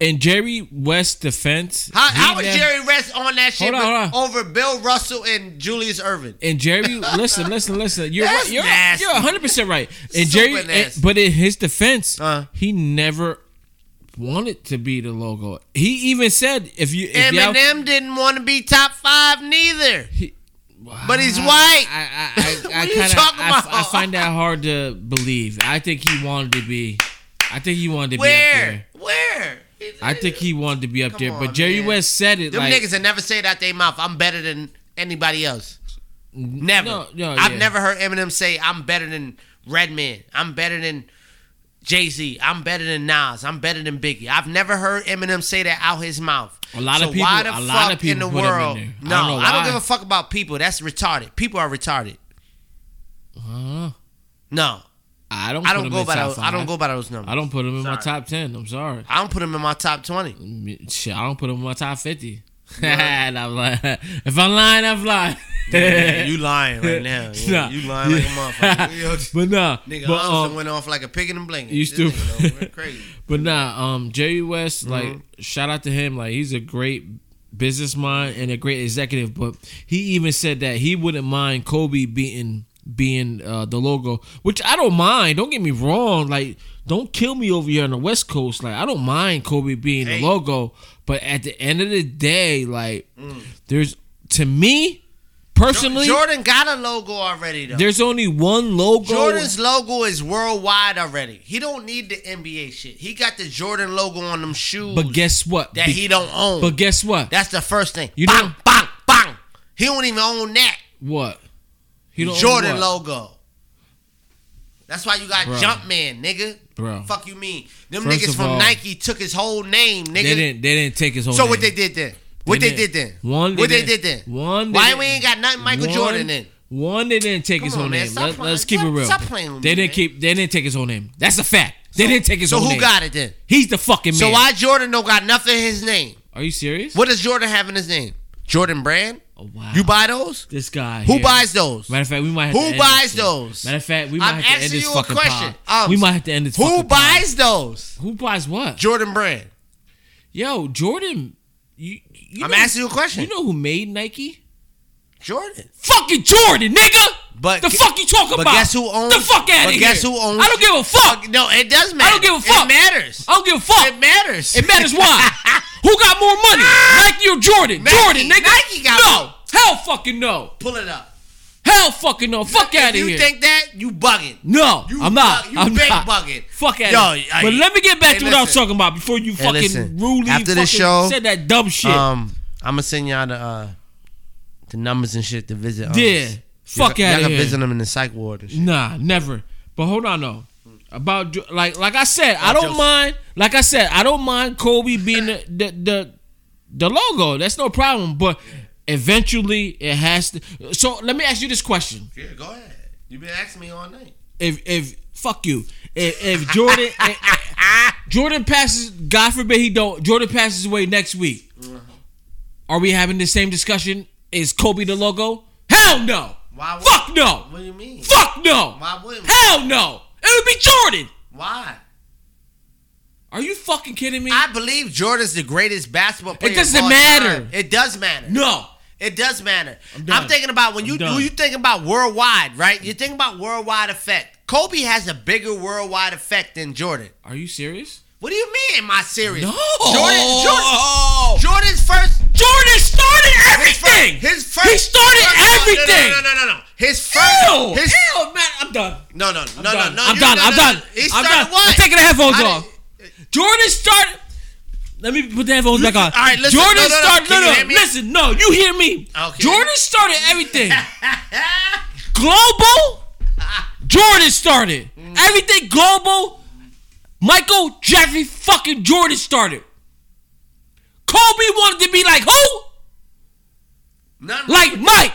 In Jerry West's defense, how he how was never- Jerry West on that shit Hold on, hold over Bill Russell and Julius Erving? And Jerry, listen, listen, listen. You're That's right. You're, nasty. you're 100 percent right. And Super Jerry, nasty. but in his defense, Uh. he never wanted to be the logo. He even said, "If you, if Eminem didn't want to be top five neither. but he's white. I, I, I, [LAUGHS] What I are you kind of, talking I, about? I find that hard to believe. I think he wanted to be. I think he wanted to be up Where? there. Where? I think he wanted to be up there, on, but Jerry man. West said it Them like niggas that never say it out their mouth. I'm better than anybody else. Never. No, no, I've yeah. never heard Eminem say I'm better than Redman. I'm better than Jay Z. I'm better than Nas. I'm better than Biggie. I've never heard Eminem say that out his mouth. A lot so of people- Why the a fuck lot of people in the him in world? there. I No, don't I don't give a fuck about people. That's retarded. People are retarded. Uh, No, I don't. I don't him go by top those. I don't go by those numbers. I don't put him in my top ten. I'm sorry. I don't put him in my top twenty. Shit, I don't put him in my top fifty. And [LAUGHS] I'm like, if I'm lying, I'm lying. Yeah, you lying right [LAUGHS] now. Yeah, Nah. You lying like a motherfucker. [LAUGHS] but nah, Nigga, but, um, went off like a pig in the blanket. You stupid. nigga, crazy. but nah, um, Jerry West, like, Mm-hmm. shout out to him. Like, he's a great business mind and a great executive. But he even said that he wouldn't mind Kobe being being uh, the logo, which I don't mind. Don't get me wrong. Like, don't kill me over here on the West Coast. Like, I don't mind Kobe being Hey. the logo. But at the end of the day, like, Mm. there's to me personally, Jordan got a logo already though. there's only one logo. Jordan's logo is worldwide already. He don't need the NBA shit. He got the Jordan logo on them shoes. But guess what? that Be- he don't own. But guess what? That's the first thing. You bang, know- bang, bang. He don't even own that what? He don't Jordan logo. That's why you got Bruh. Jumpman, nigga. Bro. Fuck you mean? Them First niggas from all- Nike took his whole name, nigga. They didn't. They didn't take his whole. so name. what they did then? What they, didn't- did then? One. what they didn't- then? One. Why we ain't got nothing Michael one- Jordan in? One, they didn't take his Come whole man. name. Let, us keep it real. stop playing with they me, didn't man. keep. They didn't take his whole name. That's a fact. They didn't take his So whole name. So who got it then? He's the fucking man. So why Jordan don't got nothing in his name? Are you serious? What does Jordan have in his name? Jordan brand? Oh, wow. You buy those? This guy. Who here. buys those? Matter of fact, we might. Have Who to end buys those? Matter of fact, we might I'm have to end asking this you a question. Um, we might have to end this. Who fucking pod. buys those? Who buys what? Jordan brand. Yo, Jordan. You. you I'm know- asking you a question. You know who made Nike? Jordan. Fucking Jordan, nigga. But the fuck you talking but about? guess who owns? the fuck out of But here? guess who owns? I don't give a fuck. No, it does matter. I don't give a fuck. It matters. I don't give a fuck. It matters. It matters why? [LAUGHS] Who got more money? Nike or Jordan? Nike. Jordan, nigga. Nike got no. more. Hell fucking no. Pull it up. Hell fucking no. Fuck out of here. you think that? You bugging. no, You I'm not. bug- you I'm big not. bugging. Fuck out of here. I- But let me get back hey, to what I was talking about before you Hey, fucking listen. rudely After fucking show, said that dumb shit. Um, I'm gonna send y'all the uh, the numbers and shit to visit. Yeah. Fuck Y'all can here. visit them in the psych ward and shit. Nah, never. But hold on though. About like like I said, I don't mind. Like I said, I don't mind Kobe being the the the, the logo. That's no problem. But eventually, it has to. So let me ask you this question: Yeah, go ahead. You've been asking me all night. If if fuck you, if, if Jordan if- [LAUGHS] if Jordan passes, God forbid he don't. Jordan passes away next week. Mm-hmm. Are we having the same discussion? Is Kobe the logo? Hell no. Why would- Fuck no. What do you mean? Fuck no. Why wouldn't? Hell no. It would be Jordan. Why? Are you fucking kidding me? I believe Jordan's the greatest basketball player. It doesn't matter. time. It does matter. no. It does matter. I'm, done. thinking about when you I'm done. when you think about worldwide, right? You think about worldwide effect. Kobe has a bigger worldwide effect than Jordan. Are you serious? What do you mean? Am I serious? No. Jordan, Jordan, Jordan's first. Jordan started everything. His first He started everything. No, no, no, no, no. His first. Ew, his, ew, man, I'm done. no, no, no, no, no. I'm done. no, I'm done. He I'm started done. what? I'm taking the headphones off. Jordan started. Let me put the headphones back on. all right, listen, Jordan no, no, no. started. No, no, listen. No, you hear me. Okay. Jordan started everything. [LAUGHS] global. Jordan started Mm. everything. Global. Michael Jeffrey fucking Jordan started. Kobe wanted to be like who? Nothing Like Mike.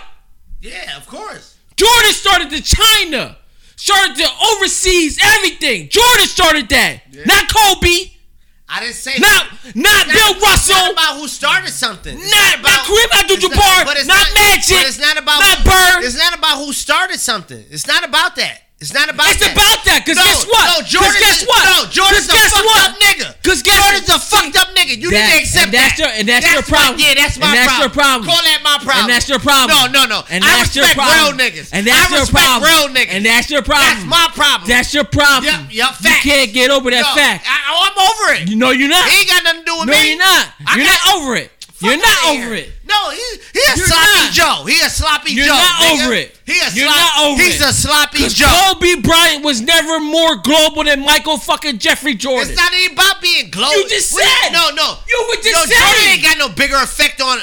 Yeah, of course. Jordan started to China, started to overseas everything. Jordan started that, not Kobe, I didn't say not not It's Bill It's Russell, not about who started something. It's not not Kareem Abdul-Jabbar, but it's not Magic, But it's not about not Bird. It's not about who started something. It's not about that. It's not about It's that. It's about that, 'cause no, guess what? No, Jordan's guess what? No, Jordan's a fucked what? up nigga. 'Cause guess Jordan's a fucked up nigga. You That- need to accept and that's that. your- and that's your my- problem. yeah, that's my And that's problem. your problem. Call that my problem. And that's your problem. No, no, no. And I that's your problem. real niggas. And that's I your problem. real niggas. And that's your problem. That's my problem. That's your problem. Yep, yep, You can't get over that No, fact. I, oh, I'm over it. You know you're not. He ain't got nothing to do with me no, you're not. I you're not over it. You're not over here. it. No, he, he a You're sloppy not. Joe. He a sloppy Joe. You're not nigga. over it. He a You're slop- not over He's it. a sloppy Joe. Kobe Bryant was never more global than Michael fucking Jeffrey Jordan. It's not even about being global. You just What said. no, no. You were just no, Jordan ain't got no bigger effect on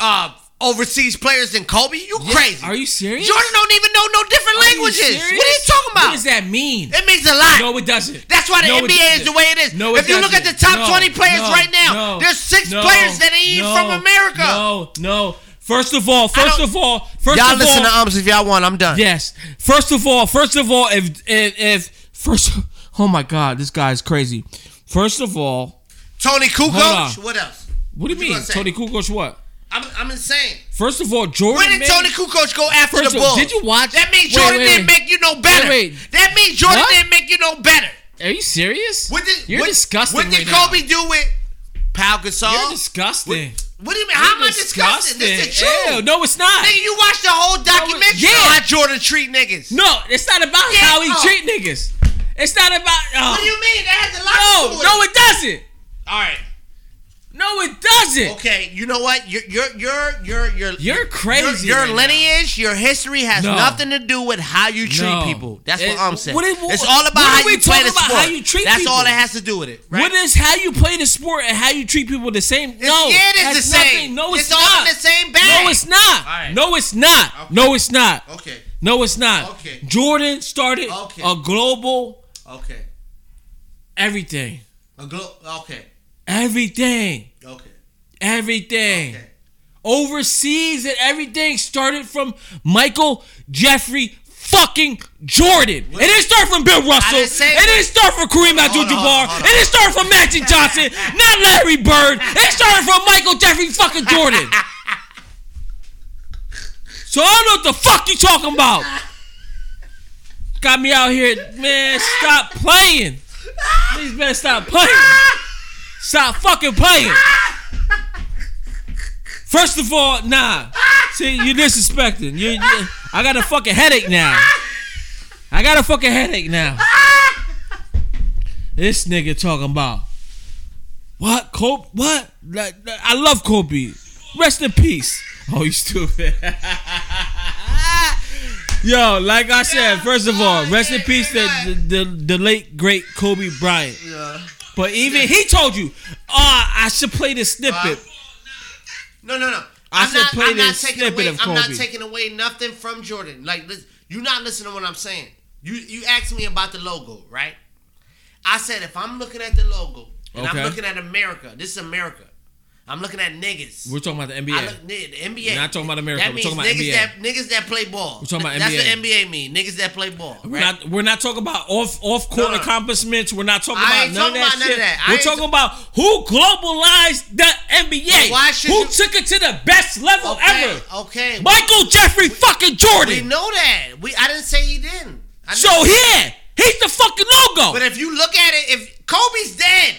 uh, overseas players than Kobe. You Yeah, crazy? Are you serious? Jordan don't even know no different Are languages. What are you talking about? What does that mean? It means a lot. No, it doesn't. That's why the No, NBA is the way it is. No, it if you look at the top No, 20 players no, right now, no, there's six players that ain't from America. No, no. First of all, first of all, first y'all of listen all, to Ums if y'all want. I'm done. Yes. First of all, first of all, if if, if first, oh my God, this guy's crazy. First of all, Toni Kukoc. What else? what do you What you mean. Toni Kukoc? What? I'm, I'm insane. First of all, Jordan. When did Toni Kukoc go after the Bulls? did you watch- That means Wait, Jordan wait, didn't make you no better. Wait, wait. That means Jordan What? didn't make you no better. Are you serious? What did, You're what, disgusting What did right now. Kobe do with Pau Gasol? You're disgusting. What do you mean? How am I disgusting? This is. Ew, no, it's not. Nigga, you watched the whole documentary yeah. on how Jordan treat niggas. No, it's not about Yeah, how he oh. treat niggas. It's not about. Oh. What do you mean? That has a lot No, no, it doesn't. All right. No, it doesn't. Okay, you know what? Your your your your your You're crazy Your, your right now. lineage, your history has No. nothing to do with how you treat No. people. That's It- what I'm saying. what is- it's what- all about what are how we you play talking the about sport. how you treat That's all people? that has to do with it, right? What is how you play the sport and how you treat people the same? No, yeah, it is has the same. No, it's, It's all not. in the same bag. No, it's not. All right. No, it's not. No, it's not. Okay. No, it's not. Okay. Jordan started Okay. a global Okay. everything, A glo- okay. everything, Okay. Everything. Okay. Overseas and everything started from Michael Jeffrey fucking Jordan. It didn't start from Bill Russell. It didn't start from Kareem Hold on, hold on, Abdul-Jabbar. It didn't start from Magic Johnson, not Larry Bird. It started from Michael Jeffrey fucking Jordan. [LAUGHS] So I don't know what the fuck you talking about. Got me out here, man. Stop playing. Please, better stop playing. Stop fucking playing. First of all, nah. See, you're disrespecting. You, you, I got a fucking headache now. I got a fucking headache now. This nigga talking about what? Kobe? What? I love Kobe. Rest in peace. Oh, you stupid. [LAUGHS] Yo, like I said, first of all, rest in peace to the, the, the late great Kobe Bryant. Yeah. But even he told you, oh, I should play this snippet. No, no, no. I I'm should I'm this taking away, of I'm not taking away nothing from Jordan. Like, you're not listening to what I'm saying. You you asked me about the logo, right? I said if I'm looking at the logo and Okay. I'm looking at America, this is America. I'm looking at niggas. We're talking about the I NBA. look, the NBA. We're not talking about America. That We're talking about niggas NBA. that niggas that play ball. We're talking about That's NBA. what NBA mean. Niggas that play ball. We're not. We're not talking about off off court No, no. accomplishments. We're not talking I about none of talking that about none of that. I We're talking t- about who globalized the NBA. Why should who you- took it to the best level Okay, ever? okay. Michael Jeffrey fucking Jordan. We know that. We I didn't say he didn't. I so yeah, he's the fucking logo. But if you look at it, if Kobe's dead,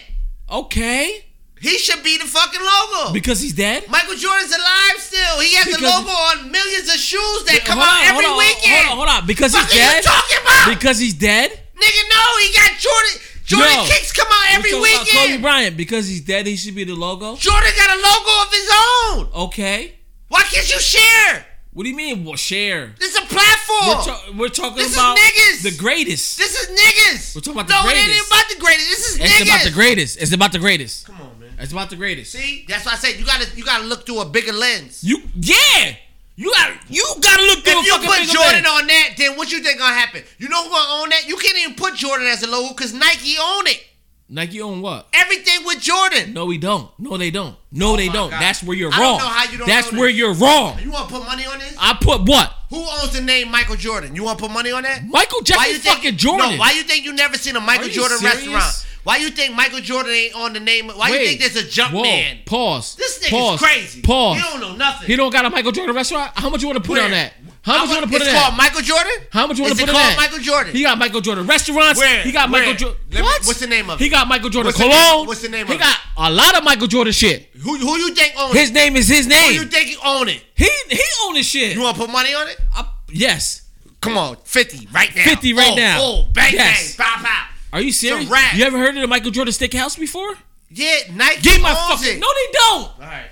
okay, he should be the fucking logo. because he's dead. Michael Jordan's alive still. He has the Because- logo on millions of shoes that come hold out every hold on, weekend. Hold on, hold on. Because Fuck he's are you dead. talking about? Because he's dead. Nigga, no, he got Jordan. Jordan No. kicks come out every We're talking about Kobe. Bryant. Because he's dead, he should be the logo. Jordan got a logo of his own. Okay. Why can't you share? What do you mean? Well, share. This is a platform. We're, ta- we're talking This is about niggas. the greatest. this is niggas. We're talking about the greatest. no, it ain't about the greatest. This is It's niggas. It's about the greatest. It's about the greatest. Come on. It's about the greatest. See, that's why I said you gotta you gotta look through a bigger lens. You yeah. You got you gotta look through If you put Jordan lens. on that, then what you think gonna happen? You know who gonna own that? You can't even put Jordan as a logo because Nike own it. Nike own what? Everything with Jordan. No, we don't. No, they don't. No, oh they don't. God. That's where you're I don't wrong. know how you don't That's where you're wrong. You want to put money on this? I put what? Who owns the name Michael Jordan? You want to put money on that? Michael Jeffrey think, fucking Jordan. No, why you think you never seen a Michael Jordan serious? restaurant? Why you think Michael Jordan ain't on the name? Why you think there's a jump Whoa. man? Pause. This nigga's Pause. crazy. Pause. He don't know nothing. He don't got a Michael Jordan restaurant. How much you want to put Where? on that? How much you want to put in that? It's called Michael Jordan? How much you want to it put in called that? Michael Jordan? He got Michael Jordan restaurants. Where? He got Where? Michael Jordan. What? what's the name of it? He got Michael Jordan What's the cologne. what's the name He of it? He got a lot of Michael Jordan shit. Who who you think owns it? His it? name is his name. Who you think he own it? He he own this shit. You want to put money on it? I- yes. Come on, fifty right now. 50 right oh, now. Oh, bang Yes. bang, pow pow. Are you serious? You ever heard of the Michael Jordan Steakhouse before? Yeah, Nike Give my fucking. it. No, they don't. All right.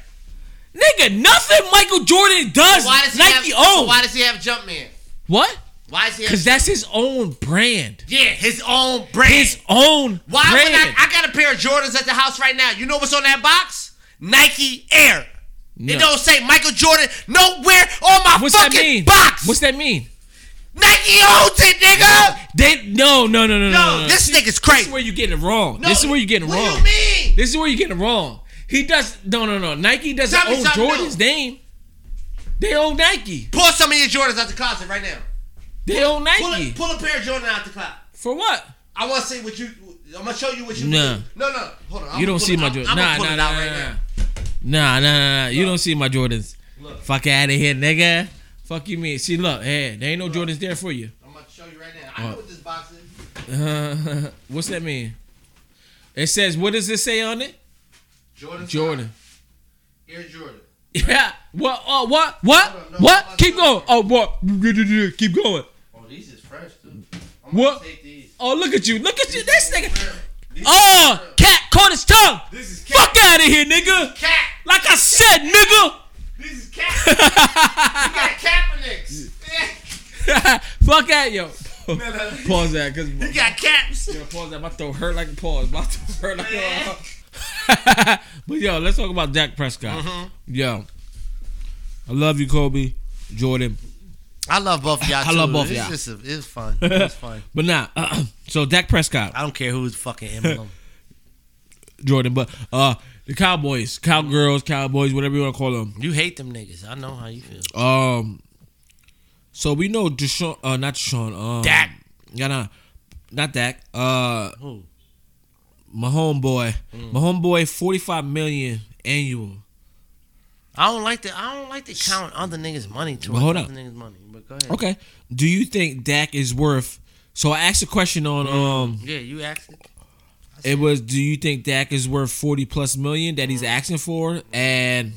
Nigga, nothing Michael Jordan does. Why does he Nike have? so why does he have Jumpman? what? Why does he? Because that's his own brand. yeah, his own brand. His own Why brand. would I? I got a pair of Jordans at the house right now. You know what's on that box? Nike Air. No. It don't say Michael Jordan nowhere on my What's that fucking mean? box. What's that mean? Nike owns it, nigga. They no no no no no. No, no. this nigga's This is where you're getting it wrong. No, this is where you're getting it what wrong. What do you mean? This is where you're getting it wrong. He does no no no. Nike doesn't Tell own Jordan's new. name. They own Nike. Pull some of your Jordans out the closet right now. They own Pull, Nike. a, pull a pair of Jordan out the closet. For what? I want to see what you. I'm gonna show you what you. Nah. do. No, no, hold on. I'm you don't see it my out. Nah nah nah nah, right nah. Nah nah nah. nah. You don't see my Jordans. Fuck out of here, nigga. Fuck you mean? See look, hey, there ain't no Jordans there for you. I'm gonna show you right now. I know Oh. what this box is. Uh, [LAUGHS] what's that mean? It says what does it say on it? Jordan. Jordan. Air Jordan. [LAUGHS] Yeah. What? Uh, what? What? No, what? Keep going. Oh, what? Keep going. Oh, these is fresh too. I'm What? These. Oh, look at you. Look at you. This nigga. Oh, cat caught his tongue. This is Fuck out of here, nigga. cat. Like I said, nigga. This is cat. you [LAUGHS] got Kaepernicks. [LAUGHS] [LAUGHS] Fuck out, yo. No, no. Pause that, cause You got caps. yo, pause that. My throat hurt like a pause. My throat hurt like a. but yo, let's talk about Dak Prescott. Mm-hmm. Yo, I love you, Kobe, Jordan. I love both y'all. I love too. both it's y'all. Just a, it's fun. It's fun. But now, [CLEARS THROAT] so Dak Prescott, I don't care who's fucking emblem. Jordan, but uh, the Cowboys, Cowgirls, Cowboys, whatever you want to call them. you hate them niggas. I know how you feel. Um, so we know Deshaun, uh, not Deshaun, um, Dak. Yeah, nah, not Dak. Uh, Who? my homeboy, Mm. my homeboy, forty five million annual. I don't like to. I don't like to count other niggas' money to Well, hold other on. niggas' money. But go ahead. Okay, do you think Dak is worth? So I asked a question on um, Yeah, you asked it. It was, do you think Dak is worth forty plus million that he's asking for? And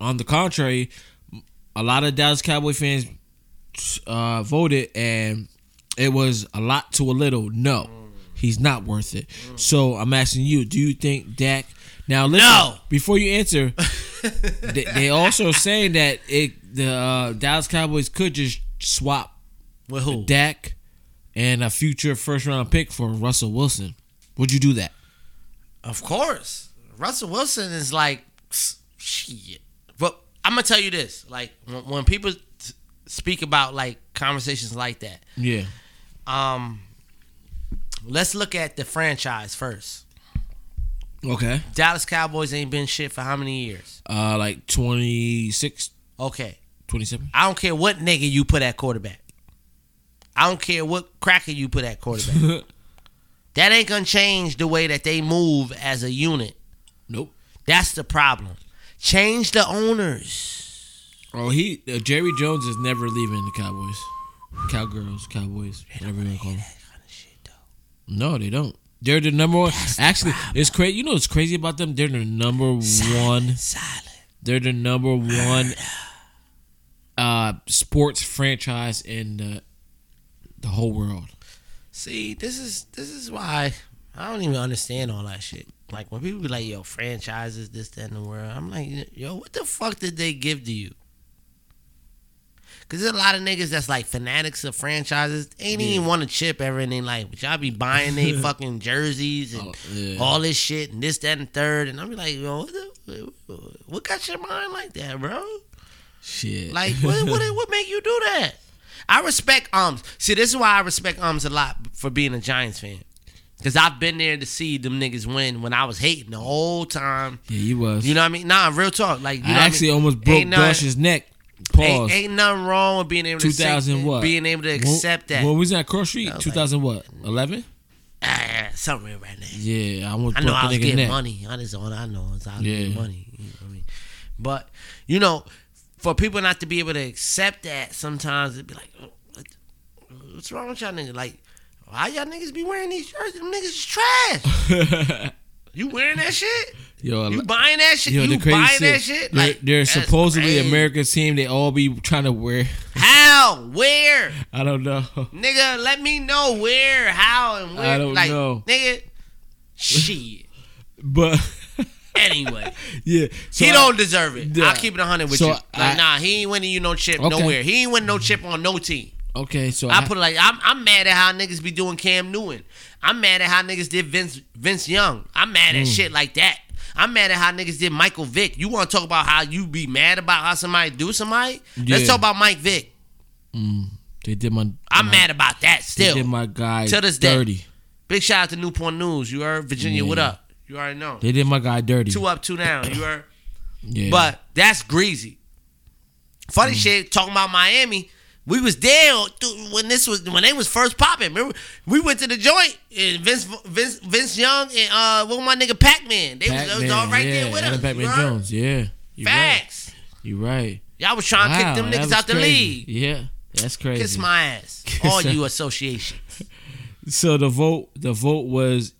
on the contrary, a lot of Dallas Cowboy fans uh, voted, and it was a lot to a little. No, he's not worth it. So I'm asking you, do you think Dak? Now listen, No. before you answer, [LAUGHS] they, they also saying that it the uh, Dallas Cowboys could just swap With who? Dak and a future first round pick for Russell Wilson. Would you do that? Of course, Russell Wilson is like shit. But I'm gonna tell you this: like when, when people speak about like conversations like that, Yeah. Um, let's look at the franchise first. Okay. Dallas Cowboys ain't been shit for how many years? Uh, like 26, Okay, 27. I don't care what nigga you put at quarterback. I don't care what cracker you put at quarterback. [LAUGHS] that ain't gonna change the way that they move as a unit. Nope. That's the problem. Change the owners. Oh, he uh, Jerry Jones is never leaving the Cowboys, Cowgirls, Cowboys, whatever you want to call them. No, they don't. They're the number one. Actually, it's crazy. You know what's crazy about them? They're the number one. Silent. They're the number one uh, sports franchise in the the whole world. See, this is this is why I don't even understand all that shit. Like when people be like, "Yo, franchises, this, that, and the world," I'm like, "Yo, what the fuck did they give to you?" Cause there's a lot of niggas that's like fanatics of franchises. They Ain't even want a chip ever in their life, but y'all be buying they [LAUGHS] fucking jerseys and oh, yeah. all this shit and this, that, and third. And I'm be like, yo, what, the, what got your mind like that, bro? Shit. Like, [LAUGHS] what, what, what make you do that? I respect Ums. See, this is why I respect Ums a lot for being a Giants fan. Cause I've been there to see them niggas win when I was hating the whole time. yeah, you was. You know what I mean? Nah, real talk. Like, you I know what actually I mean? almost broke Dosh's neck. Pause. Ain't, ain't nothing wrong with being able to 2000 what? being able to When- accept that. When was that Cross Street? was 2000 what? 11? Ah, something right now. Yeah, I almost I know I was getting neck. money. I just all I know is I was Yeah. getting money. You know what I mean? But you know, for people not to be able to accept that, sometimes it'd be like, oh, what's wrong with y'all niggas? Like, why y'all niggas be wearing these shirts? Them niggas is trash. [LAUGHS] you wearing that shit? Yo, You buying that shit? Yo, you buying shit, that shit? They're, Like, they're supposedly crazy. America's team. They all be trying to wear. How? Where? [LAUGHS] I don't know. Nigga, let me know where, how, and where. I don't like, know. Nigga, shit. [LAUGHS] But Anyway. [LAUGHS] yeah, so he I- don't deserve it. Yeah. I'll keep it 100 with So you. Like, I- nah, he ain't winning you no chip Okay. nowhere. He ain't winning no chip on no team. Okay, so I put it like I'm, I'm mad at how niggas be doing Cam Newton. I'm mad at how niggas did Vince Vince Young. I'm mad at Mm. shit like that. I'm mad at how niggas did Michael Vick. You want to talk about how you be mad about how somebody do somebody? Let's talk about Mike Vick. Mm, they did my. I'm my- mad about that They still. did my guy To this day. dirty. Big shout out to Newport News. You heard Virginia. What up? You already know. They did my guy dirty. Two up, two down. You heard. Yeah. But that's greasy. Funny Mm. shit, talking about Miami. We was there when this was when they was first popping. Remember, we went to the joint and Vince Vince Vince Young and uh what was my nigga Pac Man. They was, they was Pac-Man, all right yeah, there with us. Pac-Man you heard? Jones. Yeah, you Facts. Right. You right. Y'all was trying to kick them niggas was out the crazy. league. Yeah, that's crazy. Kiss my ass. [LAUGHS] All you association. So the vote, the vote was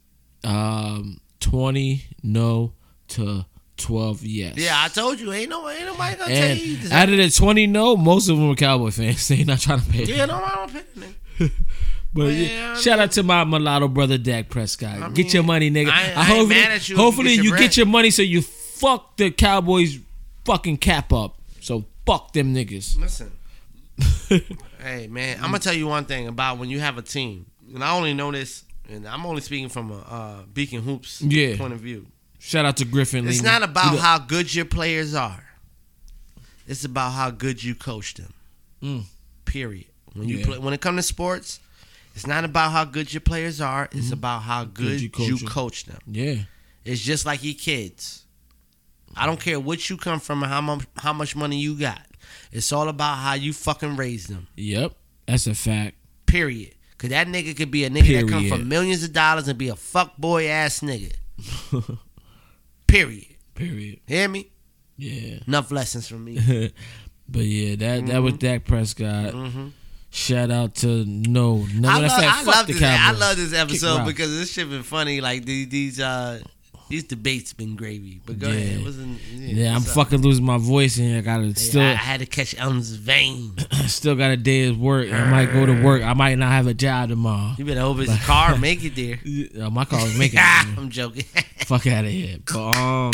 um, twenty no to twelve yes. Yeah, I told you, ain't no ain't nobody gonna And tell you. this- out of the twenty no, most of them were Cowboy fans. [LAUGHS] They not trying to pay. yeah, no, I don't pay, nigga. [LAUGHS] But yeah, I shout out to my mulatto brother Dak Prescott. I get your money, nigga. I- I hopefully, mad at you if you hopefully get you get your money so you fuck the Cowboys fucking cap up. So fuck them niggas. Listen. [LAUGHS] hey man, I'm gonna tell you one thing about when you have a team, and I only know this, and I'm only speaking from a uh, Beacon Hoops Yeah. point of view. Shout out to Griffin. It's not about how good your players are. It's about how good you coach them. Mm. Period. When you Yeah. play, when it comes to sports, it's not about how good your players are. It's about how good, Mm-hmm. you you, coach coach, them. Yeah. It's just like your kids. I don't care what you come from and how much how much money you got. It's all about how you fucking raise them. Yep. That's a fact. Period. Cause that nigga could be a nigga that come from millions of dollars and be a fuck boy ass nigga. [LAUGHS] Period. Period. Hear me? Yeah. Enough lessons from me. [LAUGHS] but yeah, that that was Mhm. Dak Prescott. Mhm. Shout out to no, no. I, love, fact, I love this. I love this episode because this shit been funny. Like these these uh these debates been gravy. But go ahead. Yeah. Wasn't, Yeah, I'm up? fucking losing my voice and I gotta still I, I had to catch Elm's vein. I [CLEARS THROAT] still got a day of work. I might go to work. I might not have a job tomorrow. You better hope his car [LAUGHS] make it there. Yeah, my car making it. [LAUGHS] I'm joking. Fuck out of here. But um,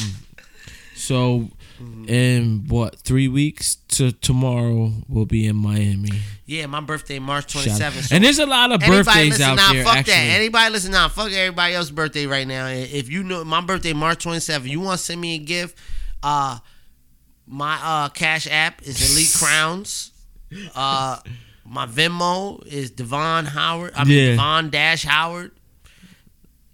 so Mm-hmm. in what three weeks to tomorrow we'll be in Miami. yeah, my birthday March 27th. out. And there's a lot of birthdays out now, there. Fuck actually, that. Anybody listen now. Fuck everybody else's birthday right now. If you know my birthday March 27th, you want to send me a gift? Uh, my uh cash app is Elite [LAUGHS] Crowns. Uh, my Venmo is Devon Howard. I mean Yeah. Devon Dash Howard.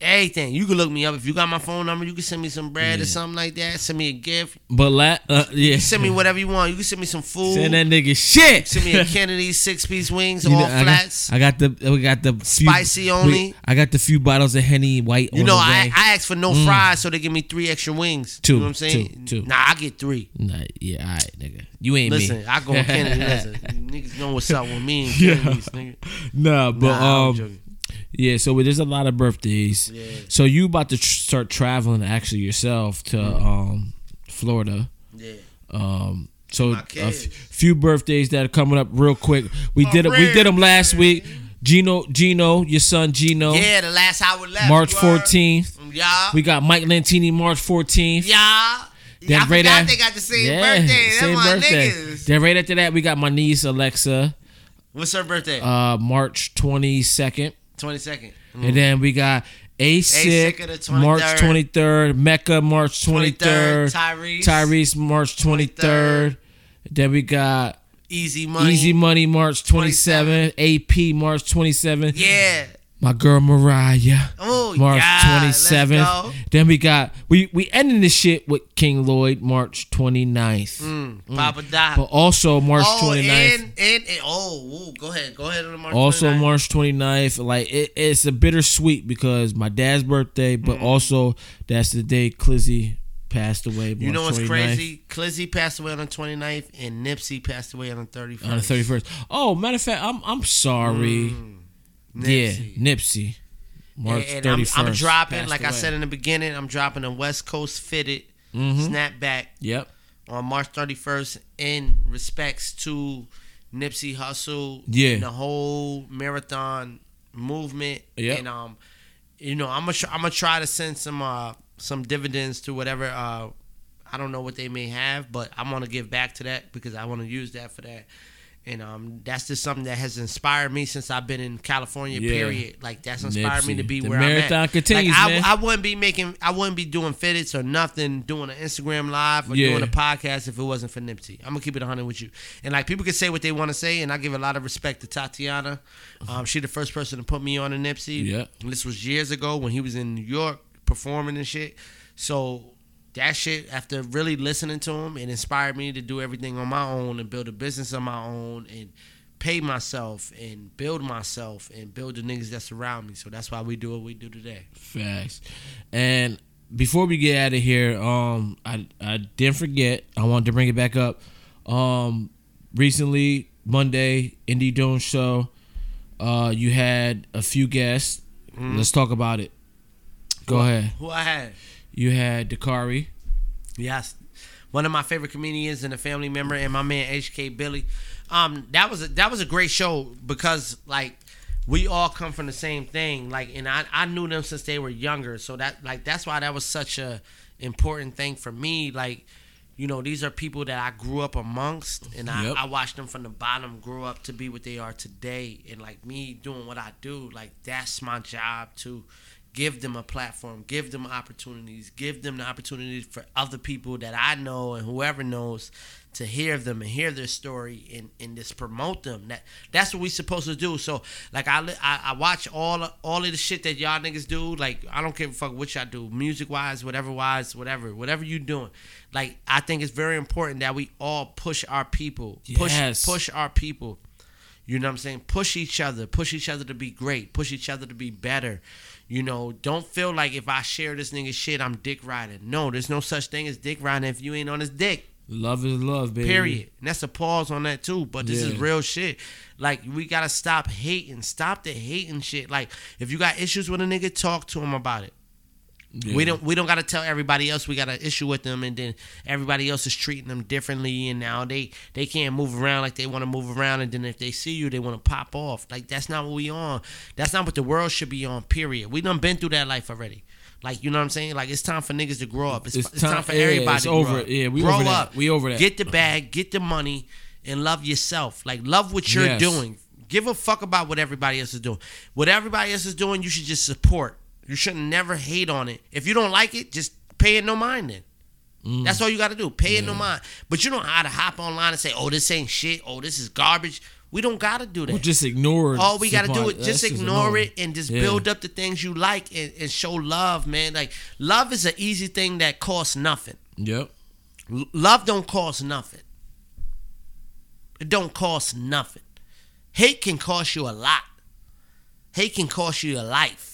Everything. You can look me up. If you got my phone number, you can send me some bread or something like that. Send me a gift. But la- uh, yeah. Send me whatever you want. You can send me some food. Send that nigga shit. Send me a [LAUGHS] Kennedy six piece wings, You all know, I got- flats. I got, the we got the few- Spicy only. I got the few bottles of Henny white. You know, I. I asked for no Mm. fries, so they give me three extra wings. Two, You know what I'm saying? two, two. Nah, I get three. Nah, yeah, all right, nigga. You ain't Listen, me. I go on Kennedy. [LAUGHS] Listen, niggas know what's up with me and Yeah. Nigga. Nah, but Nah, um. Yeah. So there's a lot of birthdays. Yeah. So you about to tr- start traveling actually yourself to um Florida. Yeah. Um. So a few birthdays that are coming up real quick. We My did it. We did them last week. Gino, Gino, your son Gino. Yeah, the last hour left. March 14th. Yeah. We got Mike Lantini March 14th. Yeah. Then I forgot they got the same birthday. That's same my birthday. niggas. Then right after that, we got my niece Alexa, What's her birthday? uh, March 22nd. 22nd. And then we got ASIC, ASIC March 23rd. 23rd, Mecca March 23rd, 23rd, Tyrese. Tyrese March 23rd. Then we got Easy Money. Easy Money March 27th, AP March 27th. Yeah. My girl Mariah. Oh, March yeah, let's 27th. go. Then we got we we ending this shit with King Lloyd March 29th. Mm, mm, Papa Doc. But also March oh, 29th. And, and, and, oh, ooh, go ahead. Go ahead on the March also 29th. March 29th. Like it, it's a bittersweet because my dad's birthday, but mm. also that's the day Clizzy passed away. You know what's 29th, crazy? Clizzy passed away on the 29th and Nipsey passed away on the 31st. On the 31st. Oh, matter of fact, I'm I'm sorry. Mm. Yeah, Nipsey. March and, 31st. I'm, I'm dropping, passed like I said in the beginning, I'm dropping a West Coast fitted Mhm. snapback Yep. on March 31st in respects to Nipsey Hussle Yeah. and the whole marathon movement. Yep. And um, you know, I'm gonna I'm gonna try to send some uh some dividends to whatever uh I don't know what they may have, but I'm gonna give back to that because I want to use that for that. And um, that's just something that has inspired me since I've been in California. Yeah. Period. Like that's inspired me to be The where I'm marathon at. continues, like, I, man. I wouldn't be making, I wouldn't be doing fitteds or nothing, doing an Instagram live or Yeah. doing a podcast if it wasn't for Nipsey. I'm gonna keep it 100 with you. And like people can say what they want to say, and I give a lot of respect to Tatiana. Um, she the first person to put me on a Nipsey. Yeah. And this was years ago when he was in New York performing and shit. So that shit, after really listening to him, it inspired me to do everything on my own and build a business on my own and pay myself and build myself and build the niggas that surround me. So that's why we do what we do today. Facts. And before we get out of here, um, I I didn't forget. I wanted to bring it back up. Um, recently Monday, Indie Dome show. Uh, you had a few guests. Mhm. Let's talk about it. Go ahead. Who I had? You had Dakari. Yes. One of my favorite comedians and a family member, and my man HK Billy. Um, that was a that was a great show because like we all come from the same thing. Like, and I I knew them since they were younger, so that like that's why that was such a important thing for me. Like, you know, these are people that I grew up amongst, and I, Yep. I watched them from the bottom grow up to be what they are today. And like me doing what I do, like that's my job to give them a platform, give them opportunities, give them the opportunities for other people that I know and whoever knows to hear them and hear their story and, and just promote them. That that's what we supposed to do. So like I I, I watch all of- all of the shit that y'all niggas do. Like I don't give a fuck what y'all do, music wise, whatever wise, whatever, whatever you doing. Like I think it's very important that we all push our people, push Yes. push our people. You know what I'm saying? Push each other, push each other to be great, push each other to be better. You know, don't feel like if I share this nigga shit, I'm dick riding. No, there's no such thing as dick riding if you ain't on his dick. Love is love, baby. Period. And that's a pause on that too. But this is real shit. Like we gotta stop hating. Stop the hating shit. Like if you got issues with a nigga, talk to him about it. Yeah. We don't we don't gotta tell everybody else we got an issue with them and then everybody else is treating them differently and now they they can't move around like they want to move around and then if they see you they want to pop off. Like that's not what we on. That's not what the world should be on, period. We done been through that life already. Like you know what I'm saying? Like it's time for niggas to grow up. It's, It's it's, time, time- for yeah, everybody it's to over. grow up. Yeah, we grow over that. up. We over that. Get the bag, get the money, and love yourself. Like love what you're Yes. doing. Give a fuck about what everybody else is doing. What everybody else is doing, you should just support. You should never hate on it. If you don't like it, just pay it no mind then. Mm. That's all you got to do. Pay it no mind. But you don't know how to hop online and say, "Oh, this ain't shit. Oh, this is garbage." We don't gotta do that. Or just ignore. It. All we gotta do is just ignore annoying. it and just Yeah. build up the things you like and, and show love, man. Like love is an easy thing that costs nothing. Yep. L- love don't cost nothing. It don't cost nothing. Hate can cost you a lot. Hate can cost you your life.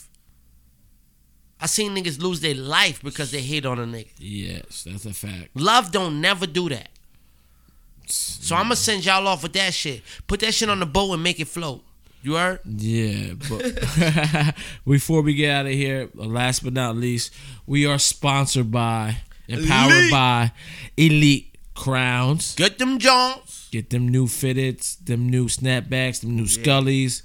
I seen niggas lose their life because they hate on a nigga. Yes, that's a fact. Love don't never do that. So mm. I'm gonna send y'all off with that shit. Put that shit on the boat and make it float. You heard? Yeah, but [LAUGHS] before we get out of here, uh, last but not least, we are sponsored by and powered Elite. by Elite Crowns. Get them Jones. Get them new fitteds, them new snapbacks, them new scullies.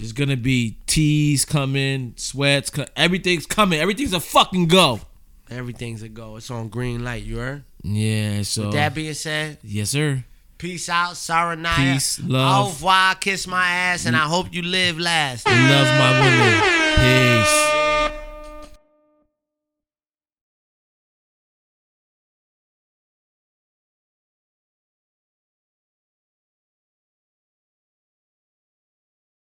There's gonna be tees coming, sweats, co- everything's coming. Everything's a fucking go. Everything's a go. It's on green light. You heard? Yeah, so With that being said, yes, sir. peace out, Saranaya. Peace, love. Au revoir, kiss my ass, and I hope you live last. Love my women. Peace.